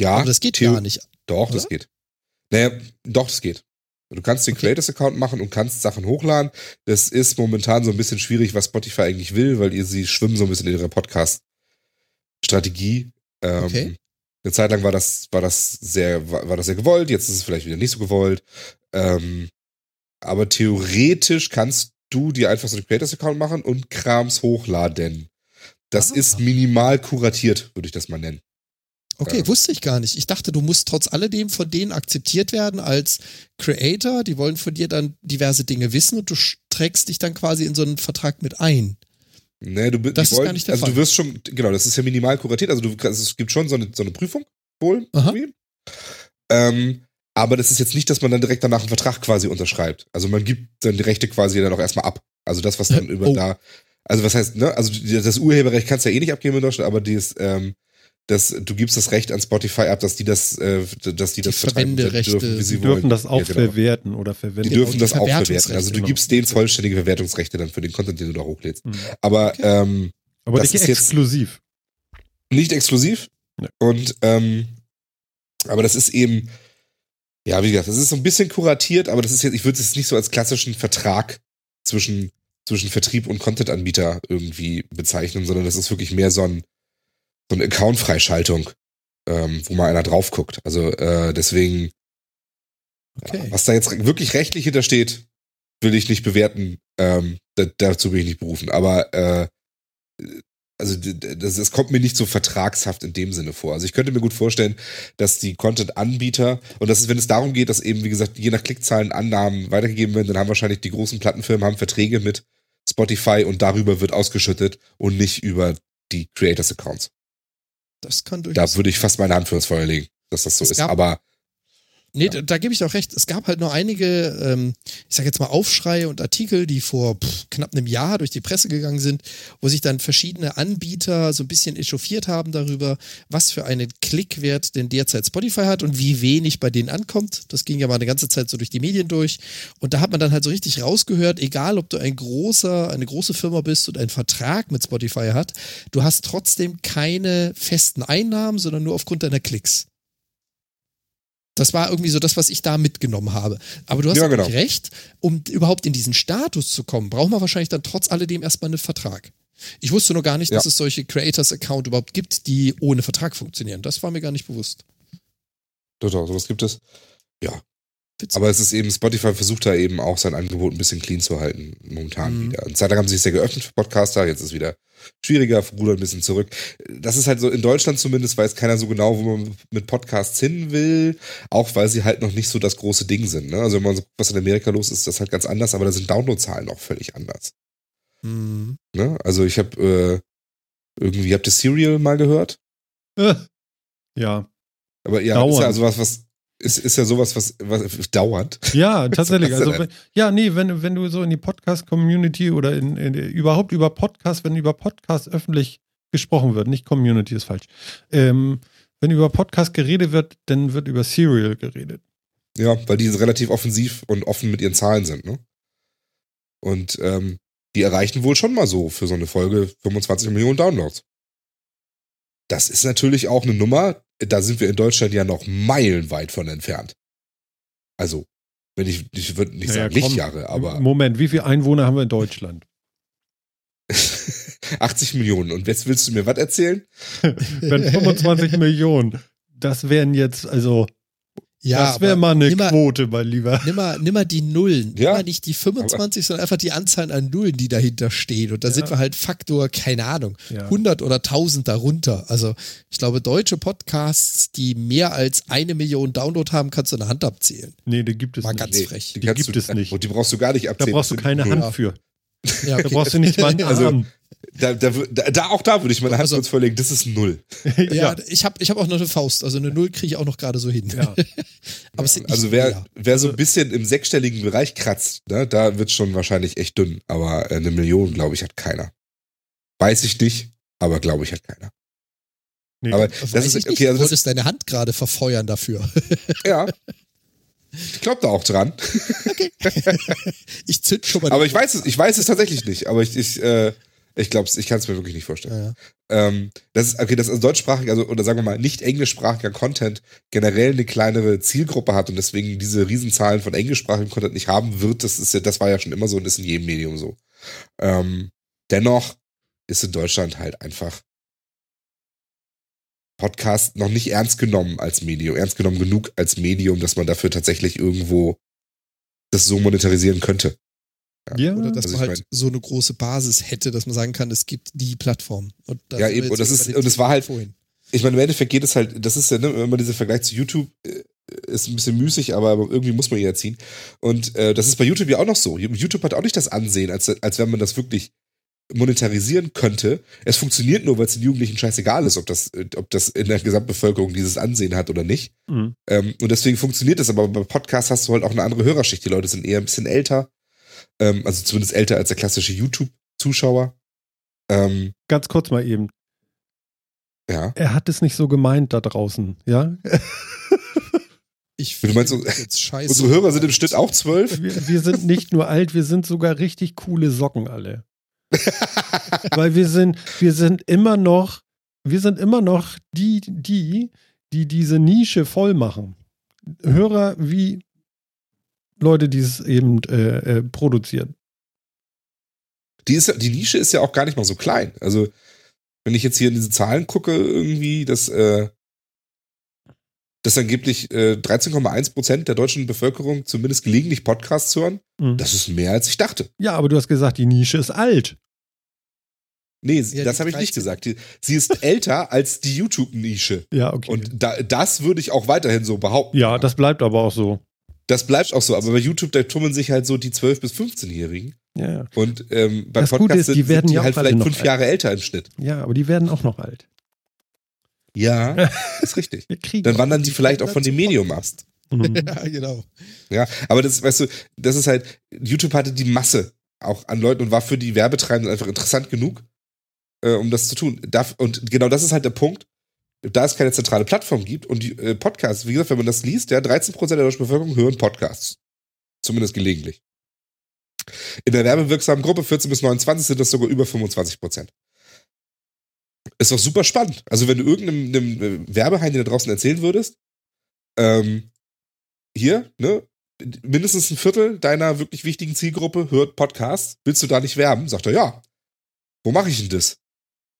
Ja, Aber das geht Theo- gar nicht. Doch, das oder? geht. Naja, doch, das geht. Du kannst den Okay. Creators-Account machen und kannst Sachen hochladen. Das ist momentan so ein bisschen schwierig, was Spotify eigentlich will, weil ihr sie schwimmen so ein bisschen in ihrer Podcast-Strategie. Ähm, Okay. Eine Zeit lang war das, war das sehr, war, war das sehr gewollt, jetzt ist es vielleicht wieder nicht so gewollt. Ähm, aber theoretisch kannst du dir einfach so einen Creators-Account machen und Krams hochladen. Das Ah. ist minimal kuratiert, würde ich das mal nennen. Okay, Ja. wusste ich gar nicht. Ich dachte, du musst trotz alledem von denen akzeptiert werden als Creator. Die wollen von dir dann diverse Dinge wissen und du trägst dich dann quasi in so einen Vertrag mit ein. Nee, du, Das ist wollen, gar nicht der also Fall. du wirst schon, genau, das ist ja minimal kuratiert, also du, es gibt schon so eine, so eine Prüfung, wohl. Ähm, aber das ist jetzt nicht, dass man dann direkt danach einen Vertrag quasi unterschreibt. Also man gibt dann die Rechte quasi dann auch erstmal ab. Also das, was dann über Oh. da, also was heißt, ne, also das Urheberrecht kannst du ja eh nicht abgeben in Deutschland, aber dieses, ähm, das, du gibst das Recht an Spotify ab, dass die das, äh, dass die, Die das vertreiben dürfen, wie sie Die dürfen wollen. das auch Ja, genau. verwerten oder Die verwenden. Genau, dürfen die das auch verwerten. Also du genau. gibst denen vollständige Verwertungsrechte dann für den Content, den du da hochlädst. Mhm. Aber Okay. ähm, Aber das nicht ist jetzt- exklusiv. nicht exklusiv. Nee. Und ähm, aber das ist eben, ja, wie gesagt, das ist so ein bisschen kuratiert, aber das ist jetzt, ich würde es nicht so als klassischen Vertrag zwischen, zwischen Vertrieb und Content-Anbieter irgendwie bezeichnen, sondern das ist wirklich mehr so ein, so eine Account-Freischaltung, ähm, wo mal einer drauf guckt. Also äh, deswegen, Okay. was da jetzt wirklich rechtlich hintersteht, will ich nicht bewerten. Ähm, da, dazu bin ich nicht berufen. Aber äh, also das, das kommt mir nicht so vertragshaft in dem Sinne vor. Also ich könnte mir gut vorstellen, dass die Content-Anbieter, und das ist, wenn es darum geht, dass eben, wie gesagt, je nach Klickzahlen Annahmen weitergegeben werden, dann haben wahrscheinlich die großen Plattenfirmen haben Verträge mit Spotify und darüber wird ausgeschüttet und nicht über die Creators-Accounts. Das kann Da durchaus. würde ich fast meine Hand für ins Feuer legen, dass das so Es ist. Aber Nee, da, da gebe ich auch recht. Es gab halt nur einige, ähm, ich sage jetzt mal Aufschreie und Artikel, die vor pff, knapp einem Jahr durch die Presse gegangen sind, wo sich dann verschiedene Anbieter so ein bisschen echauffiert haben darüber, was für einen Klickwert denn derzeit Spotify hat und wie wenig bei denen ankommt. Das ging ja mal eine ganze Zeit so durch die Medien durch. Und da hat man dann halt so richtig rausgehört, egal ob du ein großer, eine große Firma bist und einen Vertrag mit Spotify hat, du hast trotzdem keine festen Einnahmen, sondern nur aufgrund deiner Klicks. Das war irgendwie so das, was ich da mitgenommen habe. Aber du hast Ja, genau. recht, um überhaupt in diesen Status zu kommen, braucht man wahrscheinlich dann trotz alledem erstmal einen Vertrag. Ich wusste nur gar nicht, Ja. dass es solche Creators-Account überhaupt gibt, die ohne Vertrag funktionieren. Das war mir gar nicht bewusst. Doch, doch, sowas gibt es. Ja. Witzig. Aber es ist eben, Spotify versucht da eben auch sein Angebot ein bisschen clean zu halten, momentan Mhm. wieder. Eine Zeit lang haben sie sich sehr geöffnet für Podcaster, jetzt ist wieder schwieriger, rudern ein bisschen zurück. Das ist halt so, in Deutschland zumindest weiß keiner so genau, wo man mit Podcasts hin will, auch weil sie halt noch nicht so das große Ding sind. Ne? Also wenn man so was in Amerika los ist, ist das halt ganz anders, aber da sind Downloadzahlen auch völlig anders. Mhm. Ne? Also ich habe äh, irgendwie, habt ihr Serial mal gehört? Äh, ja. Aber ja, Dauernd. ist ja also was, was ist, ist ja sowas, was, was dauernd. Ja, tatsächlich. Also, wenn, ja, nee, wenn, wenn du so in die Podcast-Community oder in, in, überhaupt über Podcast, wenn über Podcast öffentlich gesprochen wird, nicht Community ist falsch. Ähm, wenn über Podcast geredet wird, dann wird über Serial geredet. Ja, weil die relativ offensiv und offen mit ihren Zahlen sind, ne? Und ähm, die erreichen wohl schon mal so für so eine Folge 25 Millionen Downloads. Das ist natürlich auch eine Nummer, da sind wir in Deutschland ja noch meilenweit von entfernt. Also, wenn ich, ich würde nicht Naja, sagen komm. Lichtjahre, aber Moment, wie viele Einwohner haben wir in Deutschland? 80 Millionen. Und jetzt willst du mir was erzählen? Wenn 25 Millionen, das wären jetzt, also, Ja, das wäre mal eine nimm mal- Quote, mein Lieber. Nimm mal, nimm mal die Nullen. Ja, nimm mal nicht die 25, sondern einfach die Anzahl an Nullen, die dahinter stehen. Und da Ja. sind wir halt Faktor, keine Ahnung, Ja. 100 oder 1000 darunter. Also ich glaube, deutsche Podcasts, die mehr als eine Million Download haben, kannst du eine Hand abzählen. Nee, die gibt es Mal nicht. ganz frech. Die kannst gibt du, es nicht. Und die brauchst du gar nicht Da abzählen. brauchst du keine. Hand für. Ja, Da brauchst du nicht mal einen Also- Arm. Da, da, da, auch da würde ich meine Hand Also- kurz vorlegen, das ist null. ja, ich habe ich hab auch noch eine Faust. Also eine Null kriege ich auch noch gerade so hin. Ja. Aber nicht Also wer, wer so ein bisschen im sechsstelligen Bereich kratzt, ne, da wird schon wahrscheinlich echt dünn. Aber äh, eine Million, glaube ich, hat keiner. Weiß ich nicht, aber glaube ich, hat keiner. Nee. Aber das ist, nicht. okay, also du das, wolltest deine Hand gerade verfeuern dafür. ja. Ich glaube da auch dran. Ich zünd schon mal. Aber ich weiß es, ich weiß es tatsächlich nicht. Aber ich, ich, äh, ich glaube ich kann es mir wirklich nicht vorstellen. Ja, ja. Ähm, das ist, okay, das ist deutschsprachig, also, oder sagen wir mal, nicht englischsprachiger Content generell eine kleinere Zielgruppe hat und deswegen diese Riesenzahlen von englischsprachigem Content nicht haben wird, das ist ja, das war ja schon immer so und ist in jedem Medium so. Ähm, dennoch ist in Deutschland halt einfach Podcast noch nicht ernst genommen als Medium, ernst genommen genug als Medium, dass man dafür tatsächlich irgendwo das so monetarisieren könnte. Ja, Oder dass Also man halt mein- so eine große Basis hätte, dass man sagen kann, es gibt die Plattform. Und Ja, eben. Und das ist- und es war halt- vorhin. ich meine, im Endeffekt geht es halt, das ist ja, ne, immer dieser Vergleich zu YouTube äh, ist ein bisschen müßig, aber irgendwie muss man ihn ja ziehen. Und äh, das ist bei YouTube ja auch noch so. YouTube hat auch nicht das Ansehen, als, als wenn man das wirklich monetarisieren könnte. Es funktioniert nur, weil es den Jugendlichen scheißegal ist, ob das, ob das in der Gesamtbevölkerung dieses Ansehen hat oder nicht. Mhm. Ähm, und deswegen funktioniert das, aber bei Podcasts hast du halt auch eine andere Hörerschicht. Die Leute sind eher ein bisschen älter. Ähm, also zumindest älter als der klassische YouTube-Zuschauer. Ähm, ganz kurz mal eben. ja. Er hat es nicht so gemeint da draußen, ja? Ich Du meinst, finde jetzt scheiße. Unsere Hörer sind im Schnitt auch zwölf. Wir, wir sind nicht nur alt, wir sind sogar richtig coole Socken alle. Weil wir sind, wir sind immer noch, wir sind immer noch die, die, die diese Nische voll machen. Hörer wie Leute, die es eben äh, äh, produzieren. Die, ist, die Nische ist ja auch gar nicht mal so klein. Also, wenn ich jetzt hier in diese Zahlen gucke, irgendwie, dass, äh, dass angeblich äh, 13,1 Prozent der deutschen Bevölkerung zumindest gelegentlich Podcasts hören, Mhm. das ist mehr, als ich dachte. Ja, aber du hast gesagt, die Nische ist alt. Nee, Ja, das habe ich nicht 13. gesagt. Sie ist älter als die YouTube-Nische. Ja, okay. Und da, das würde ich auch weiterhin so behaupten. ja, das bleibt aber auch so. Das bleibt auch so. Aber bei YouTube, da tummeln sich halt so die 12- bis 15-Jährigen. Ja, ja. Und ähm, bei Das Gute Podcasts ist, die sind, werden sind die ja halt vielleicht fünf alt. Jahre älter im Schnitt. ja, aber die werden auch noch alt. Ja, ist richtig. Dann wandern die vielleicht auch von dem Medium ab. Mhm. Ja, genau. Ja, aber das, weißt du, das ist halt, YouTube hatte die Masse auch an Leuten und war für die Werbetreibenden einfach interessant genug, äh, um das zu tun. Darf, und genau das ist halt der Punkt, da es keine zentrale Plattform gibt und die äh, Podcasts, wie gesagt, wenn man das liest, ja, 13% der deutschen Bevölkerung hören Podcasts. Zumindest gelegentlich. In der werbewirksamen Gruppe 14 bis 29 sind das sogar über 25%. Ist doch super spannend. Also, wenn du irgendeinem einem äh, Werbeheini da draußen erzählen würdest, ähm, hier, ne, mindestens ein Viertel deiner wirklich wichtigen Zielgruppe hört Podcasts. Willst du da nicht werben? Sagt er, ja. Wo mache ich denn das?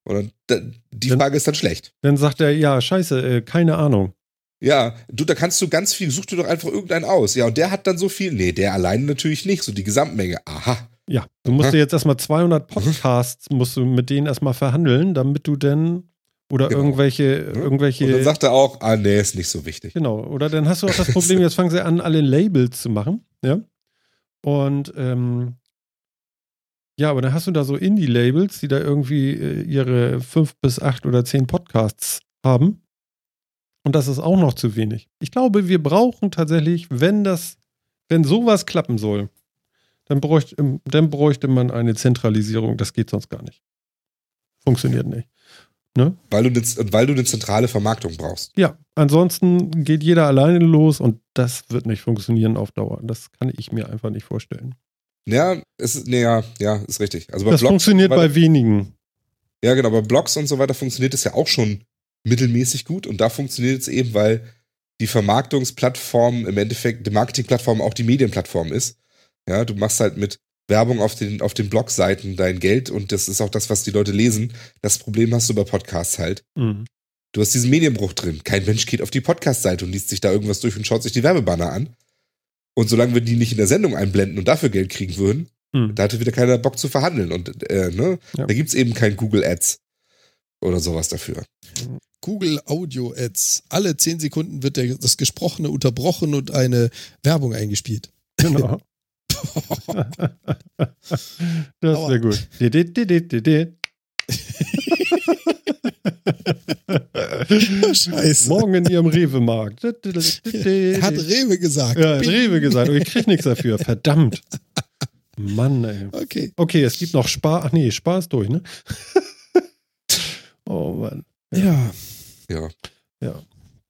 Und dann, die Dann- Frage ist dann schlecht. Dann sagt er, ja, scheiße, äh, keine Ahnung. Ja, du, da kannst du ganz viel, such dir doch einfach irgendeinen aus. Ja, und der hat dann so viel. Nee, der alleine natürlich nicht, so die Gesamtmenge. Aha. Ja, du musst dir jetzt erstmal 200 Podcasts, musst du mit denen erstmal verhandeln, damit du denn, oder Genau. irgendwelche, Und dann irgendwelche, sagt er auch, ah, nee, ist nicht so wichtig. genau, oder dann hast du auch das Problem, jetzt fangen sie an, alle Labels zu machen, ja. Und, ähm, ja, aber dann hast du da so Indie-Labels, die da irgendwie äh, ihre fünf bis acht oder zehn Podcasts haben. Und das ist auch noch zu wenig. Ich glaube, wir brauchen tatsächlich, wenn das, wenn sowas klappen soll, dann bräuchte, dann bräuchte man eine Zentralisierung. Das geht sonst gar nicht. Funktioniert nicht. Weil du, eine, weil du eine zentrale Vermarktung brauchst. Ja, ansonsten geht jeder alleine los und das wird nicht funktionieren auf Dauer. Das kann ich mir einfach nicht vorstellen. Ja, es ist, nee, ja, ja, ist richtig. Also bei Das Blogs funktioniert weiter- bei wenigen. Ja, genau, bei Blogs und so weiter funktioniert es ja auch schon mittelmäßig gut. Und da funktioniert es eben, weil die Vermarktungsplattform im Endeffekt, die Marketingplattform auch die Medienplattform ist. Ja, du machst halt mit Werbung auf den, auf den Blogseiten dein Geld und das ist auch das, was die Leute lesen. Das Problem hast du bei Podcasts halt. Mhm. Du hast diesen Medienbruch drin. Kein Mensch geht auf die Podcast-Seite und liest sich da irgendwas durch und schaut sich die Werbebanner an. Und solange wir die nicht in der Sendung einblenden und dafür Geld kriegen würden, Mhm. da hatte wieder keiner Bock zu verhandeln. Und äh, ne? Ja. da gibt's eben kein Google Ads oder sowas dafür. Google Audio Ads. Alle zehn Sekunden wird der, das Gesprochene unterbrochen und eine Werbung eingespielt. Genau. das wäre gut. Scheiße. Morgen in ihrem Rewe-Markt. Hat Rewe gesagt. Ja, hat. Rewe gesagt, aber ich krieg nichts dafür. Verdammt. Mann, ey. Okay. Okay, es gibt noch Spar. Ach nee, ist durch, ne? oh Mann. Ja. Ja. Ja.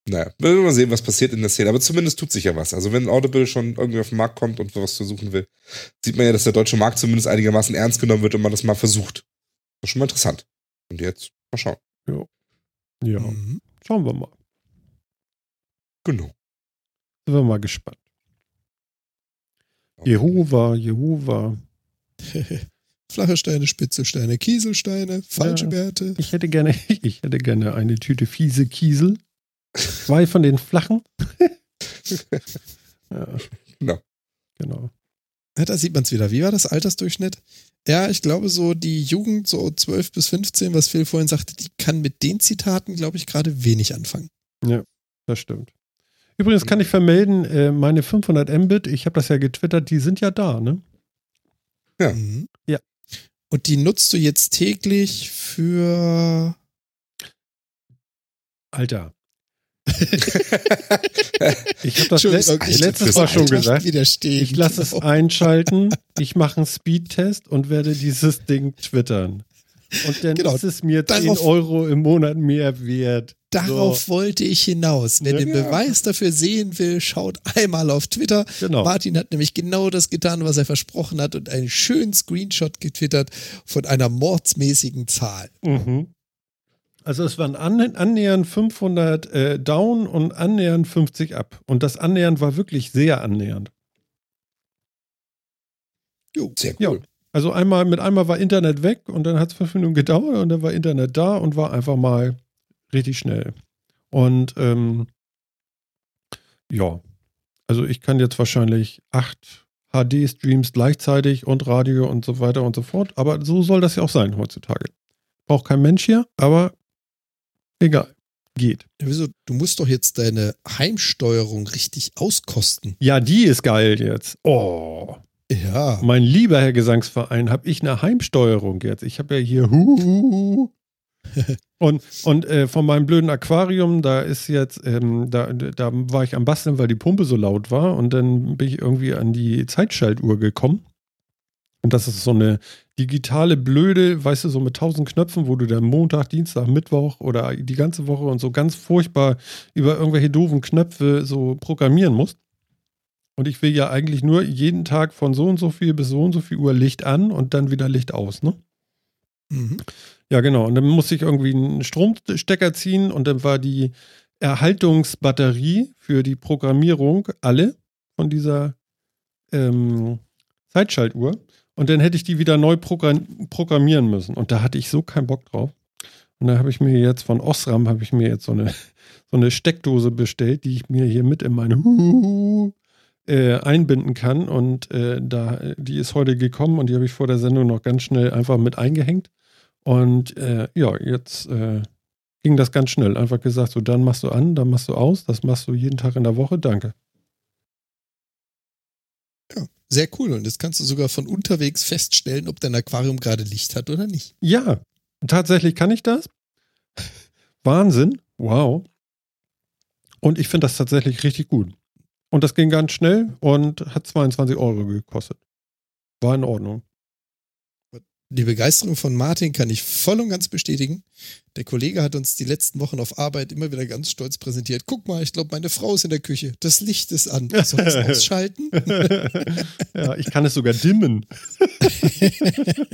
Naja, wir werden mal sehen, was passiert in der Szene. Aber zumindest tut sich ja was. Also wenn Audible schon irgendwie auf den Markt kommt und was versuchen will, sieht man ja, dass der deutsche Markt zumindest einigermaßen ernst genommen wird und man das mal versucht. Das ist schon mal interessant. Und jetzt mal schauen. Ja, Mhm. schauen wir mal. Genau. Sind wir mal gespannt. Jehova, Jehova. Flache Steine, spitze Steine, Kieselsteine, falsche Ja. Bärte. Ich hätte gerne, ich hätte gerne eine Tüte fiese Kiesel. Zwei von den flachen. ja, Genau. genau. Ja, da sieht man es wieder. Wie war das Altersdurchschnitt? Ja, ich glaube so die Jugend, so 12 bis 15, was Phil vorhin sagte, die kann mit den Zitaten, glaube ich, gerade wenig anfangen. Das stimmt. Übrigens kann ich vermelden, äh, meine 500 Mbit, ich habe das ja getwittert, die sind ja da, ne? Ja. Mhm. Ja. Und die nutzt du jetzt täglich für Alter. Ich habe das Entschuldigung, let ich- letztes Mal schon gesagt. Ich lasse es einschalten, ich mache einen Speedtest und werde dieses Ding twittern. Und dann Genau. ist es mir 10 Darauf- Euro im Monat mehr wert. Darauf So, wollte ich hinaus. Wer Ja. den Beweis dafür sehen will, schaut einmal auf Twitter. genau. Martin hat nämlich genau das getan, was er versprochen hat und einen schönen Screenshot getwittert von einer mordsmäßigen Zahl. Mhm. Also es waren an, annähernd 500 äh, down und annähernd 50 up. Und das annähernd war wirklich sehr annähernd. Jo. Sehr Ja. cool. Also einmal mit einmal war Internet weg und dann hat es fünf Minuten gedauert und dann war Internet da und war einfach mal richtig schnell. Und ähm, ja, also ich kann jetzt wahrscheinlich acht HD-Streams gleichzeitig und Radio und so weiter und so fort. Aber so soll das ja auch sein heutzutage. Braucht kein Mensch hier, aber egal. Geht. Ja, Wieso? Du musst doch jetzt deine Heimsteuerung richtig auskosten. Ja, die ist geil jetzt. Oh. Ja. Mein lieber Herr Gesangsverein, habe ich eine Heimsteuerung jetzt. Ich habe ja hier Huhuhu. und und äh, von meinem blöden Aquarium, da ist jetzt, ähm, da, da war ich am Basteln, weil die Pumpe so laut war und dann bin ich irgendwie an die Zeitschaltuhr gekommen. Und das ist so eine digitale blöde, weißt du, so mit tausend Knöpfen, wo du dann Montag, Dienstag, Mittwoch oder die ganze Woche und so ganz furchtbar über irgendwelche doofen Knöpfe so programmieren musst. Und ich will ja eigentlich nur jeden Tag von so und so viel bis so und so viel Uhr Licht an und dann wieder Licht aus, ne? Mhm. Ja, genau. Und dann musste ich irgendwie einen Stromstecker ziehen und dann war die Erhaltungsbatterie für die Programmierung alle von dieser ähm, Zeitschaltuhr. Und dann hätte ich die wieder neu program programmieren müssen. Und da hatte ich so keinen Bock drauf. Und da habe ich mir jetzt von Osram habe ich mir jetzt so eine, so eine Steckdose bestellt, die ich mir hier mit in meine Huhuhu, äh, einbinden kann. Und äh, da, die ist heute gekommen und die habe ich vor der Sendung noch ganz schnell einfach mit eingehängt. Und äh, ja, jetzt äh, ging das ganz schnell. Einfach gesagt, so dann machst du an, dann machst du aus, das machst du jeden Tag in der Woche. Danke. Ja, sehr cool. Und jetzt kannst du sogar von unterwegs feststellen, ob dein Aquarium gerade Licht hat oder nicht. Ja, tatsächlich kann ich das. Wahnsinn. Wow. Und ich finde das tatsächlich richtig gut. Und das ging ganz schnell und hat 22 Euro gekostet. War in Ordnung. Die Begeisterung von Martin kann ich voll und ganz bestätigen. Der Kollege hat uns die letzten Wochen auf Arbeit immer wieder ganz stolz präsentiert. Guck mal, ich glaube, meine Frau ist in der Küche. Das Licht ist an. Soll ich es ausschalten? ja, ich kann es sogar dimmen.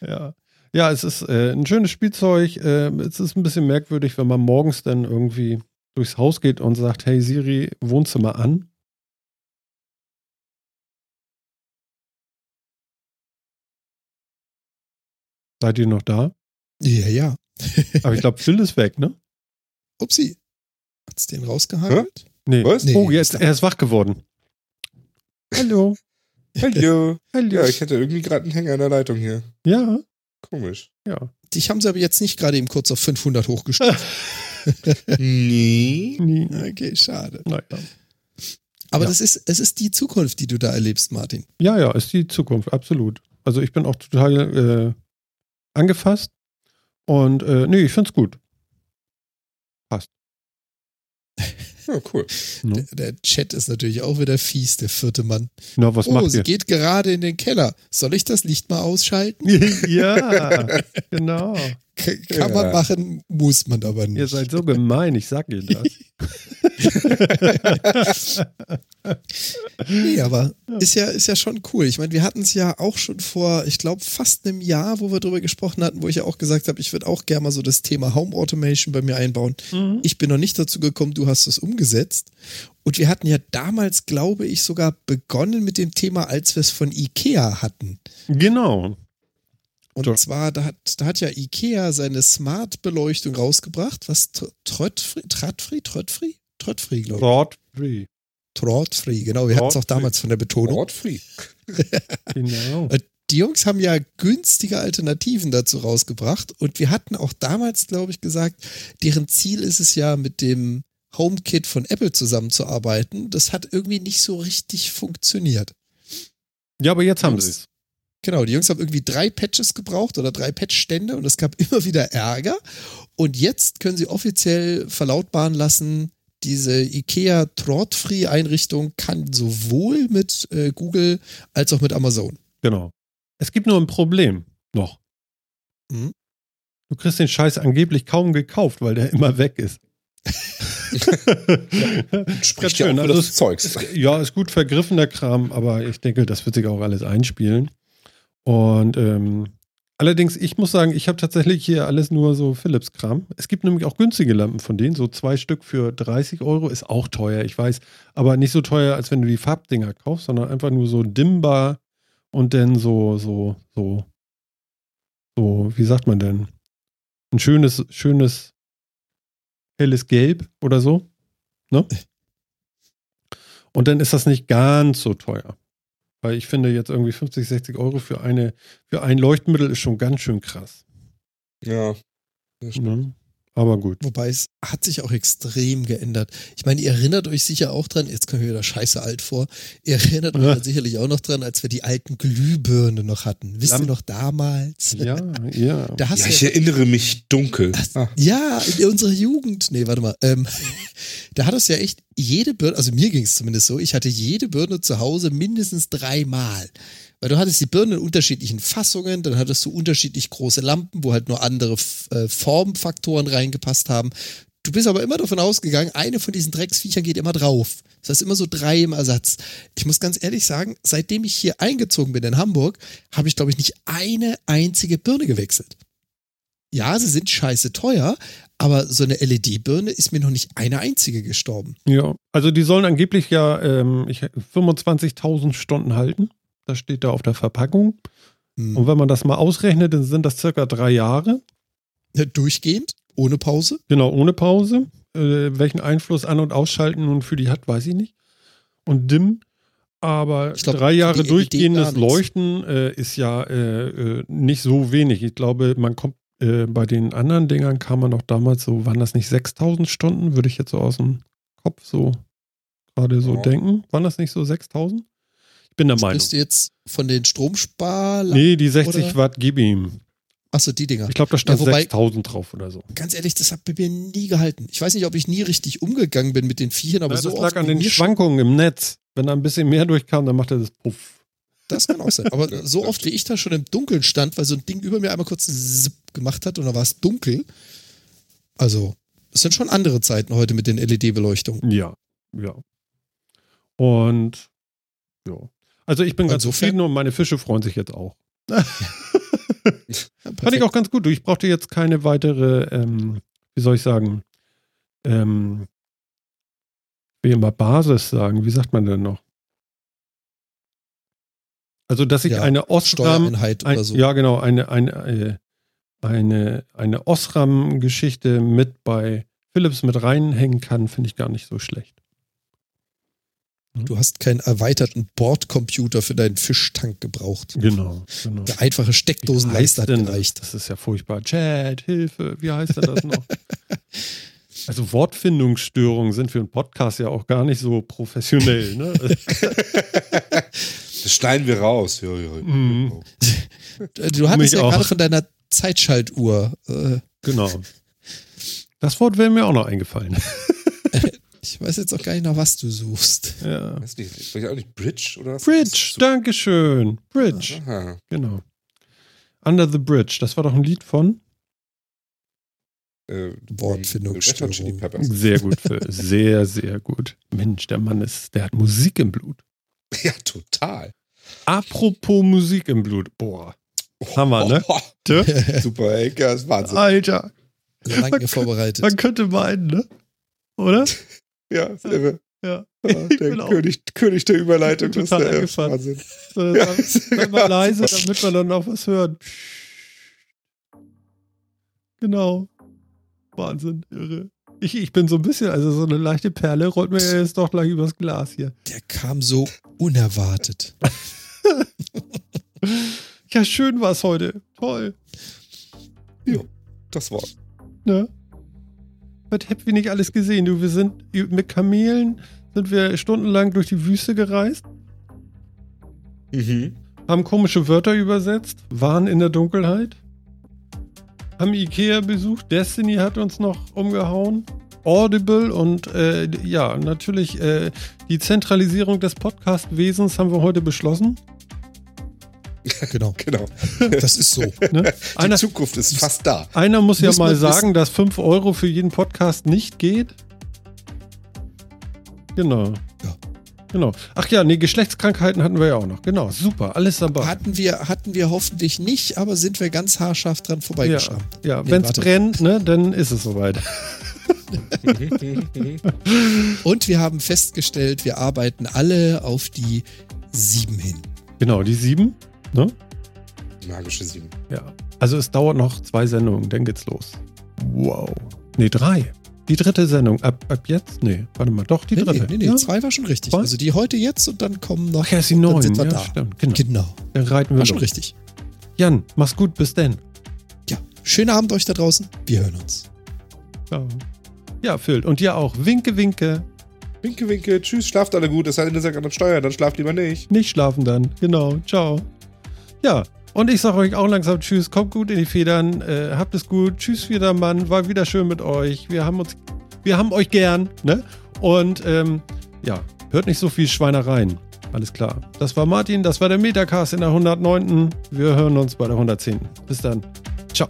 ja. Ja, es ist äh, ein schönes Spielzeug. Äh, es ist ein bisschen merkwürdig, wenn man morgens dann irgendwie durchs Haus geht und sagt, hey Siri, Wohnzimmer an. Seid ihr noch da? Ja, ja. Aber ich glaube, Phil ist weg, ne? Upsi. Hat's den rausgehagelt? Nee. Was? Nee, oh, jetzt, er ist wach geworden. Hallo. Hallo. Hallo. Ja, ich hatte irgendwie gerade einen Hänger in der Leitung hier. Ja, Komisch. ja. Dich haben sie aber jetzt nicht gerade eben kurz auf 500 hochgestuft. Nee. Nee. okay, schade. Naja. Aber Ja. das ist, es ist die Zukunft, die du da erlebst, Martin. Ja, ja, ist die Zukunft, absolut. Also ich bin auch total äh, angefasst und äh, nee, ich find's gut. Ja, cool. Ne? Der, der Chat ist natürlich auch wieder fies, der vierte Mann. Na, was oh, macht sie ihr? geht gerade in den Keller. Soll ich das Licht mal ausschalten? ja, genau. Kann man Ja. machen, muss man aber nicht. Ihr seid so gemein, ich sag ihr das. Nee, aber ist ja, ist ja schon cool. Ich meine, wir hatten es ja auch schon vor, ich glaube, fast einem Jahr, wo wir drüber gesprochen hatten, wo ich ja auch gesagt habe, ich würde auch gerne mal so das Thema Home Automation bei mir einbauen. Mhm. Ich bin noch nicht dazu gekommen, du hast es umgesetzt. Und wir hatten ja damals, glaube ich, sogar begonnen mit dem Thema, als wir es von IKEA hatten. Genau. Und So. zwar, da hat, da hat ja IKEA seine Smart-Beleuchtung rausgebracht. Was? Tr- Tröttfri? Trattfri? Tröttfri? Tröttfri, glaube ich. Thought free. Trottfri, genau. Wir hatten es auch damals von der Betonung. Wortfree. Genau. Die Jungs haben ja günstige Alternativen dazu rausgebracht. Und wir hatten auch damals, glaube ich, gesagt, deren Ziel ist es ja, mit dem HomeKit von Apple zusammenzuarbeiten. Das hat irgendwie nicht so richtig funktioniert. Ja, aber jetzt haben sie es. Genau, die Jungs haben irgendwie drei Patches gebraucht oder drei Patchstände und es gab immer wieder Ärger. Und jetzt können sie offiziell verlautbaren lassen, diese IKEA Thought-Free Einrichtung kann sowohl mit äh, Google als auch mit Amazon. Genau. Es gibt nur ein Problem noch. Mhm. Du kriegst den Scheiß angeblich kaum gekauft, weil der immer weg ist. Spricht Ganz ja auch Also das Zeugs. es- Ja, ist gut vergriffener Kram, aber ich denke, das wird sich auch alles einspielen. Und ähm, allerdings, ich muss sagen, ich habe tatsächlich hier alles nur so Philips-Kram. Es gibt nämlich auch günstige Lampen von denen, so zwei Stück für 30 Euro, ist auch teuer, ich weiß, aber nicht so teuer, als wenn du die Farbdinger kaufst, sondern einfach nur so dimmbar und dann so, so, so, so, wie sagt man denn? Ein schönes, schönes, helles Gelb oder so. Ne? Und dann ist das nicht ganz so teuer. Weil ich finde jetzt irgendwie 50, 60 Euro für eine, für ein Leuchtmittel ist schon ganz schön krass. Ja. das stimmt. Aber gut. Wobei es hat sich auch extrem geändert. Ich meine, ihr erinnert euch sicher auch dran, jetzt kommen wir wieder scheiße alt vor, ihr erinnert euch Ja. dann sicherlich auch noch dran, als wir die alten Glühbirnen noch hatten. Wisst ihr Lamp- noch damals? Ja, ja. Da hast Ja, ich ja erinnere mich dunkel. Ah, Ja, in unserer Jugend. Nee, warte mal. Ähm, da hat es ja echt jede Birne, also mir ging es zumindest so, ich hatte jede Birne zu Hause mindestens dreimal. Weil du hattest die Birnen in unterschiedlichen Fassungen, dann hattest du unterschiedlich große Lampen, wo halt nur andere äh, Formfaktoren reingepasst haben. Du bist aber immer davon ausgegangen, eine von diesen Drecksviechern geht immer drauf. Das heißt immer so drei im Ersatz. Ich muss ganz ehrlich sagen, seitdem ich hier eingezogen bin in Hamburg, habe ich, glaube ich, nicht eine einzige Birne gewechselt ja, sie sind scheiße teuer, aber so eine LED-Birne ist mir noch nicht eine einzige gestorben. Ja, also die sollen angeblich ja ähm, ich- 25.000 Stunden halten. Das steht da auf der Verpackung. Hm. Und wenn man das mal ausrechnet, dann sind das circa drei Jahre. Äh, Durchgehend, ohne Pause. Genau, ohne Pause. Äh, welchen Einfluss an- und ausschalten nun für die hat, weiß ich nicht. Und dimm. Aber glaub, drei Jahre durchgehendes. Leuchten äh, ist ja äh, äh, nicht so wenig. Ich glaube, man kommt äh, bei den anderen Dingern kam man noch damals so, waren das nicht 6000 Stunden? Würde ich jetzt so aus dem Kopf so gerade so Ja. denken. Waren das nicht so 6000? Ich bin der Meinung. Sprichst du jetzt von den Stromspar... Nee, die 60 oder? Watt gib ihm. Achso, die Dinger. Ich glaube, da stand Ja, wobei- 6000 drauf oder so. Ganz ehrlich, das hat bei mir nie gehalten. Ich weiß nicht, ob ich nie richtig umgegangen bin mit den Viechern, aber Ja, so das oft lag an den Schwankungen im Netz. Wenn da ein bisschen mehr durchkam, dann macht er das Puff. Das kann auch sein. Aber so oft, wie ich da schon im Dunkeln stand, weil so ein Ding über mir einmal kurz zipp gemacht hat und dann war es dunkel. Also, es sind schon andere Zeiten heute mit den LED-Beleuchtungen. Ja, ja. Und ja. Also ich bin ganz Insofern- zufrieden und meine Fische freuen sich jetzt auch. Ja, Fand ich auch ganz gut. Ich brauchte jetzt keine weitere, ähm, wie soll ich sagen, ähm, ich will immer Basis sagen. Wie sagt man denn noch? Also, dass ich Ja, eine Osram, ein, oder so. ja genau, eine, eine, äh, eine, eine Osram-Geschichte mit bei Philips mit reinhängen kann, finde ich gar nicht so schlecht. Du hast keinen erweiterten Bordcomputer für deinen Fischtank gebraucht. Genau, genau. Der einfache Steckdosenleister hat gereicht. Das? das ist ja furchtbar. Chat, Hilfe, wie heißt denn das noch? also Wortfindungsstörungen sind für einen Podcast ja auch gar nicht so professionell. Ne? Das schneiden wir raus. Ja, ja. Mhm. Du hattest Mich ja auch. gerade von deiner Zeitschaltuhr. Äh, genau. Das Wort wäre mir auch noch eingefallen. ich weiß jetzt auch gar nicht, nach was du suchst. ja. Weiß nicht, vielleicht auch nicht Bridge oder was? Bridge, Dankeschön. Bridge, Aha. genau. Under the Bridge, das war doch ein Lied von? Äh, Wortfindungsstörung. Sehr gut, Phil. sehr, sehr gut. Mensch, der Mann ist, der hat Musik im Blut. Ja, total. Apropos Musik im Blut, boah. Hammer, ne? Oh, Tö? super, ey, das ist Wahnsinn. Alter, Lange vorbereitet. man könnte meinen, ne? Oder? Ja, irre. Ja. Ja, Ich der auch König, König der Überleitung. Ist der angefangen. Wahnsinn. So, Ja, dann mal leise, damit man dann auch was hört. Genau. Wahnsinn, irre. Ich, ich bin so ein bisschen, also so eine leichte Perle rollt mir jetzt doch gleich übers Glas hier. Der kam so unerwartet. Ja, schön war es heute. Toll. Das war's. Ne? Was habt ihr nicht alles gesehen? Du, wir sind mit Kamelen sind wir stundenlang durch die Wüste gereist, Mhm. haben komische Wörter übersetzt, waren in der Dunkelheit, haben Ikea besucht, Destiny hat uns noch umgehauen, Audible und äh, ja, natürlich äh, die Zentralisierung des Podcast-Wesens haben wir heute beschlossen. Genau. Genau. Das ist so. Ne? Die Einer, Zukunft ist fast da. einer muss ja Muss man mal wissen. sagen, dass 5 Euro für jeden Podcast nicht geht. Genau. Ja. Genau. Ach ja, nee, Geschlechtskrankheiten hatten wir ja auch noch. Genau, super, alles dabei. Hatten wir, hatten wir hoffentlich nicht, aber sind wir ganz haarscharf dran ja, vorbeigeschrammt. ja Nee, wenn es brennt, ne, dann ist es soweit. Und wir haben festgestellt, wir arbeiten alle auf die sieben hin. Genau, die sieben. Ne? Magische Sieben. Ja. Also es dauert noch zwei Sendungen, dann geht's los. Wow. Nee, drei. Die dritte Sendung. Ab, ab jetzt? Nee, warte mal, doch, die Nee, dritte. nee, nee, nee, ja? zwei war schon richtig. Was? Also die heute jetzt und dann kommen noch. Ach ja, ist die neun. sind wir Ja, da. stimmt. Genau. Genau. Dann reiten wir War schon los. richtig. Jan, mach's gut, bis denn. Ja. Schönen Abend euch da draußen. Wir hören uns. Ciao. Ja, Phil. Und dir auch. Winke, winke. Winke, winke. Tschüss, schlaft alle gut. Es sei denn, ihr seid an der Steuer, dann schlaft lieber nicht. Nicht schlafen dann. Genau. Ciao. Ja. Und ich sage euch auch langsam Tschüss. Kommt gut in die Federn. Äh, habt es gut. Tschüss wieder, Mann. War wieder schön mit euch. Wir haben uns, wir haben euch gern. Ne? Und ähm, ja, hört nicht so viel Schweinereien. Alles klar. Das war Martin. Das war der Metacast in der 109. Wir hören uns bei der 110. Bis dann. Ciao.